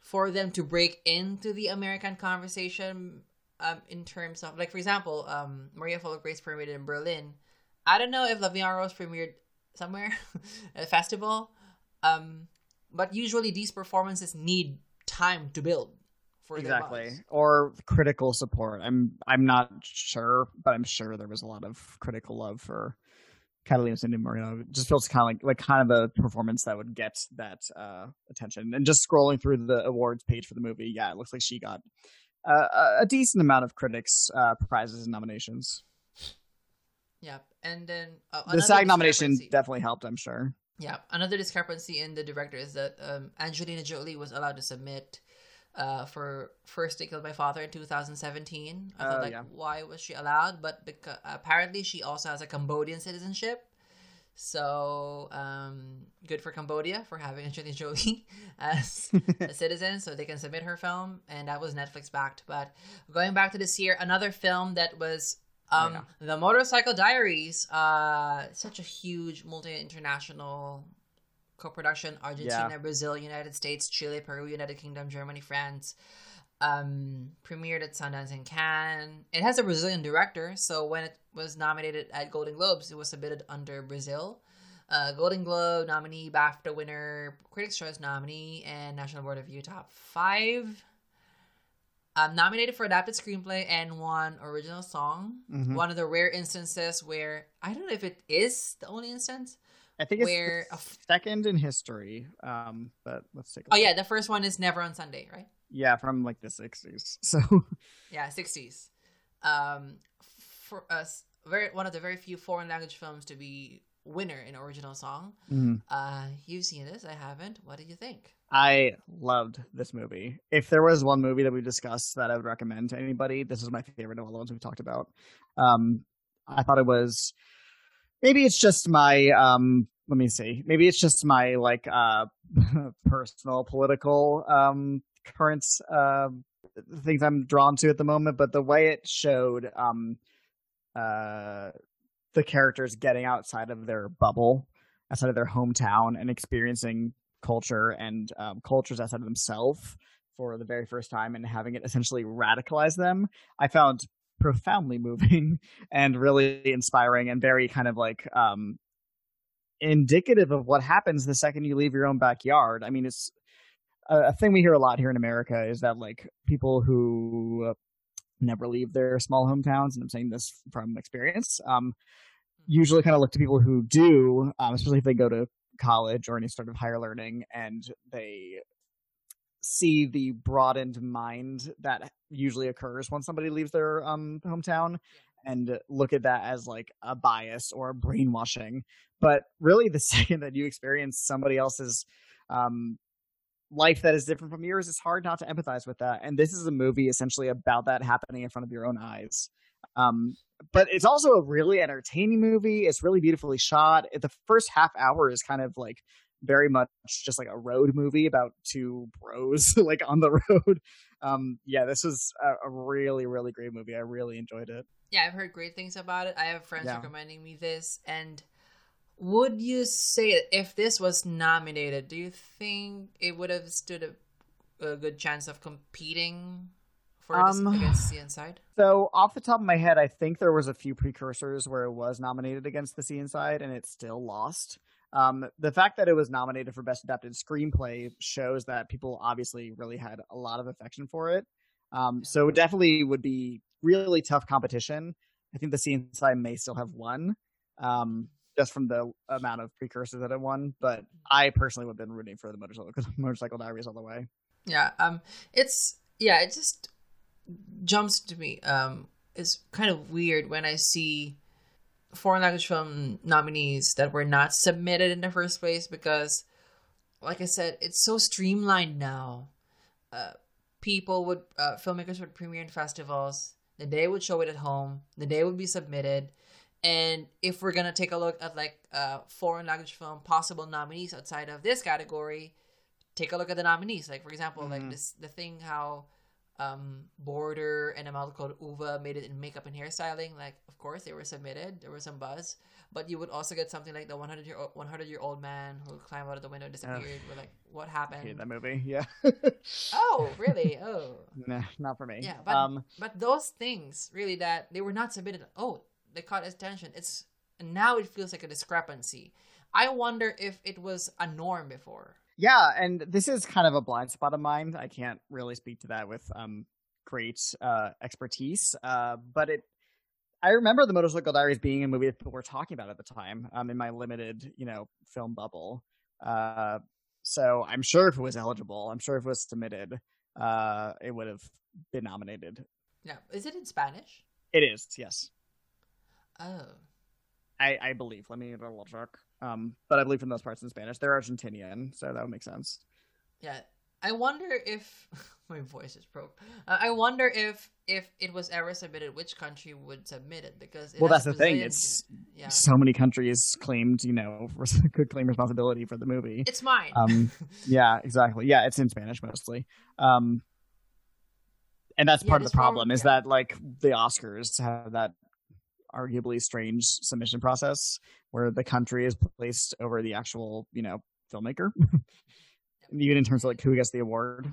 for them to break into the American conversation. Um, in terms of like, for example, um, Maria Full of Grace premiered in Berlin. I don't know if La Vie Rose premiered somewhere at a festival. Um, but usually these performances need time to build for exactly or critical support. I'm I'm not sure, but I'm sure there was a lot of critical love for Catalina Sandino Moreno. It just feels kind of like like kind of a performance that would get that uh, attention. And just scrolling through the awards page for the movie, yeah, it looks like she got uh, a decent amount of critics uh, prizes and nominations. Yep, and then uh, the SAG nomination definitely helped. I'm sure. Yeah, another discrepancy in the director is that um, Angelina Jolie was allowed to submit uh, for First They Killed My Father in 2017. I thought, uh, like, yeah. why was she allowed? But because apparently she also has a Cambodian citizenship. So, um, good for Cambodia for having Angelina Jolie as a citizen, so they can submit her film, and that was Netflix backed. But going back to this year, another film that was um, yeah. The Motorcycle Diaries, uh, such a huge multi international co-production Argentina, yeah. Brazil, United States, Chile, Peru, United Kingdom, Germany, France. Um, premiered at Sundance and Cannes. It has a Brazilian director, so when it was nominated at Golden Globes, it was submitted under Brazil. Uh, Golden Globe nominee, BAFTA winner, Critics' Choice nominee, and National Board of Review top five. Um, nominated for adapted screenplay and one original song. Mm-hmm. One of the rare instances where I don't know if it is the only instance I think it's where second in history. Um, but let's take. oh yeah, the first one is Never on Sunday, right? Yeah, from like the sixties. So yeah, sixties. Um, for us, very one of the very few foreign language films to be winner in original song. Mm-hmm. Uh, you've seen this, I haven't. What did you think? I loved this movie. If there was one movie that we discussed that I would recommend to anybody, this is my favorite of all the ones we've talked about. Um, I thought it was maybe it's just my um let me see. Maybe it's just my like uh personal political um current uh things i'm drawn to at the moment but the way it showed um uh the characters getting outside of their bubble outside of their hometown and experiencing culture and um, cultures outside of themselves for the very first time and having it essentially radicalize them i found profoundly moving and really inspiring and very kind of like um indicative of what happens the second you leave your own backyard. I mean, it's a, a thing we hear a lot here in America is that like people who never leave their small hometowns, and I'm saying this from experience, um, usually kind of look to people who do, um, especially if they go to college or any sort of higher learning, and they see the broadened mind that usually occurs when somebody leaves their um, hometown and look at that as like a bias or a brainwashing. But really, the second that you experience somebody else's um, life that is different from yours, it's hard not to empathize with that. And this is a movie essentially about that happening in front of your own eyes. Um, but it's also a really entertaining movie. It's really beautifully shot. The first half hour is kind of like very much just like a road movie about two bros like on the road. Um, yeah, this was a, a, really, really great movie. I really enjoyed it. Yeah, I've heard great things about it. I have friends yeah. recommending me this. And would you say if this was nominated, do you think it would have stood a, a good chance of competing for um, against the inside? So off the top of my head, I think there was a few precursors where it was nominated against the sea inside and it still lost. Um, the fact that it was nominated for Best Adapted Screenplay shows that people obviously really had a lot of affection for it. Um. So it definitely would be really tough competition. I think the Inside may still have won, um, just from the amount of precursors that it won. But. I personally would have been rooting for the motorcycle because motorcycle diaries all the way. Yeah, um, it's yeah, it just jumps to me. Um, it's kind of weird when I see foreign language film nominees that were not submitted in the first place because, like I said, it's so streamlined now. Uh, people would, uh, filmmakers would premiere in festivals, the day would show it at home, the day would be submitted. And if we're gonna take a look at like uh, foreign language film possible nominees outside of this category, take a look at the nominees. Like for example, mm-hmm. like this the thing how um, Border and A Man Called Ove made it in makeup and hairstyling. Like, of course, they were submitted. There was some buzz, but you would also get something like the 100 year 100 year old man who climbed out of the window and disappeared. Uh, we're like, what happened? In that movie, yeah. oh, really? Oh, nah, not for me. Yeah, but um, but those things really that they were not submitted. Oh, they caught attention. It's now it feels like a discrepancy. I wonder if it was a norm before. Yeah, and this is kind of a blind spot of mine. I can't really speak to that with um great uh expertise. Uh but it I remember the Motorcycle Diaries being a movie that people were talking about at the time, um, in my limited, you know, film bubble. Uh so I'm sure if it was eligible, I'm sure if it was submitted, uh it would have been nominated. Yeah. Is it in Spanish? It is, yes. Oh. I, I believe. Let me double check. Um, but I believe for the most parts in Spanish. They're Argentinian, so that would make sense. Yeah, I wonder if my voice is broke. Uh, I wonder if if it was ever submitted, which country would submit it? Because it well, that's the thing. It's yeah. so many countries claimed, you know, could claim responsibility for the movie. It's mine. um, yeah, exactly. Yeah, it's in Spanish mostly. Um, and that's part of the problem is yeah. that like the Oscars have that arguably strange submission process where the country is placed over the actual, you know, filmmaker. Even in terms of like who gets the award.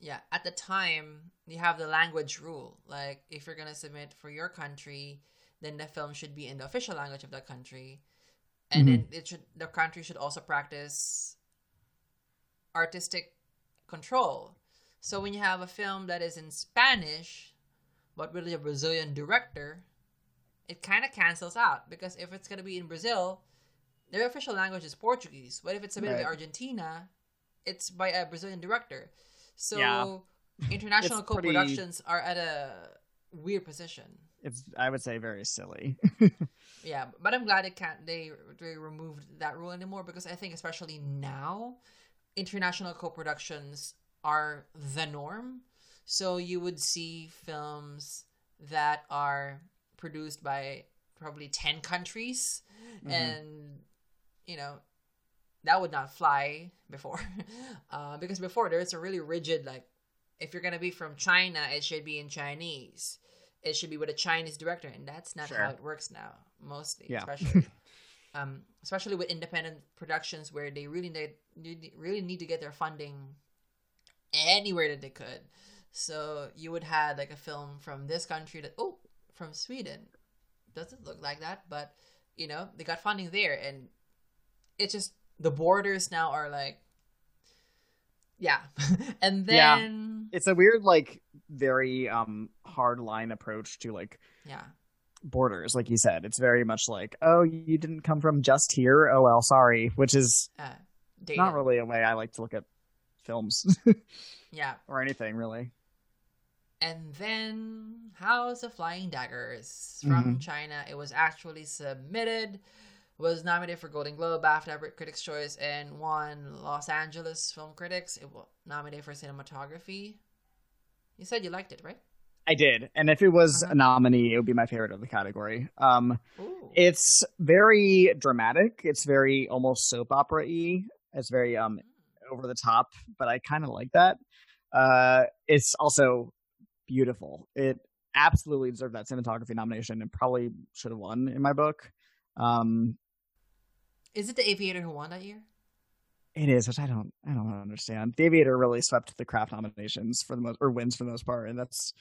Yeah, at the time you have the language rule. Like if you're gonna submit for your country, then the film should be in the official language of that country, and mm-hmm. then it should the country should also practice artistic control. So when you have a film that is in Spanish, but really a Brazilian director, it kind of cancels out because if it's going to be in Brazil, their official language is Portuguese. But if it's submitted right. to Argentina, it's by a Brazilian director. So yeah. international co-productions pretty... are at a weird position. It's I would say very silly. yeah, but I'm glad it can't they they removed that rule anymore because I think especially now international co-productions are the norm. So you would see films that are produced by probably 10 countries mm-hmm. and you know that would not fly before uh, because before there's a really rigid like if you're gonna be from china it should be in chinese it should be with a chinese director and that's not sure. how it works now mostly yeah. especially um, especially with independent productions where they really need really need to get their funding anywhere that they could so you would have like a film from this country that oh from Sweden. Doesn't look like that, but you know they got funding there, and it's just the borders now are like, yeah, and Yeah. then It's a weird, like, very um hard line approach to like yeah, borders, like you said. It's very much like, oh, you didn't come from just here. Oh well, sorry. Which is uh, not really a way I like to look at films yeah, or anything really. And then House of Flying Daggers from Mhm. China. It was actually submitted, was nominated for Golden Globe, BAFTA, Brit Critics' Choice, and won Los Angeles Film Critics. It was nominated for cinematography. You said you liked it, right? I did, and if it was Uh-huh. a nominee, it would be my favorite of the category. Um, Ooh. it's very dramatic. It's very almost soap opera y. It's very um over the top, but I kind of like that. Uh, it's also beautiful. It absolutely deserved that cinematography nomination and probably should have won in my book. Um, Is it the Aviator who won that year? it is, which I don't, I don't understand. The Aviator really swept the craft nominations for the most, or wins for the most part, and that's,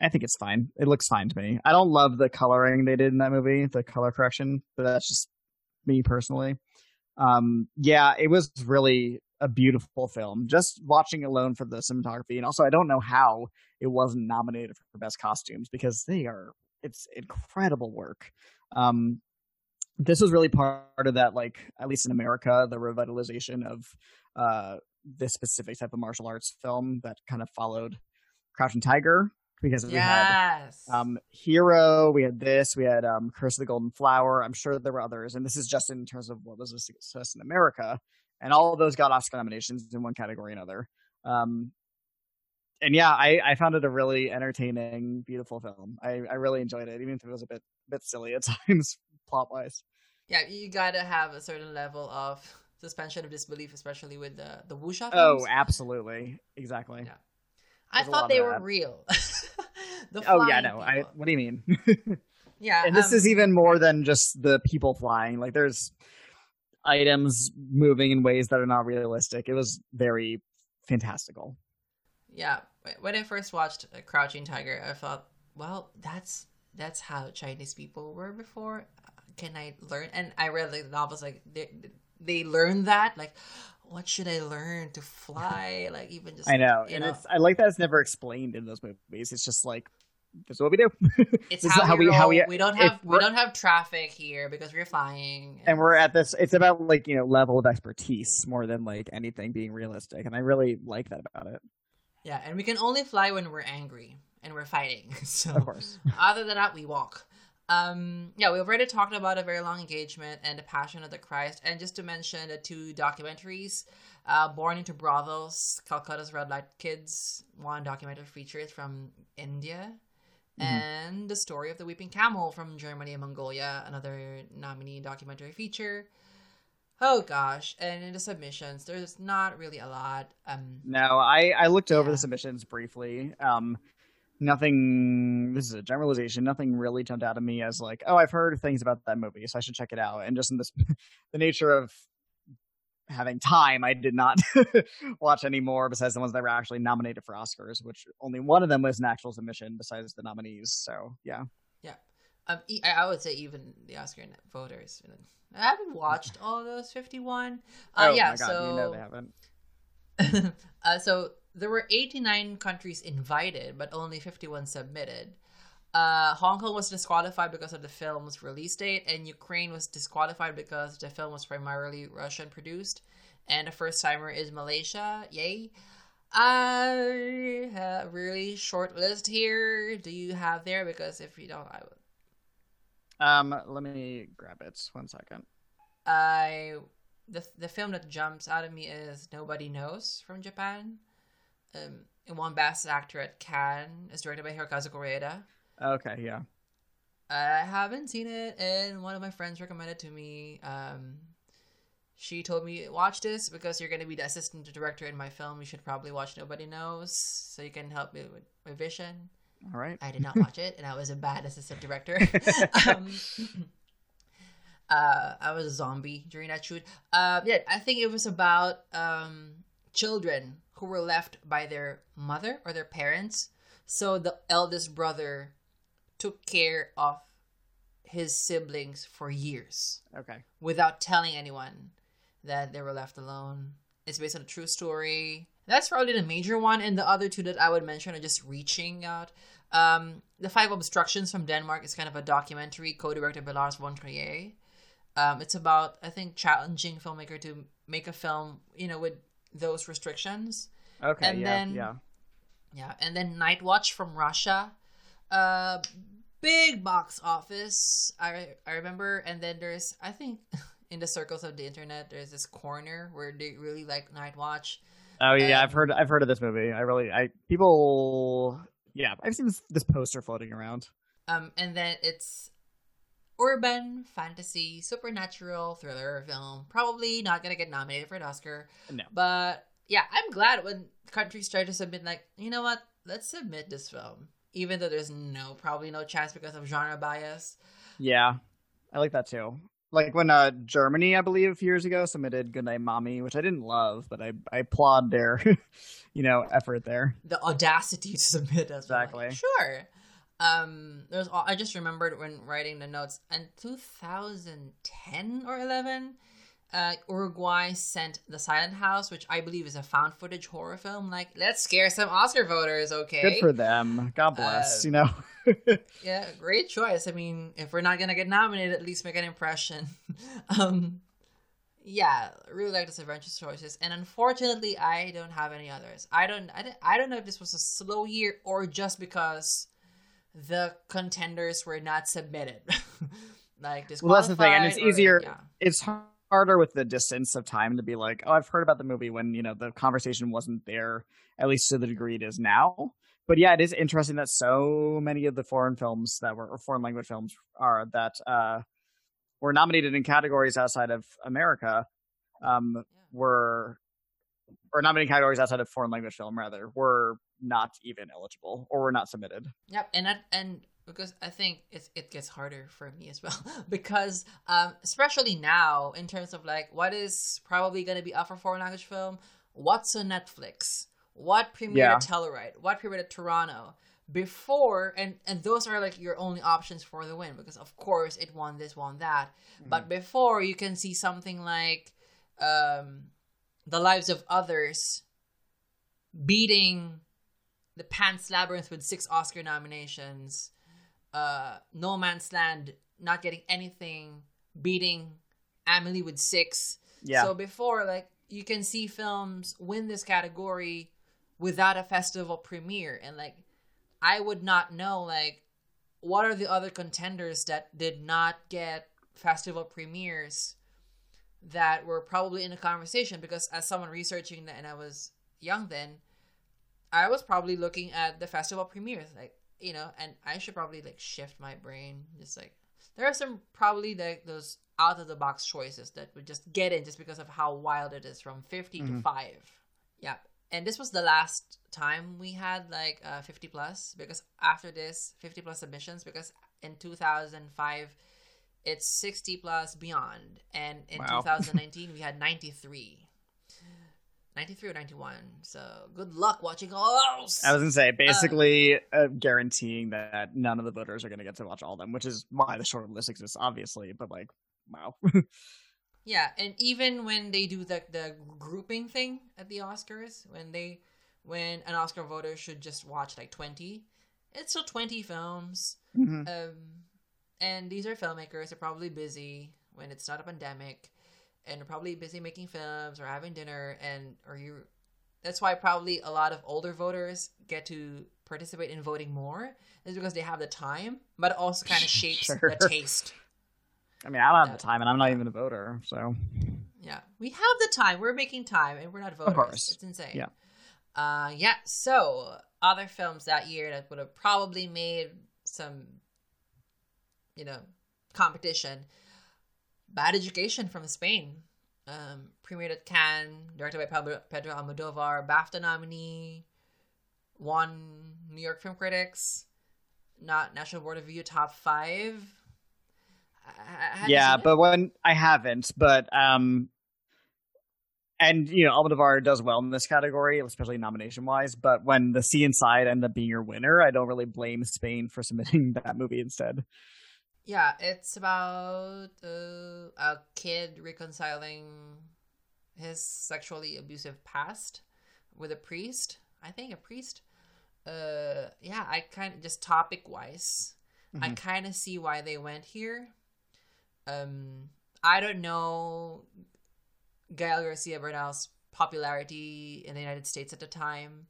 I think it's fine. It looks fine to me. I don't love the coloring they did in that movie, the color correction, but that's just me personally. Um, yeah, it was really a beautiful film. Just watching alone for the cinematography, and also I don't know how it wasn't nominated for best costumes because they are, it's incredible work. Um, this was really part of that like at least in america the revitalization of uh this specific type of martial arts film that kind of followed crouching tiger because we had um hero we had this we had um curse of the golden flower i'm sure there were others and this is just in terms of what was a success in america and all of those got oscar nominations in one category or another um and yeah i i found it a really entertaining beautiful film i i really enjoyed it even if it was a bit bit silly at times plot wise yeah, you gotta have a certain level of suspension of disbelief, especially with the the wuxia films. Oh, absolutely, exactly. Yeah. I there's a lot thought they were that. real. the Oh yeah, no. I. What do you mean? yeah, and this um, is even more than just the people flying. Like there's items moving in ways that are not realistic. It was very fantastical. Yeah, when I first watched Crouching Tiger, I thought, well, that's that's how Chinese people were before. Can I learn? And I read like the novels, like they they learned that. Like, what should I learn to fly? Like even just I know, and know, it's I like that it's never explained in those movies. It's just like this is what we do. it's how, how we, how we- we don't have we don't have traffic here because we're flying. and we're at this. It's about like you know level of expertise more than like anything being realistic, and I really like that about it. yeah, and we can only fly when we're angry and we're fighting. So Of course. Other than that, we walk. Um, yeah, we've already talked about a very long engagement and the Passion of the Christ, and just to mention the two documentaries, uh, Born into Brothels, Calcutta's Red Light Kids, one documentary feature from India, Mhm. and the story of the Weeping Camel from Germany and Mongolia, another nominee documentary feature. Oh gosh, and in the submissions, there's not really a lot. Um, No, I I looked over Yeah. the submissions briefly. Um, nothing. This is a generalization. Nothing really jumped out at me as like, oh, I've heard things about that movie, so I should check it out. And just in this, the nature of having time, I did not watch any more besides the ones that were actually nominated for Oscars, which only one of them was an actual submission besides the nominees. So yeah, yeah. Um, e- I I would say even the Oscar voters. I haven't watched all those fifty-one. Uh, oh yeah, my god, so you know they haven't. uh, so there were eighty-nine countries invited, but only fifty-one submitted. Uh, Hong Kong was disqualified because of the film's release date, and Ukraine was disqualified because the film was primarily Russian produced. And the first timer is Malaysia. Yay! I have a really short list here. Do you have there? Because if you don't, I would. Um, let me grab it. One second. I the the film that jumps out of me is Nobody Knows from Japan. Um, it won Best Actor at Cannes. is directed by Hirokazu Koreeda. Okay, yeah. I haven't seen it, and one of my friends recommended to me. Um, she told me watch this because you're going to be the assistant director in my film. You should probably watch Nobody Knows so you can help me with my vision. All right. I did not watch it, and I was a bad assistant director. um, uh, I was a zombie during that shoot. Uh, yeah, I think it was about um, children who were left by their mother or their parents. So the eldest brother took care of his siblings for years Okay. without telling anyone that they were left alone. It's based on a true story. That's probably the major one, and the other two that I would mention are just reaching out. Um, the Five Obstructions from Denmark is kind of a documentary co-directed by Lars von Trier. Um, it's about I think challenging filmmaker to make a film, you know, with those restrictions. Okay. And yeah. then- yeah. Yeah, and then Night Watch from Russia. Uh big box office. I I remember and then there's I think in the circles of the internet there's this corner where they really like Night Watch. Oh yeah, I've Um, heard I've heard of this movie. I really I people yeah, I've seen this, this poster floating around. Um and then it's urban fantasy supernatural thriller film. Probably not going to get nominated for an Oscar. No. But yeah, I'm glad when countries try to submit like, you know what? Let's submit this film. Even though there's no probably no chance because of genre bias. Yeah. I like that too. Like when uh Germany, I believe, a few years ago submitted Goodnight Mommy, which I didn't love, but I I applaud their you know, effort there. the audacity to submit as well. Like, Exactly. sure. Um, there's all, I just remembered when writing the notes in 2010 or 11, uh, Uruguay sent The Silent House, which I believe is a found footage horror film. Like, let's scare some Oscar voters, okay? Good for them. God bless, Uh, you know. Yeah, great choice. I mean, if we're not gonna get nominated, at least make an impression. um, yeah, really like this adventurous choices, and unfortunately, I don't have any others. I don't, I don't, I don't know if this was a slow year or just because the contenders were not submitted. like this. Well, that's the thing, and it's easier- yeah it's harder with the distance of time to be like, oh, I've heard about the movie when you know the conversation wasn't there, at least to the degree it is now. But yeah, it is interesting that so many of the foreign films that were or foreign language films are that uh, were nominated in categories outside of America um, were or nominated in categories outside of foreign language film rather were not even eligible or were not submitted. Yep, and that, and because I think it it gets harder for me as well. Because um especially now in terms of like what is probably going to be up for foreign language film, what's on Netflix, what premiered Yeah. at Telluride, what premiered at Toronto? Before, and and those are like your only options for the win because of course it won this, won that, but before you can see something like um the lives of others beating the Pan's Labyrinth with six Oscar nominations, uh, No Man's Land not getting anything, beating Amelie with six. Yeah. So before, like, you can see films win this category without a festival premiere, and like, I would not know like what are the other contenders that did not get festival premieres that were probably in a conversation because as someone researching that and I was young then I was probably looking at the festival premieres like you know and I should probably like shift my brain just like there are some probably like those out of the box choices that would just get in just because of how wild it is from 50 to Mhm. 5 yeah and this was the last time we had like uh, 50 plus because after this 50 plus submissions because in 2005 it's 60 plus beyond and in Wow. 2019 we had 93 93 or 91 so good luck watching all those I was gonna say basically uh, guaranteeing that none of the voters are gonna get to watch all of them, which is why the short list exists, obviously. But like, wow, Yeah, and even when they do the the grouping thing at the Oscars, when they when an Oscar voter should just watch like twenty, it's still twenty films. Mhm. Um, and these are filmmakers. They're probably busy when it's not a pandemic, and they're probably busy making films or having dinner. And or you, that's why probably a lot of older voters get to participate in voting more, is because they have the time, but it also kind of shapes Sure. the taste. I mean, I don't have the time, and I'm not even a voter, so Yeah, we have the time. We're making time, and we're not voters. course. It's insane. Yeah. Uh, yeah. So other films that year that would have probably made some, you know, competition. Bad Education from Spain, um, premiered at Cannes, directed by Pedro, Pedro Almodovar, BAFTA nominee, won New York Film Critics, not National Board of Review top five. Yeah. But when I haven't, but um, and you know Almodovar does well in this category, especially nomination wise. But when The Sea Inside ended up being your winner, I don't really blame Spain for submitting that movie instead. Yeah, it's about uh, a kid reconciling his sexually abusive past with a priest. I think a priest. Uh, yeah, I kind of just topic wise, I Mhm. kind of see why they went here. Um, I don't know Gael Garcia Bernal's popularity in the United States at the time.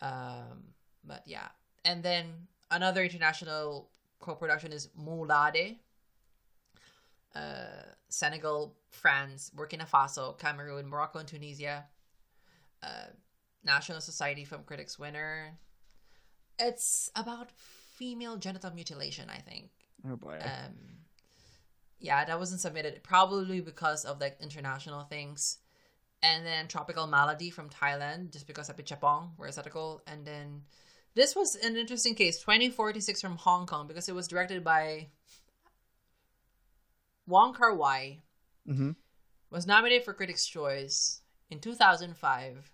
Um, but yeah. And then another international co-production is Moolaadé. Uh, Senegal, France, Burkina Faso, Cameroon, Morocco, and Tunisia. Uh, National Society Film Critics winner. It's about female genital mutilation, I think. Oh boy. Um, yeah, that wasn't submitted probably because of like international things. And then Tropical Malady from Thailand, just because of Apichatpong, where it's article. And then this was an interesting case, 2046 from Hong Kong, because it was directed by Wong Kar Wai, hmm was nominated for Critics' Choice in 2005.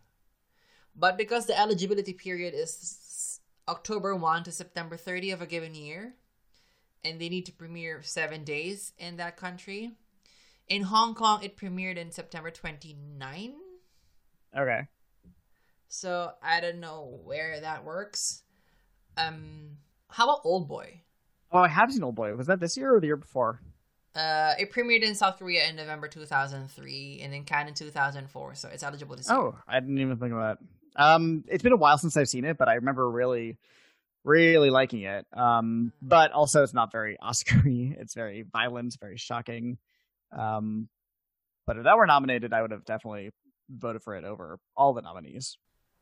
But because the eligibility period is October 1 to September 30 of a given year, and they need to premiere seven days in that country, in Hong Kong it premiered in September 29. Okay. So I don't know where that works. Um, how about Old Boy? Oh, I have seen Old Boy. Was that this year or the year before? Uh, it premiered in South Korea in November 2003 and in Cannes in 2004, so it's eligible to see. Oh, I didn't even think of that. Um, it's been a while since I've seen it, but I remember really, really liking it. Um, but also it's not very Oscar-y. It's very violent, very shocking. Um, but if that were nominated, I would have definitely voted for it over all the nominees.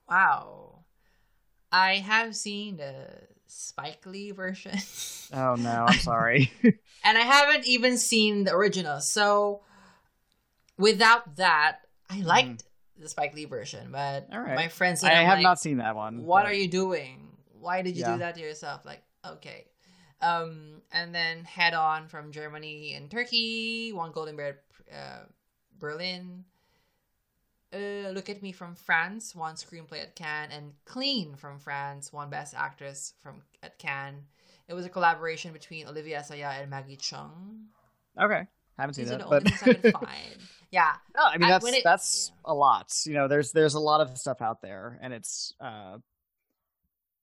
Wow. I have seen the Spike Lee version. Oh no, I'm sorry. and I haven't even seen the original. So without that, I liked the Spike Lee version, but Mm-hmm. Right. my friends I I'm have like, not seen that one. What but- are you doing? Why did you Yeah. do that to yourself? Like, okay. Um, and then head on from Germany and Turkey, won Golden Bear uh, Berlin. Uh, Look at Me from France, won screenplay at Cannes, and Clean from France, won Best Actress from at Cannes. It was a collaboration between Olivier Assayas and Maggie Cheung. Okay, haven't seen These that, but I find. Yeah, No, I mean that's it- that's a lot. You know, there's there's a lot of stuff out there, and it's uh,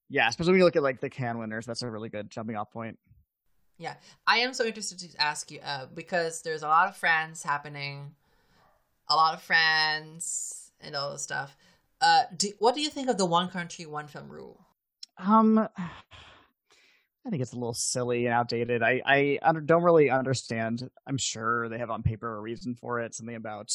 yeah, especially when you look at like the Cannes winners. That's a really good jumping off point. Yeah, I am so interested to ask you uh, because there's a lot of France happening, a lot of friends, and all this stuff. Uh, do, what do you think of the one country, one film rule? Um, I think it's a little silly and outdated. I I don't really understand. I'm sure they have on paper a reason for it, something about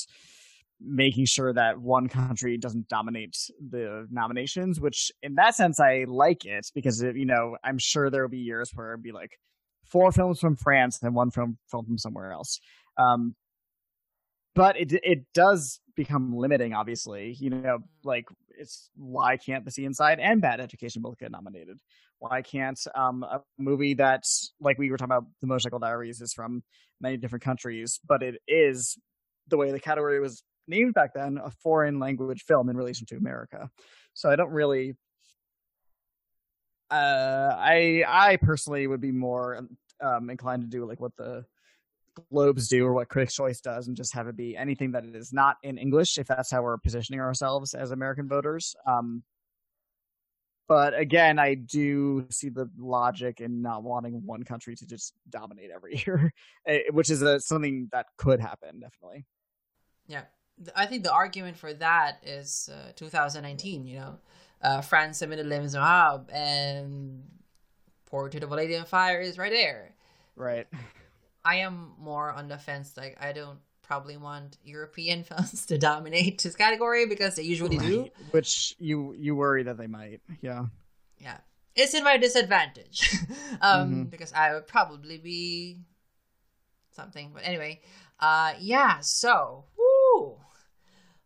making sure that one country doesn't dominate the nominations. Which, in that sense, I like it because it, you know I'm sure there will be years where it'd be like four films from France and one film film from somewhere else. Um, but it it does become limiting. Obviously, you know, like it's why can't The Sea Inside and Bad Education both get nominated? Why can't um, a movie that's like we were talking about, The Motorcycle Diaries, is from many different countries, but it is the way the category was named back then, a foreign language film in relation to America. So I don't really. Uh, I I personally would be more um, inclined to do like what the Globes do or what Critics' Choice does, and just have it be anything that is not in English, if that's how we're positioning ourselves as American voters. Um, but again, I do see the logic in not wanting one country to just dominate every year, eh, which is a, something that could happen, definitely. Yeah, I think the argument for that is uh, 2019. You know, uh, France submitted Les Miserables, and Portrait of a Lady on Fire is right there. Right. I am more on the fence. Like, I don't probably want European films to dominate this category because they usually do. Which you you worry that they might. Yeah. Yeah, it's in my disadvantage um, Mhm. because I would probably be something. But anyway, uh, yeah. So, woo,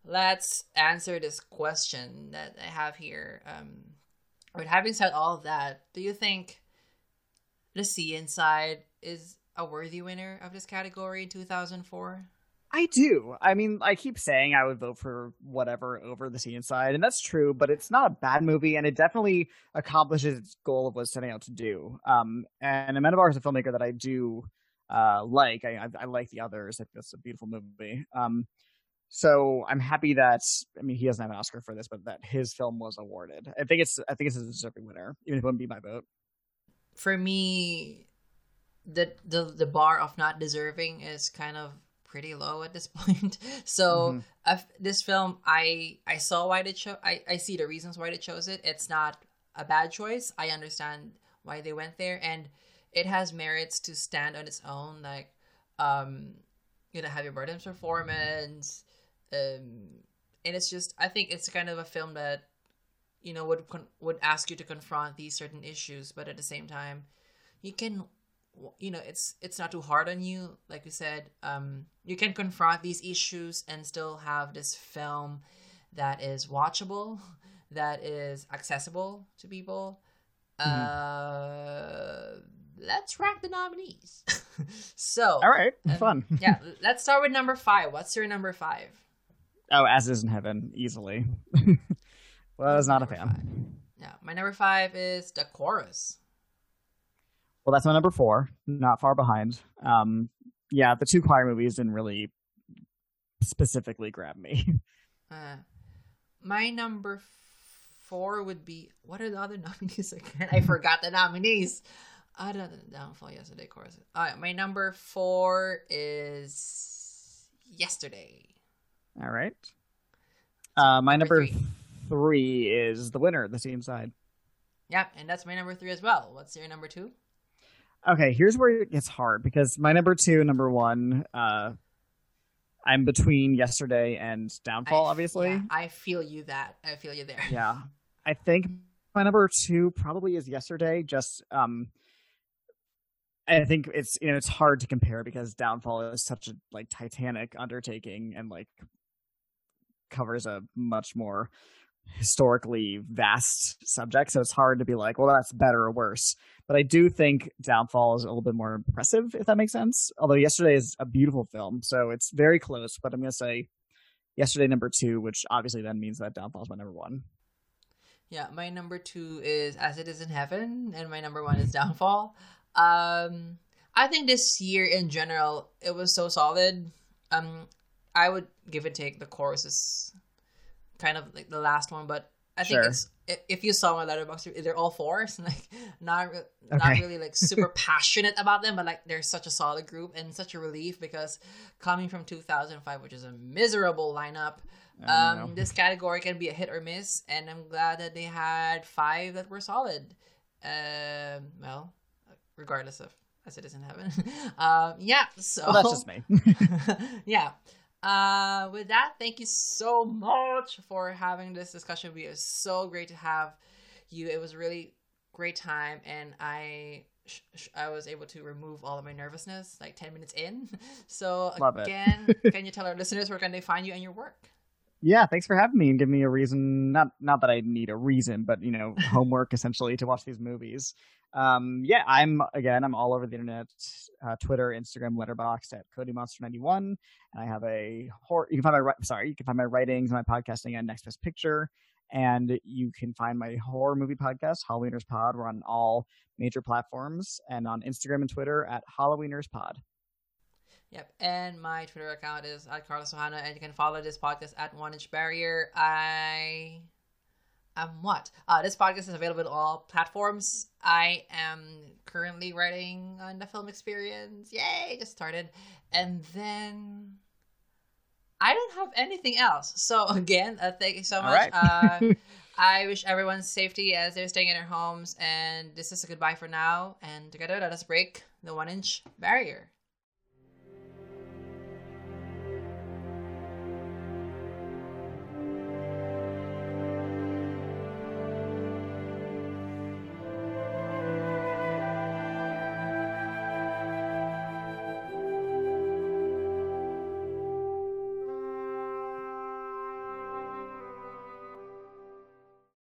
let's answer this question that I have here. Um, but having said all of that, do you think the Sea Inside is a worthy winner of this category in 2004? I do. I mean, I keep saying I would vote for whatever over the sea inside, and that's true. But it's not a bad movie, and it definitely accomplishes its goal of what it's setting out to do. Um, and Amenábar is a filmmaker that I do uh, like. I, I, I like the others. I think it's a beautiful movie. Um, so I'm happy that I mean he doesn't have an Oscar for this, but that his film was awarded. I think it's I think it's a deserving winner, even if it wouldn't be my vote. For me, the the the bar of not deserving is kind of pretty low at this point. So mm-hmm. this film, I I saw why they chose. I I see the reasons why they chose it. It's not a bad choice. I understand why they went there, and it has merits to stand on its own. Like, um, you know, Javier Bardem's performance, um, and it's just I think it's kind of a film that you know would would ask you to confront these certain issues, but at the same time, you can you know it's it's not too hard on you like you said um you can confront these issues and still have this film that is watchable that is accessible to people. Mm-hmm. uh let's rank the nominees. So all right um, fun. yeah let's start with number five. What's your number five? Oh as is in heaven easily. Well i was not a fan. five. yeah my number five is the chorus well, that's my number four, not far behind. Um, yeah, the two choir movies didn't really specifically grab me. Uh, my number four would be what are the other nominees again? I forgot the nominees. Other than Downfall, Yesterday, course. All right, my number four is Yesterday. All right. Uh, my number, number three. three is the winner, The Sea side. Yep, and that's my number three as well. What's your number two? Okay, here's where it gets hard because my number two, number one, uh, I'm between yesterday and downfall. obviously, yeah, I feel you that I feel you there. Yeah, I think my number two probably is yesterday. Just um, I think it's you know it's hard to compare because downfall is such a like titanic undertaking and like covers a much more historically vast subject, so it's hard to be like, well, that's better or worse. But I do think Downfall is a little bit more impressive, if that makes sense. Although yesterday is a beautiful film, so it's very close. But I'm gonna say yesterday number two, which obviously then means that Downfall is my number one. Yeah, my number two is As It Is in Heaven, and my number one is Downfall. Um, I think this year in general, it was so solid. Um, I would give and take the choruses kind of like the last one, but I think sure. it's if you saw my Letterboxd, they're all fours. Like not okay. not really like super passionate about them, but like they're such a solid group and such a relief because coming from 2005, which is a miserable lineup, um, this category can be a hit or miss, and I'm glad that they had five that were solid. Um, well, regardless of as it is in heaven. um, yeah, so well, that's just me. yeah. Uh, with that, thank you so much for having this discussion. It was so great to have you. It was a really great time, and I I was able to remove all of my nervousness like 10 minutes in. So Love again, can you tell our listeners where can they find you and your work? Yeah, thanks for having me and giving me a reason. Not not that I need a reason, but you know, homework essentially to watch these movies um, yeah, I'm again, I'm all over the internet, uh, Twitter, Instagram, Letterboxd at Cody Monster 91, and I have a horror. You can find my sorry, you can find my writings, my podcasting at Next Best Picture, and you can find my horror movie podcast, Halloweeners Pod. We're on all major platforms and on Instagram and Twitter at Halloweeners Pod. Yep, and my Twitter account is at Carlos Ojano, and you can follow this podcast at One Inch Barrier. I um what? Uh, this podcast is available on all platforms. I am currently writing on the film experience. Yay, just started. And then I don't have anything else. So again, uh, thank you so much. Right. uh, I wish everyone safety as they're staying in their homes. And this is a goodbye for now. And together, let us break the one inch barrier.